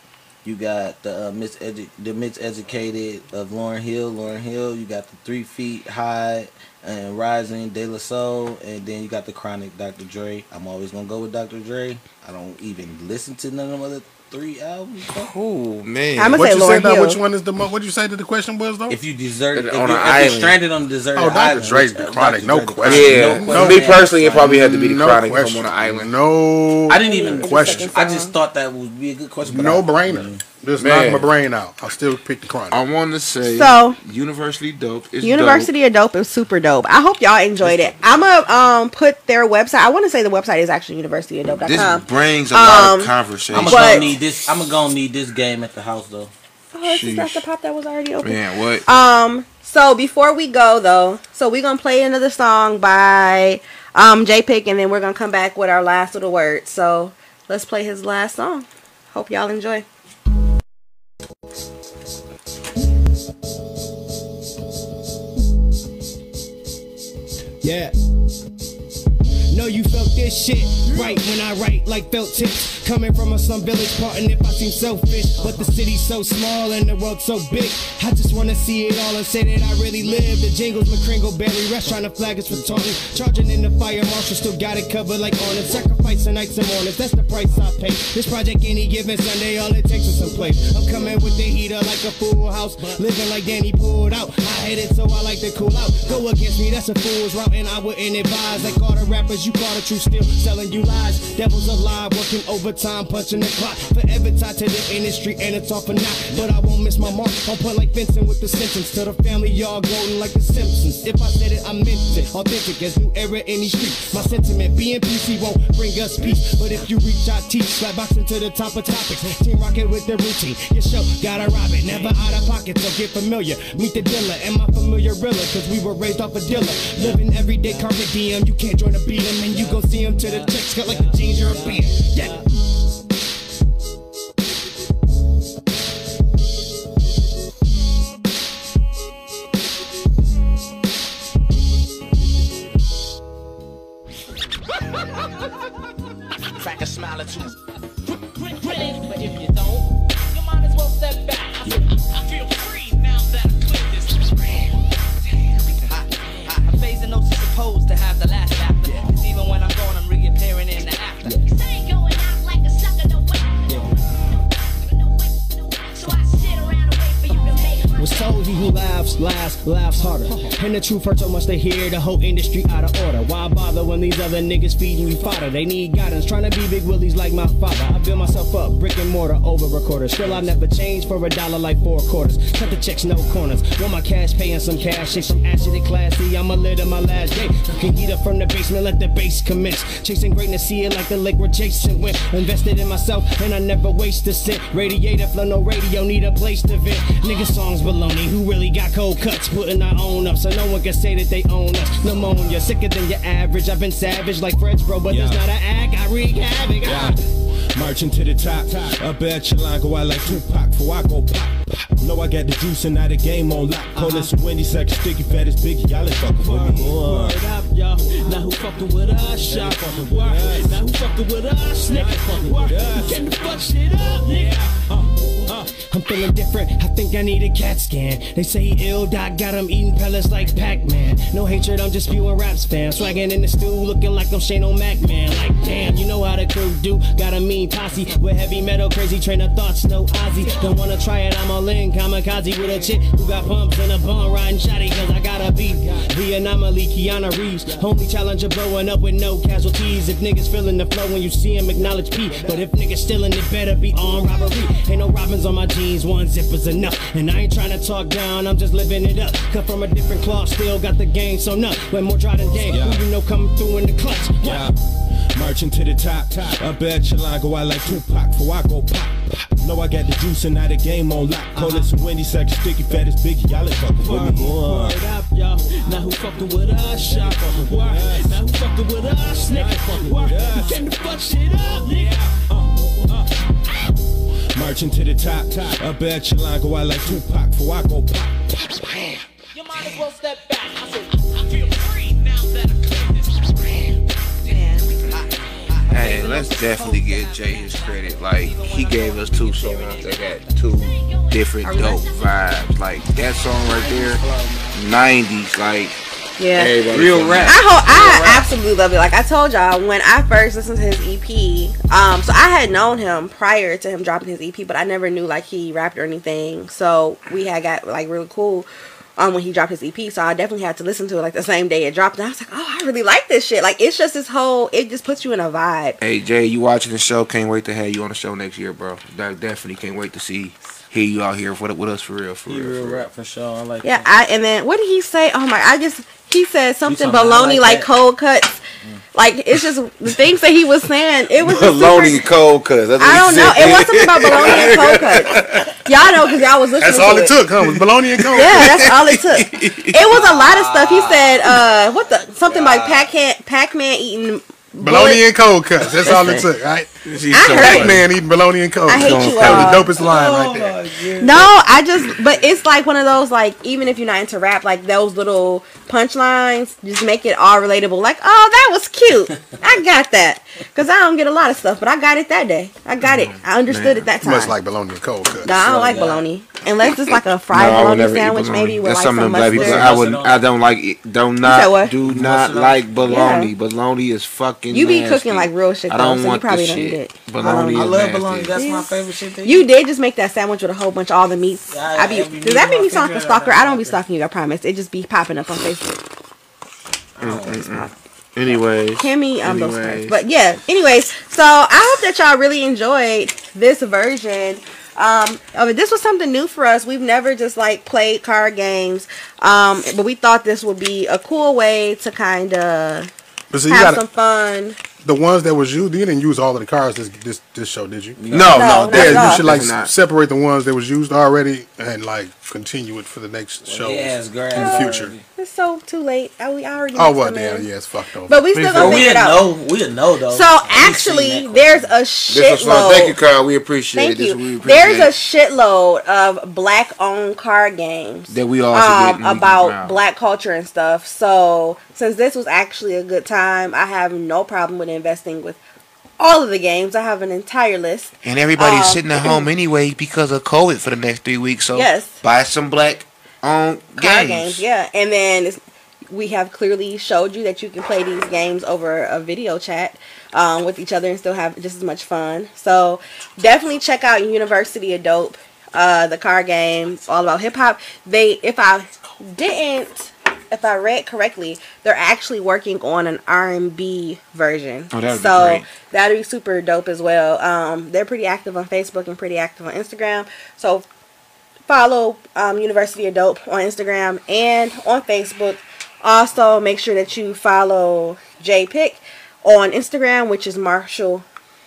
You got the uh, misedu- the miseducated of Lauryn Hill. Lauryn Hill. You got the Three Feet High and Rising De La Soul, and then you got the Chronic Dr. Dre. I'm always gonna go with Dr. Dre. I don't even listen to none of them other three albums. bro. Oh man. I'ma What say you Lauryn said now? Hill. Which one is the most? what you say that the question was though? If you desert, if, On you're, an if you're island. stranded on a deserted Oh, Dr. island, Dre's which- the Chronic, no question. yeah. no For question. me personally, it probably had to be the no chronic question. from on the island. No. I didn't even question. I just thought that would be a good question. but No I- brainer. Just Man. knock my brain out. I'll still pick the chronic. I want to say So- University Dope is University of Dope is super dope. I hope y'all enjoyed it. I'm gonna um put their website. I want to say the website is actually Dope. universityodope.com. This brings a lot Um, of conversation. I'm gonna need this. I'm gonna need this game at the house though. Oh, this is not the pop that was already open. Man, what? Um, so before we go though, so we're gonna play another song by um Jay Pikk and then we're gonna come back with our last little word. So let's play his last song. Hope y'all enjoy. Yeah. Know you felt this shit right when I write like felt tips. Coming from a slum village part, and if I seem selfish, but the city's so small and the world so big, I just wanna see it all and say that I really live. The jingles, McCringle, Berry, restaurant, the flag is for taunting. Charging in the fire marshal, still got it covered like on it. Sacrificing nights and mornings, that's the price I pay. This project any given Sunday, all it takes is some place. I'm coming with the heater like a full house, living like Danny pulled out. I hate it, so I like to cool out. Go against me, that's a fool's route, and I wouldn't advise. Like all the rappers, you call the truth, still selling you lies. Devils alive, working overtime, punching the clock. Forever tied to the industry, and it's all for now. But I won't miss my mark. On point like fencing with the sentence to the family, y'all golden like the Simpsons. If I said it, I meant it. Authentic as new era in these streets. My sentiment, being PC won't bring us peace. But if you reach, I teach. Slap boxing to the top of topics. Team rocket with the routine. Your show, gotta rob it. Never out of pocket, so get familiar. Meet the dealer and my familiar rilla. Cause we were raised off a dealer. Living everyday carpet diem. You can't join a beat and you gon' see him to the checks. Cut like a beer. Yeah. crack a smile or two. Puffs last, laughs harder. And the truth hurts so much to hear the whole industry out of order. Why bother when these other niggas feeding you fodder? They need guidance, trying to be big willies like my father. I build myself up, brick and mortar over recorders. Still, I never change for a dollar like four quarters. Cut the checks, no corners. Want my cash, paying some cash, shake some ass shit classy. I'm a lit in my last day. Cooking heat up from the basement, let the bass commence. Chasing greatness, see it like the lake where Jason went. Invested in myself, and I never waste a cent. Radiator flow, no radio, need a place to vent. Nigga songs baloney, who really got cold cuts? Putting our own up, so no one can say that they own us. Pneumonia, sicker than your average. I've been savage like Fred's bro, but there's not an act. I wreak havoc. Ah. Marching to the top, top. up echelon, go out like Tupac, before I go pop, pop. Know I got the juice and now the game on lock. Call it some sack, sticky fat as Biggie, y'all ain't fucking with me. Uh. Word up, y'all. Now who fucking with us, y'all? Word. Now who fucking with us, nigga? Word. Get the fuck shit up, nigga. I'm feeling different. I think I need a CAT scan. They say ill, doc got him eating pellets like Pac-Man. No hatred, I'm just spewing raps, fam. Swagging in the stool, looking like I'm Shane O'Mac, man. Like damn, you know how the crew do. Got a mean posse with heavy metal, crazy train of thoughts, no Ozzy. Don't wanna try it, I'm all in. Kamikaze with a chick who got pumps and a bum riding shotty, cause I gotta be the anomaly, Keanu Reeves. Homely challenger blowing up with no casualties. If niggas feeling the flow when you see him, acknowledge P. But if niggas stealing it, better be on robbery. Ain't no robins on my jeans, one zipper's enough. And I ain't trying to talk down, I'm just living it up. Cut from a different cloth, still got the game, so nut. When more dry than game, Yeah. who you know coming through in the clutch. Yeah. Marching to the top, up at echelon, go out like Tupac, before I go pop. Know I got the juice and now the game on lock. Call it some windy sack, sticky fat as Biggie, y'all ain't fucking with me. Uh. Word up, y'all. Now who fucking with us, y'all? Word. Now who fucking with us, nigga? Word. Get the fuck shit up, nigga. Marching to the top, top. up at echelon, go out like Tupac, before I go pop, pop. You might as well step back. I said, I feel free now that I cleared this. Hey, let's definitely give Jay his credit. Like he gave us two songs that got two different dope vibes. Like that song right there, '90s. Like Yeah. everybody Real rap. I hope I absolutely love it. Like I told y'all when I first listened to his EP, um, so I had known him prior to him dropping his EP, but I never knew like he rapped or anything. So we had got like really cool um when he dropped his EP. So I definitely had to listen to it like the same day it dropped, and I was like, oh, I really like this shit. Like it's just this whole, it just puts you in a vibe. Hey Jay, you watching the show? Can't wait to have you on the show next year, bro. That definitely can't wait to see hear you out here with with us for real, for He real. real for real. rap for sure. I like Yeah, that. I and then what did he say? Oh my, I just he said something something baloney like like, cold cuts. Like it's just the things that he was saying. It was Baloney super, cold cuts. That's what I don't know. said. It was something about baloney and cold cuts. Y'all know because y'all was listening. That's all to it took, huh? Was bologna and coke. Yeah, that's all it took. It was a lot of stuff. He said, uh, what the something like Pac Pac Man eating Bologna and cold cuts. That's all it took, right? She's I so heard- funny. Pac-Man eating bologna and coke. I hate you That all. was the dopest line right there. No, I just, but it's like one of those, like, even if you're not into rap, like those little punchlines just make it all relatable. Like, oh, that was cute. I got that. Because I don't get a lot of stuff, but I got it that day. I got it. I understood it that You time. must like bologna and cold cuts. no, I don't like yeah. bologna. Unless it's like a fried No, bologna sandwich, bologna. maybe with That's like something some them black people. I would. I don't like. it. Do said not. what? Do not like bologna. Yeah. Bologna is fucking. You be nasty. cooking like real shit, I don't so you want probably the don't eat shit. it. Bologna I I love nasty. bologna. That's my favorite shit. They You did just make that sandwich with a whole bunch of all the meats. Yeah, I be every does that meat make me on sound like a stalker? I I don't be stalking you. I promise. It just be popping up on Facebook. Anyways. Kimmy um those anyways. cards. But yeah, anyways, so I hope that y'all really enjoyed this version. Um of it. This was something new for us. We've never just like played card games. Um but we thought this would be a cool way to kind of But have got some fun. The ones that was used. You didn't use all of the cars this this, this show, did you? No, No, no, not Yeah, at you should like separate the ones that was used already and like continue it for the next show He has in the future. It's so too late. I, we already Oh mixed well, them damn, yeah, it's fucked over. But we still But gonna But figure we'd it out. know. We'd know though. So We seen actually, there's a This shitload. Thank you, Carl. We appreciate Thank it. This you. we There's a shitload of black-owned card games that we all um, and we can- about wow. black culture and stuff. So since this was actually a good time, I have no problem with investing with all of the games. I have an entire list. And everybody's Um, sitting at home anyway because of COVID for the next three weeks. So Yes. buy some black owned Card games. games, yeah. And then we have clearly showed you that you can play these games over a video chat um, with each other and still have just as much fun. So definitely check out University of Dope. uh, the card games, all about hip hop. They, if I didn't, if I read correctly, they're actually working on an R and B version. Oh, that would be so great. that'd be super dope as well. Um, they're pretty active on Facebook and pretty active on Instagram. So follow um, University of Dope on Instagram and on Facebook. Also, make sure that you follow Jay Pikk on Instagram, which is Marshall.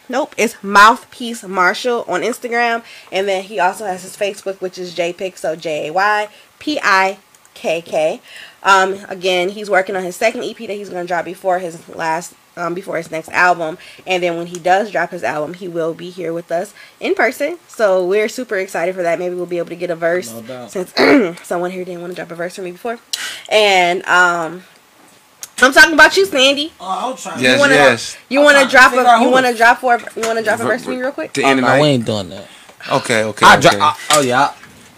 Nope, it's Mouthpiece Marshall on Instagram, and then he also has his Facebook, which is Jay Pikk. So J A Y P I K K. Um, again, he's working on his second EP that he's gonna drop before his last, um, before his next album. And then when he does drop his album, he will be here with us in person. So we're super excited for that. Maybe we'll be able to get a verse No doubt. since someone here didn't want to drop a verse for me before. And um, I'm talking about you, Sandy. Oh, I'm trying. Yes, you wanna, yes. You want to drop figure out a? You want to the- drop for? You want to drop a verse for me real quick? To Oh, end the no, we ain't doing that. Okay, okay. I okay. dro- I, oh yeah.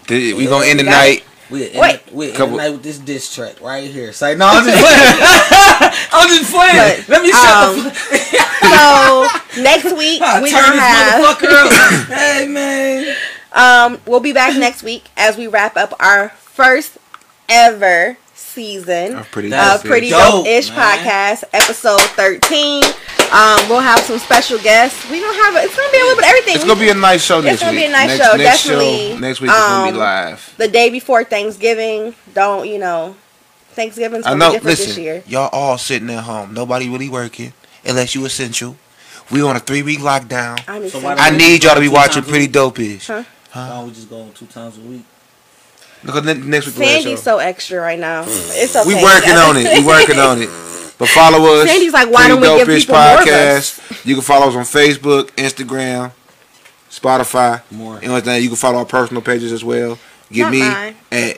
Th- we gonna end the You got night. We Wait. Wait, we end the Couple- night with this diss track right here. Say no, I'm just playing. I'm just playing. But, Let me shut um, the fuck. So next week I we turn gonna this have. motherfucker up. hey man. Um, we'll be back next week as we wrap up our first ever season Of Pretty of Dope Pretty Ish. Dope Dope, Ish man. podcast, episode thirteen. Um, we'll have some special guests. We gonna have it's gonna be a little bit of everything. It's gonna be a nice show next gonna week. be a nice next, show, Next definitely. Show, next week is gonna Um, be live. the day before Thanksgiving. Don't you know? Thanksgiving's I gonna know. be different this Listen, year. y'all all sitting at home. Nobody really working unless you essential. We on a three week lockdown. I'm So I need y'all to be watching Pretty. Dope-ish. Huh? Why don't we just go two times a week? Because ne- next week we'll have a Sandy's show. so extra right now. Mm. It's okay. We working on it. We working on it. But follow us. Sandy's like, why don't we give Dope-ish people more of us? podcast. You can follow us on Facebook, Instagram, Spotify, More. and everything. You can follow our personal pages as well. Get Not me mine. at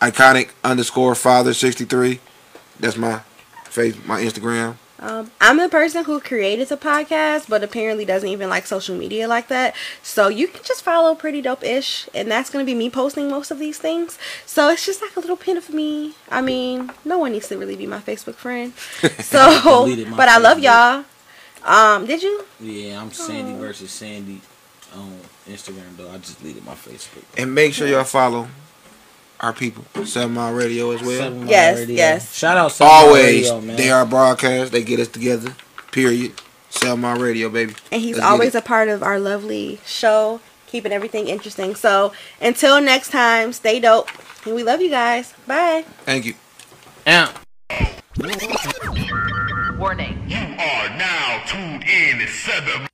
iconic underscore father sixty three. That's my face, my Instagram. Um, I'm the person who created the podcast, but apparently doesn't even like social media like that. So you can just follow Pretty Dope Ish, and that's gonna be me posting most of these things. So it's just like a little pin of me. I mean, no one needs to really be my Facebook friend. So, deleted but I love y'all. Um, did you? Yeah, I'm Sandy versus Sandy on Instagram though. I just deleted my Facebook. And make sure y'all follow our people, Seven Mile Radio as well. Seven Mile Yes, Radio. yes. Shout out Seven Mile Always, Radio, man. they are broadcast. They get us together. Period. Seven Mile Radio, baby. And he's Let's always a part of our lovely show, keeping everything interesting. So until next time, stay dope, and we love you guys. Bye. Thank you. Yeah. Warning. You are now tuned in to Seven